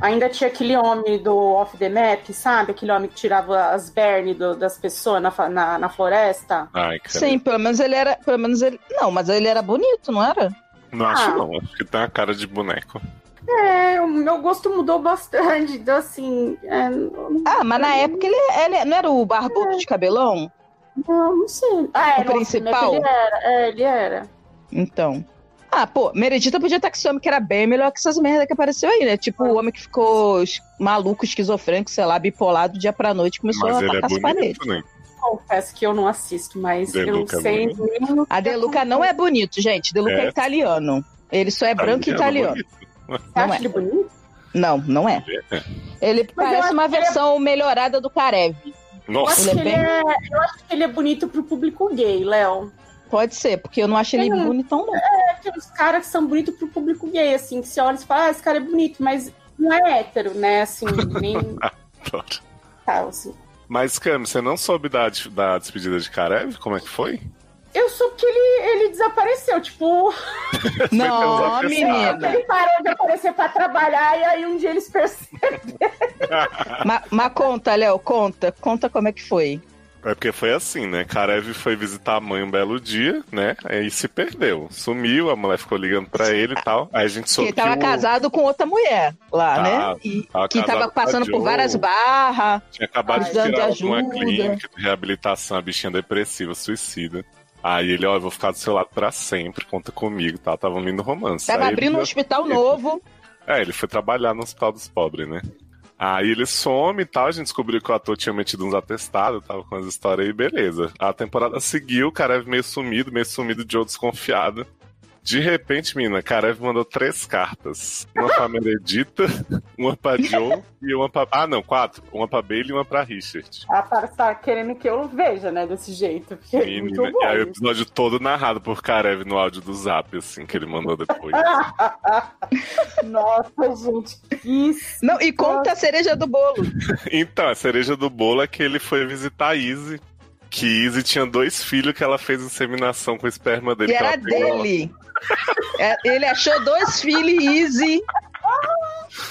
Ainda tinha aquele homem do Off the Map, sabe? Aquele homem que tirava as berne do- das pessoas na, na, na floresta. Ai, cara. Sim, pelo menos ele era. Pelo menos ele. Não, mas ele era bonito, não era? Não acho Ah. não. Acho que tem uma cara de boneco. É, o meu gosto mudou bastante. Então, assim. é, Ah, mas na época ele, ele não era o barbudo de cabelão? Não, não sei. Ah, é, O Map principal? Ele era, é, ele era. Então. Ah, pô, Meredita podia estar com esse homem que era bem melhor que essas merda que apareceu aí, né? Tipo o homem que ficou maluco, esquizofrênico, sei lá, bipolar do dia pra noite, começou Mas a ele é atacar as paredes. né? Confesso que eu não assisto, mas De eu não Luca é sei o A que De Luca não é bonito, gente. De Luca é, É. italiano. Ele só é branco e italiano. bonito. Você Não acha é. ele bonito? Não, não é. É. Ele Mas parece uma é- versão melhorada do Karev. Eu acho, Nossa, Ele é que ele é, eu acho que ele é bonito pro público gay, Léo. Pode ser, porque eu não acho ele Tem um- bonitão, não. É aqueles caras que são bonitos pro público gay, assim, que você olha e fala, ah, esse cara é bonito, mas não é hétero, né? Assim, *laughs* nem adoro. tal, assim. Mas, Cam, você não soube da, da despedida de Karev? Como é que foi? Eu soube que ele, ele desapareceu, tipo, *laughs* Não, menina. ele parou de aparecer pra trabalhar e aí um dia eles perceberam. *laughs* Mas mas conta, Léo, conta. Conta como é que foi. É porque foi assim, né? Karev foi visitar a mãe um belo dia, né? Aí se perdeu. Sumiu, a mulher ficou ligando pra ele e tal. Aí a gente Que soube ele tava que o- casado com outra mulher lá, Tá, né? E tava que tava passando por várias barras. tinha acabado de tirar de uma clínica de reabilitação, a bichinha depressiva, suicida. Aí ele, ó, eu vou ficar do seu lado pra sempre, conta comigo, tá? Tava lindo romance. Tava Aí ele abrindo um hospital *laughs* novo. É, ele foi trabalhar no Hospital dos Pobres, né? Aí ele some e tal, a gente descobriu que o ator tinha metido uns atestados, tava com as histórias aí, beleza. A temporada seguiu, o Karev meio sumido, meio sumido, Joe desconfiado. De repente, mina, Karev mandou três cartas. Uma pra Meredita, *laughs* uma pra Joe e uma pra... Ah, não, quatro. Uma pra Bailey e uma pra Richard. A Tara tá querendo que eu veja, né, desse jeito. Porque é muito bom. e aí o episódio todo narrado por Karev no áudio do Zap, assim, que ele mandou depois. *laughs* Nossa, gente, que Não, e conta a cereja do bolo. *laughs* Então, a cereja do bolo é que ele foi visitar a Izzy. Que Izzy tinha dois filhos que ela fez inseminação com o esperma dele. E que era dele. É, Ele achou dois filhos easy.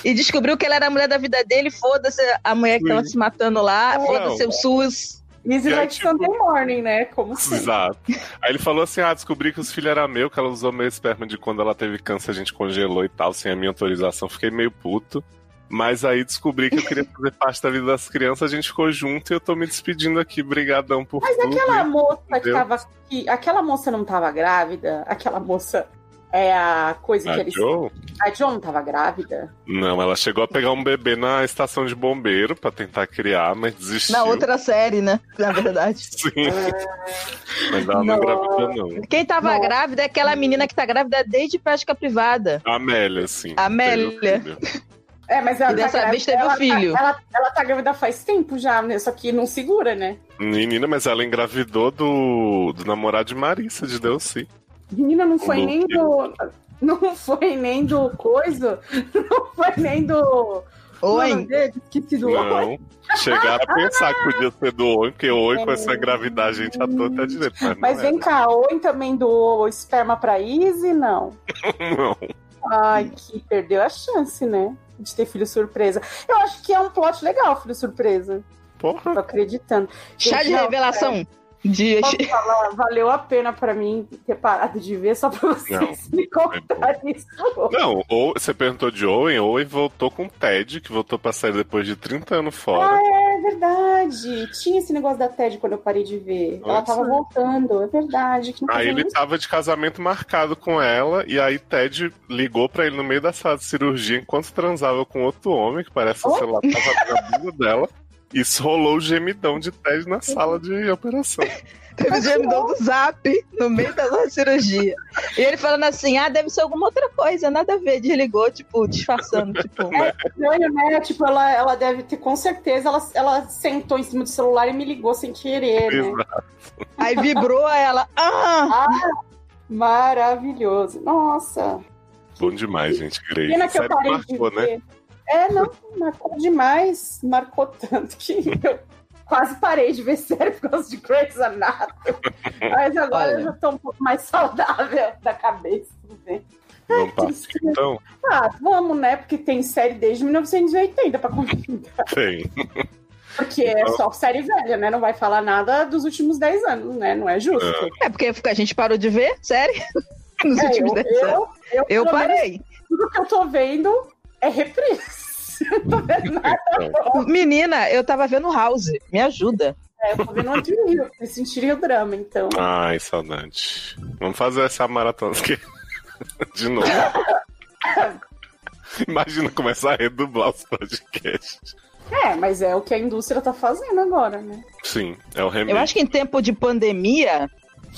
E descobriu que ela era a mulher da vida dele. Foda-se a mulher que tava se matando lá. Foda-se o SUS. Easy aí, like tipo- Sunday morning, né? Como sempre. Exato. Aí ele falou assim: ah, descobri que os filhos eram meus, que ela usou meu esperma de quando ela teve câncer, a gente congelou e tal, sem a minha autorização. Fiquei meio puto. Mas aí descobri que eu queria *laughs* fazer parte da vida das crianças, a gente ficou junto e eu tô me despedindo aqui. Brigadão por Mas tudo. aquela moça que tava aqui, aquela moça não tava grávida? Aquela moça é a coisa que A eles. Joe? A John não tava grávida? Não, ela chegou a pegar um bebê na estação de bombeiro pra tentar criar, mas desistiu. Na outra série, né? Na verdade. *laughs* Sim. Mas ela não Não. engravidou, não. Quem tava Não. grávida é aquela menina que tá grávida desde prática privada. A Amélia, sim. Amélia. É, mas ela E tá dessa grávida, vez teve o ela, filho. Tá, ela, ela tá grávida faz tempo já, né? Só que não segura, né? Menina, mas ela engravidou do, do namorado de Marissa, de Delcy. Menina, não foi Como nem que- do. *laughs* Não foi nem do coisa. Não foi nem do. Oi. Esqueci do Oi. Não. Chegaram a pensar que podia ser do Oi, porque o Oi começou a engravidar a gente à toa até direito. Mas, Mas vem cá, Oi também do esperma pra Izzy? Não. *laughs* Não. Ai, que perdeu a chance, né? De ter filho surpresa. Eu acho que é um plot legal, filho surpresa. Porra. Tô acreditando. Chá de não, Posso falar, valeu a pena pra mim ter parado de ver só pra vocês me contarem isso. Não, ou, você perguntou de Owen, Owen voltou com o Ted, que voltou pra sair depois de 30 anos fora. Ah, é verdade. Tinha esse negócio da TED quando eu parei de ver. Ela tava é. voltando, é verdade. Que Aí ele tava de casamento marcado com ela, e aí Ted ligou pra ele no meio da sala de cirurgia enquanto transava com outro homem, que parece que o celular tava na bunda dela. *laughs* Isso rolou o gemidão de Ted na sala de operação. *laughs* Teve o gemidão do zap no meio da nossa cirurgia. E ele falando assim: ah, deve ser alguma outra coisa, nada a ver. Desligou, tipo, disfarçando. *laughs* Tipo, estranho, né? Tipo, ela, ela deve ter, com certeza, ela, ela sentou em cima do celular e me ligou sem querer, né? Exato. aí vibrou ela. Ah! Maravilhoso. Nossa. Bom demais, gente. Grace. Pena que eu Série parei marcou, de né? É, não, marcou demais. Marcou tanto que eu quase parei de ver *laughs* série por causa de Grey's Anatomy. Mas agora Olha. eu já tô um pouco mais saudável *laughs* da cabeça. tudo bem. Vamos partir, então? Ah, vamos, né? Porque tem série desde 1980 pra comentar. Tem. Porque é só série velha, né? Não vai falar nada dos últimos 10 anos, né? Não é justo. É porque a gente parou de ver, sério? *laughs* Nos É, últimos eu, 10 anos. eu, eu, Eu menos, parei. Tudo que eu tô vendo é reprise. Então, Menina, eu tava vendo House. Me ajuda. É, eu tô vendo onde rio. Eu sentiria o drama, então. Ai, saudade. Vamos fazer essa maratona aqui. *laughs* De novo. Imagina começar a redublar os podcasts. É, mas é o que a indústria tá fazendo agora, né? Sim, é o remake. Eu acho que em tempo de pandemia,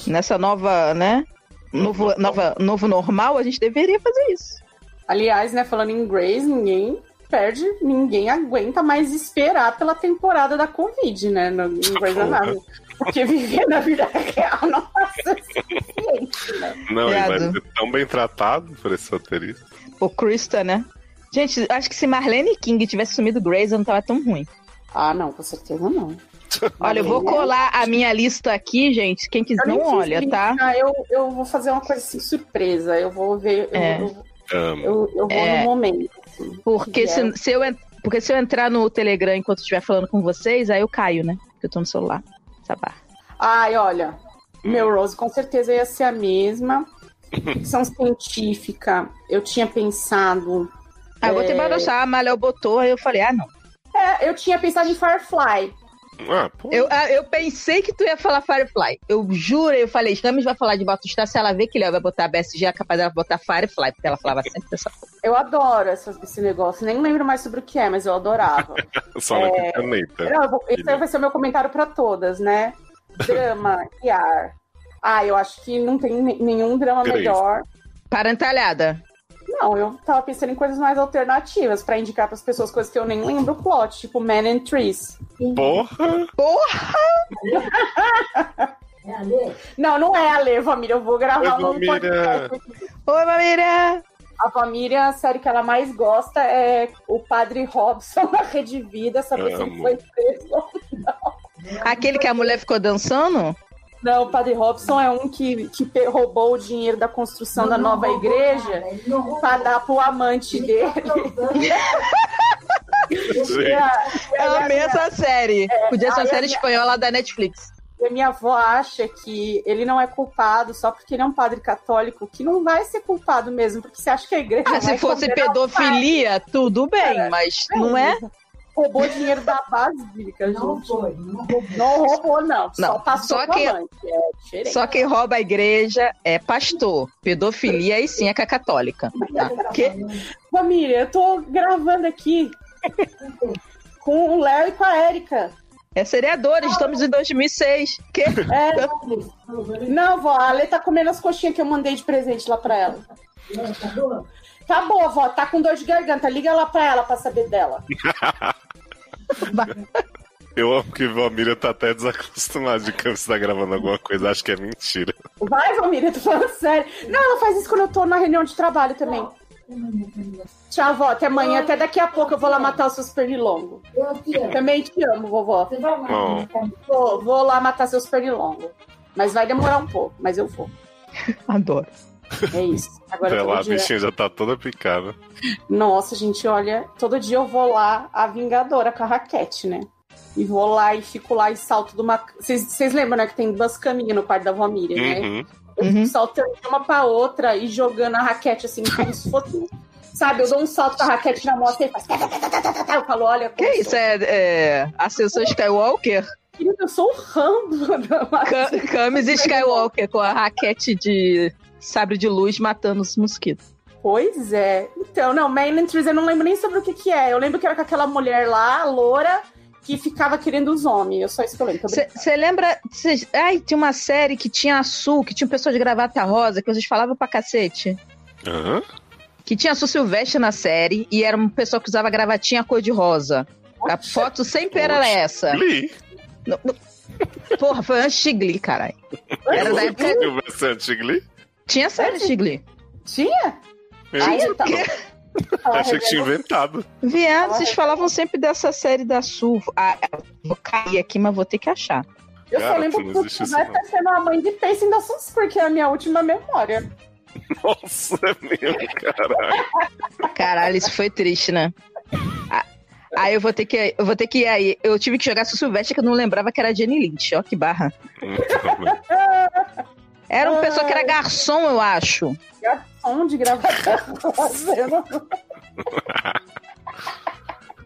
nessa nova, né? Novo, nova, novo normal, a gente deveria fazer isso. Aliás, né, falando em Grace, ninguém perde, ninguém aguenta mais esperar pela temporada da Covid, né? No, em Grey's. Anatomy. Porque viver na vida real não ser suficiente, né? Não, ele vai ser tão bem tratado por esse roteirista. O Krista, né? Gente, acho que se Marlene King tivesse sumido Grace, não tava tão ruim. Ah, não, com certeza não. Olha, eu vou colar a minha lista aqui, gente. Quem quiser, não olha, tá? Eu, eu vou fazer uma coisa assim, surpresa. Eu vou ver. Eu, É. eu, Amo. eu, eu vou É. no momento. assim. Porque É. se, se eu, porque se eu entrar no Telegram enquanto estiver falando com vocês, aí eu caio, né? Porque eu tô no celular. Essa barra. Ai, olha. Meu Rose com certeza ia ser a mesma. *laughs* Ficção científica, eu tinha pensado. Aí eu botei É. pra achar, a Malhel botou, aí eu falei, ah, não. É, eu tinha pensado em Firefly. Ah. Eu, ah, eu pensei que tu ia falar Firefly. Eu juro, eu falei, Rames vai falar de Battlestar, se ela vê que Léo vai botar BSG, é capaz dela botar Firefly, porque ela falava sempre dessa coisa. Eu adoro essa- esse negócio. Nem lembro mais sobre o que é, mas eu adorava. *laughs* Só na caneta. Não, eu vou- esse aí vai ser o meu comentário pra todas, né? Drama e ar. Ah, eu acho que não tem ne- nenhum drama Grace. melhor. Parentalhada. Não, eu tava pensando em coisas mais alternativas pra indicar pras pessoas coisas que eu nem lembro o plot, tipo Man and Trees. Porra! Porra! Não, não é a Lê, família. Eu vou gravar Oi, um Valmira. podcast. Oi, Mamira! A família, a série que ela mais gosta é o Padre Robson *laughs* na Rede Vida, saber se ele Amo. foi preso. Aquele que a mulher ficou dançando? Não, o Padre Robson é um que, que roubou o dinheiro da construção da nova igreja pra dar pro amante dele. Gente, E a, e a amei essa série. Podia ser uma série minha- espanhola da Netflix. e a minha avó acha que ele não é culpado só porque ele é um padre católico, que não vai ser culpado mesmo, porque você acha que a igreja Ah, vai se fosse pedofilia, tudo bem, mas não é? Roubou dinheiro da basílica, Não gente. foi, não roubou. Não roubou, não. Só Não, passou só pro que- amante. É. Só quem rouba a igreja é pastor. Pedofilia aí sim é que é católica. Tá? Que- Família, eu tô gravando aqui com o Léo e com a Érica. É seriadores, estamos em 2006. Que? É, não, vó, a Lê tá comendo as coxinhas que eu mandei de presente lá pra ela. Tá bom? Tá boa, vó, tá com dor de garganta. Liga lá pra ela pra saber dela. *laughs* *laughs* eu amo que Valmira tá até desacostumada de que você tá gravando alguma coisa. Acho que é mentira. Vai, família, tô falando sério. Não, ela faz isso quando eu tô na reunião de trabalho também. Tchau, vó, até amanhã. Até daqui a pouco eu vou lá matar os seus pernilongos. Eu te amo. Também te amo, vovó. Você vai lá. Vou, vou lá matar seus pernilongos. Mas vai demorar um pouco, mas eu vou. *laughs* Adoro. É isso. Agora Até lá, a dia... bichinha já tá toda picada. Nossa, gente, olha, todo dia eu vou lá, a Vingadora com a raquete, né? E vou lá e fico lá e salto de uma. Vocês lembram, né, que tem duas caminhas no quarto da vó Miriam, né? Uhum. Eu Uhum. fico saltando de uma pra outra e jogando a raquete assim, como se fosse. Sabe, eu dou um salto com a raquete na moto e faz. Eu falo, olha. Que isso? É, é Ascensão Skywalker? Querido, eu sou o Rambo *laughs* da Ca- Camis Skywalker com a raquete de sabre de luz matando os mosquitos. Pois é. Então, não, Man and Trees, eu não lembro nem sobre o que que é. Eu lembro que era com aquela mulher lá, loura, que ficava querendo os homens. Eu só isso que eu lembro. Você lembra? Cê, ai, tinha uma série que tinha Su, que tinha um pessoal de gravata rosa, que vocês falavam pra cacete. Hã? Que tinha a Su Silvestre na série e era um pessoal que usava gravatinha cor-de-rosa. A foto sempre era Poxa. essa. Glee. Não- não- Porra, foi antes de Glee, caralho. Era da época. Silvestre Glee? Tinha série de Glee. Tinha? Eu tava. tava achei que tinha inventado. Viado, vocês falavam sempre dessa série da Su. Ah, vou cair aqui, mas vou ter que achar. Eu só Cara, lembro não que não. estar sendo a mãe de Pacing da Dawson's Creek, é a minha última memória. *laughs* Nossa, é mesmo, caralho. Caralho, isso foi triste, né? Ah, Aí eu vou ter que. Eu vou ter que ir aí. Eu tive que jogar Su Silvestre que eu não lembrava que era Jenny Lynch. Ó, que barra. *laughs* Era um pessoa que era garçom, eu acho. Garçom de. *laughs* Eu, não-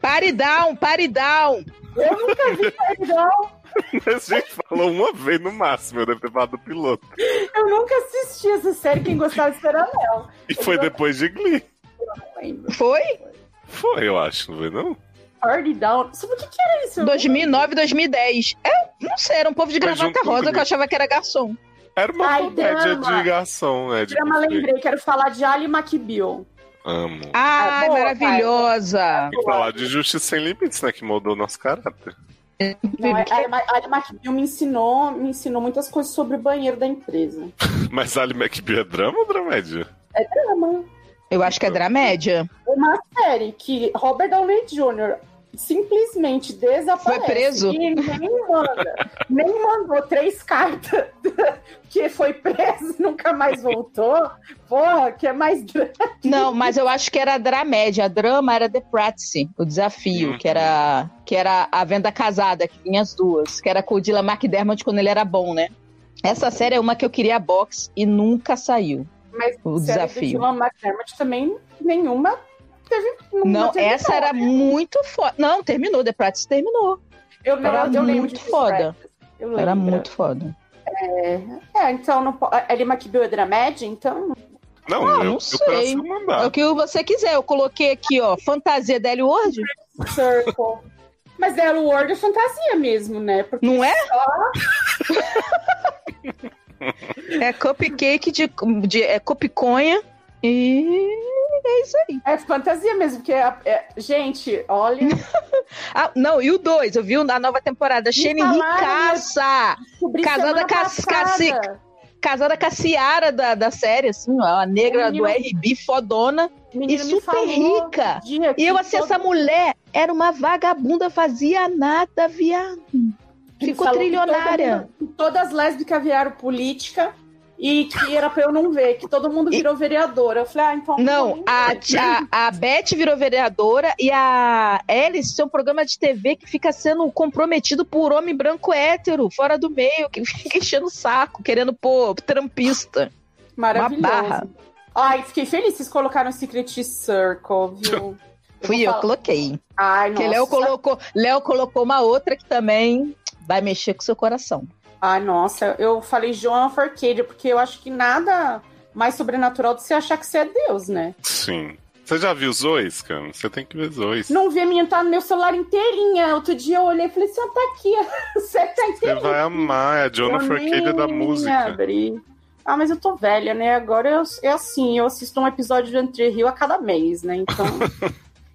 Pare down, pare down. eu nunca vi Perdão. A gente falou uma vez no máximo, eu devo ter falado do piloto. Eu nunca assisti essa série. Quem gostava de era Léo. E foi depois de Glee. Não. Foi? Foi, eu acho, não foi não? Party Down. Sobre o que, que era isso? 2009, 2010. É, não sei, era um povo de gravata rosa que eu achava que era garçom. Era uma Ai, comédia drama. de garçom, né? De Drama, buffet. lembrei. Quero falar de Ali McBeal. Amo. Ai, É boa, maravilhosa. Falar de Justiça Sem Limites, né? Que moldou nosso caráter. Não, é- a Ali McBeal me ensinou, me ensinou muitas coisas sobre o banheiro da empresa. *laughs* Mas Ali McBeal é drama ou dramédia? Drama. Eu acho que é dramédia. Uma série que Robert Downey Jr., simplesmente desaparece. Foi preso? E nem manda. nem mandou três cartas *laughs* que foi preso e nunca mais voltou. Porra, que é mais drama. Não, mas eu acho que era a dramédia. A drama era The Practice, o desafio, Uhum. que era que era a venda casada, que vinha as duas, que era com o Dylan McDermott quando ele era bom, né? Essa série é uma que eu queria box e nunca saiu. Mas O série do desafio. Dylan McDermott também nenhuma teve. Não, terminou, essa era né? muito foda. Não, terminou, The Practice terminou. Eu, não, era eu muito foda. Eu Era muito foda. É, então não pode. A Ellie McBeal é dramédia, então. Não, Ah, eu, não eu sei. É o que você quiser. Eu coloquei aqui, ó, fantasia da Ellie Ward. Circle. Mas é o Word é fantasia mesmo, né? Porque Não é? só- *laughs* É cupcake de, de é copiconha e é isso aí. é fantasia mesmo, porque é- é- gente, olha, *laughs* Ah, não, e o 2, eu vi a nova temporada. Shane Ricaça! Casada com a-. Casada com a Ciara da, da série, assim, ó, a negra menino- do RB, fodona. E super rica. E eu, assim, todo- essa mulher era uma vagabunda, fazia nada, viado. Ficou trilionária. que todas as lésbicas viraram política e que era pra eu não ver, que todo mundo E- virou vereadora. Eu falei, ah, então. Não, a, a, a Beth virou vereadora e a Alice tem um programa de TV que fica sendo comprometido por homem branco hétero, fora do meio, que *laughs* fica enchendo o saco, querendo pôr trampista. Maravilhoso. barra. Ai, fiquei feliz que vocês colocaram Secret Circle, viu? Fui vou eu, falar- coloquei. Ai, Porque nossa. Léo colocou, Léo colocou uma outra que também vai mexer com o seu coração. Ai, nossa, eu falei Joan of Arcadia, porque eu acho que nada mais sobrenatural do que você achar que você é Deus, né? Sim. Você já viu Zois, cara? Você tem que ver Zois. Não vi a minha tá no meu celular inteirinha. Outro dia eu olhei e falei assim, ó, tá aqui. *laughs* Você tá Você inteirinha. vai amar, é a Jonah Eu nem Arcadia da música. abri. Ah, mas eu tô velha, né? Agora eu, é assim, eu assisto um episódio de Entre Rio a cada mês, né? Então,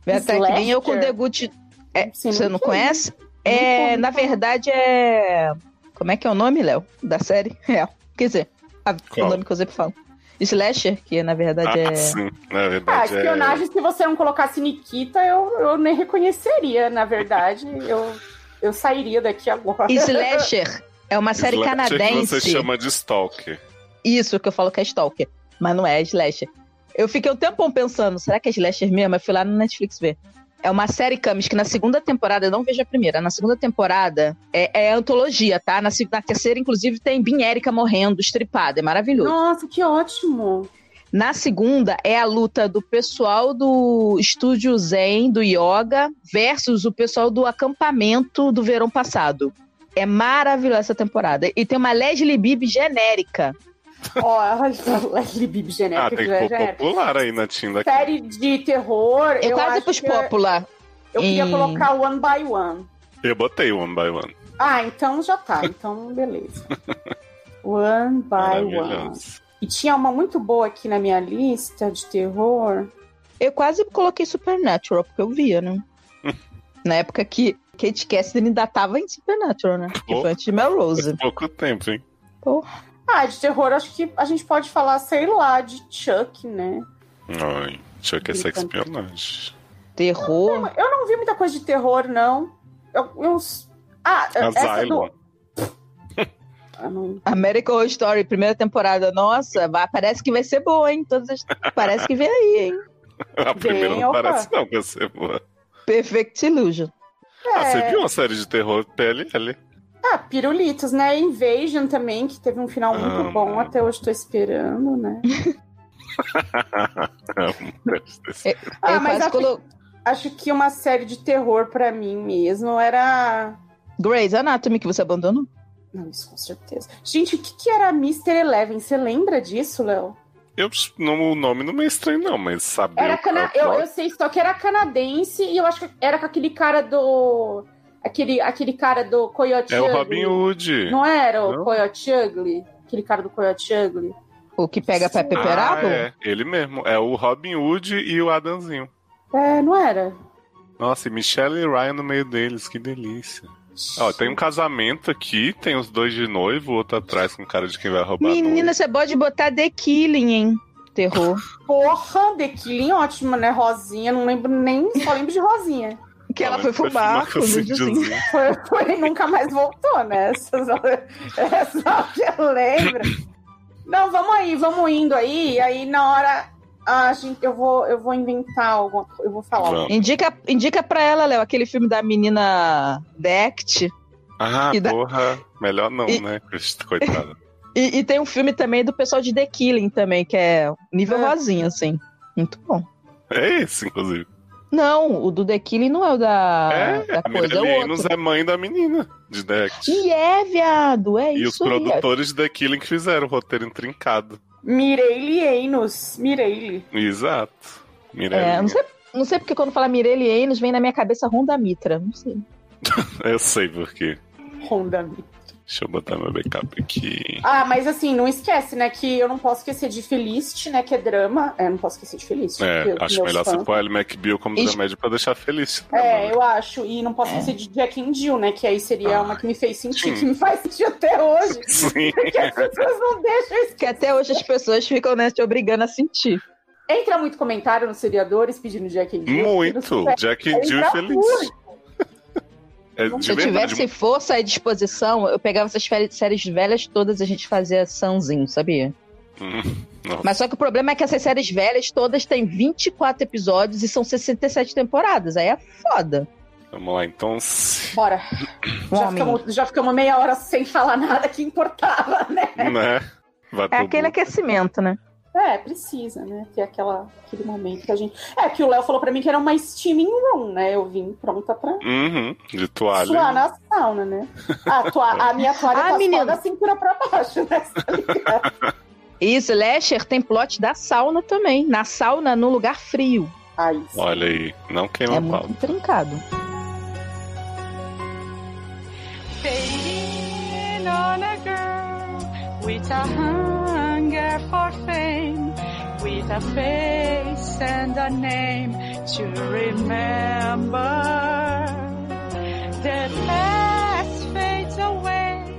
Até que nem eu com Good. É, Sim, você não não conhece? É, na verdade é. Como é que é o nome, Léo? Da série? *laughs* É. Quer dizer, a- o nome que eu sempre falo. Slasher, que na verdade Ah, é. sim. Na ah, verdade é. espionagem, se você não colocasse Nikita, eu, eu nem reconheceria, na verdade. *laughs* Eu, eu sairia daqui agora. Slasher é uma série Slasher que canadense. você chama de Stalker. Isso que eu falo que é Stalker, mas não é Slasher. Eu fiquei um tempão pensando, será que é Slasher mesmo? Eu fui lá no Netflix ver. É uma série Camis que na segunda temporada, eu não vejo a primeira, na segunda temporada é, é antologia, tá? Na, na terceira, inclusive, tem Bin Erika morrendo, estripada, é maravilhoso. Nossa, que ótimo. Na segunda é a luta do pessoal do estúdio Zen, do Yoga, versus o pessoal do acampamento do verão passado. É maravilhosa essa temporada. E tem uma Leslie Bibb genérica. *laughs* Ó, Leslie Bibb Ah, genérica. tem já- que já popular aí na Tinda. Série de terror. Eu, quase pus que popular. Eu queria em- colocar One by One. Eu botei One by One. Ah, então já tá. Então, beleza. *laughs* One by One. E tinha uma muito boa aqui na minha lista de terror. Eu quase coloquei Supernatural, porque eu via, né? *laughs* Na época que Kate Cassidy ainda tava em Supernatural, né? Que foi antes de Melrose. Pouco tempo, hein? Ah, de terror, acho que a gente pode falar, sei lá, de Chuck, né? Ai, tinha que ser Brincando. espionagem. Terror. Eu não vi muita coisa de terror, não. Eu, eu- ah, essa Asylum. do. *laughs* Ah, não. American Horror Story, primeira temporada. Nossa, parece que vai ser boa, hein? Todas as- Parece que vem aí, hein? A primeira Bem, não opa. parece não que vai ser boa. Perfect Illusion. Ah, você É. viu uma série de terror PLL? Ah, Pirulitos, né? Invasion também, que teve um final muito Ah, bom. Até hoje tô esperando, né? *laughs* É, Ah, mas acho, colo... acho que uma série de terror pra mim mesmo era. Grey's Anatomy, que você abandonou? Não, isso com certeza. Gente, o que, que era Mr. Eleven? Você lembra disso, Léo? Eu, não, o nome não é estranho, não, mas saber. Era cana... eu, eu sei só que era canadense e eu acho que era com aquele cara do. Aquele, aquele cara do Coyote É o Ugly. Robin Hood. Não era o Não? Coyote Ugly? Aquele cara do Coyote Ugly? O que pega pra Ah, Peperabo? é, ele mesmo. É o Robin Hood e o Adamzinho. É, não era? Nossa, e Michelle e Ryan no meio deles, que delícia. Ó, tem um casamento aqui, tem os dois de noivo, o outro atrás com cara de quem vai roubar Menina, você pode botar The Killing, hein? Terror. Porra, The Killing, ótimo, né? Rosinha, não lembro nem. Só lembro de Rosinha. *laughs* Que ela foi fumar com com o videozinho. Foi, foi e nunca mais voltou, né? Essa, é só que eu lembro. Não, vamos aí, vamos indo aí. Aí, na hora, a gente, eu, vou, eu vou inventar alguma coisa. Eu vou falar. Vamos. Indica, indica pra ela, Léo, aquele filme da menina Dect. Ah, da- porra. Melhor não, E- né? Cristo, Coitada. *laughs* E, e tem um filme também do pessoal de The Killing também, que é nível É. rosinha, assim. Muito bom. É esse, inclusive. Não, o do The Killing não é o da, é, da a coisa, é Mirelle Enos outro. é mãe da menina de Deck. E é, viado, é E os isso aí. produtores de The Killing que fizeram o roteiro intrincado. Mireille Enos. Mireille. Exato. Mirelle. É, não sei, não sei porque quando fala Mirelle Enos vem na minha cabeça Honda Mitra. Não sei. *laughs* Eu sei por quê. Honda Mi. Deixa eu botar meu backup aqui. Ah, mas assim, não esquece, né? Que eu não posso esquecer de Felicity, né? Que é drama. É, não posso esquecer de Felicity. É, acho melhor fãs- você pôr a Ellie McBeal como Isso. remédio pra deixar feliz. É, eu acho. E não posso esquecer de Jack and Jill, né? Que aí seria Ah, uma que me fez sentir, sim. que me faz sentir até hoje. *laughs* Sim. Porque as pessoas não deixam isso. Que até hoje as pessoas ficam né, te obrigando a sentir. Entra muito comentário nos seriadores pedindo Jack and Jill. Muito. Jack and Jill feliz. muito. É Se eu verdade. tivesse força e disposição, eu pegava essas séries velhas todas e a gente fazia sanzinho, sabia? Hum. Mas só que o problema é que essas séries velhas todas têm 24 episódios e são 67 temporadas. Aí é foda. Vamos lá, então. Bora. *coughs* Já ficamos, já ficamos meia hora sem falar nada que importava, né? Né? Vai É aquele aquecimento, né? É, precisa, né? Ter aquela, aquele momento que a gente. É, que o Léo falou pra mim que era uma steaming room, né? Eu vim pronta pra Uhum, de toalha. suar na sauna, né? A, tua- a minha *laughs* toalha Ah, tá menino. só da cintura pra baixo, né? Tá? Isso, Lasher tem plot da sauna também. Na sauna, num lugar frio. Sim. Olha aí, não queima É pau. muito intrincado. Fading on a girl with a hunger for fame, with a face and a name to remember. The past fades away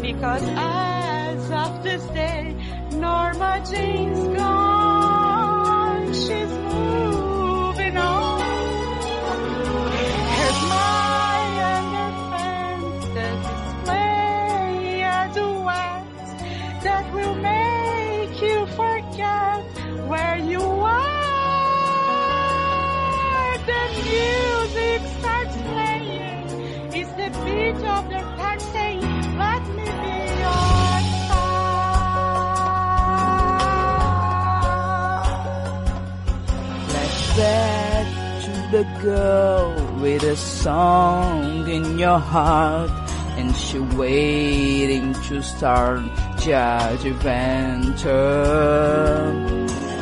because as of this day, Norma Jean's gone. The of saying, "Let me be your star." Let's back to the girl with a song in your heart, and she waiting to start Judge Adventure.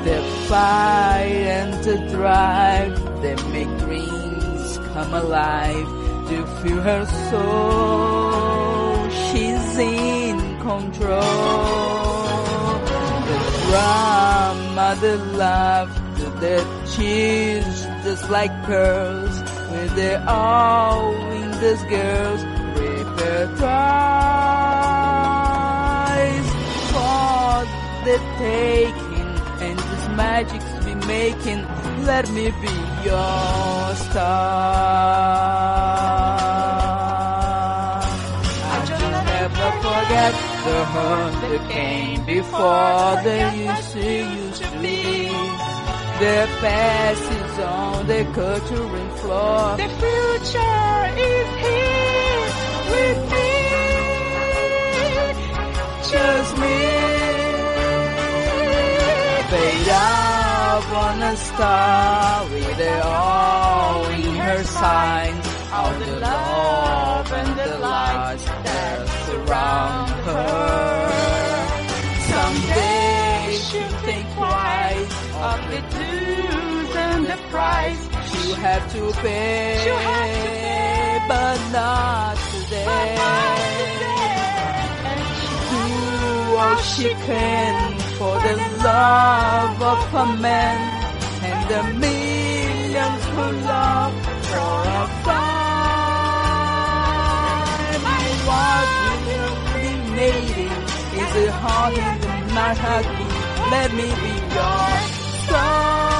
The fight and the drive that make dreams come alive. To feel her soul, she's in control the drama, the laughter, the cheers, just like pearls, with their all in girls, reprise for the taking, and this magic's be making. Let me be your star. Forget the hurt that came before they used to used to be. The past is on the culturing floor. The future is here with me. Just me. Fade out on a star with it all in her signs. All the love and the lights surround her. Someday she'll think twice Of the dues and the price. You have to pay, You have to pay. but not today. She'll Do all she can for the love of a man and the millions who love for a time. And what will lady, is it hard in the night? Let me be your star.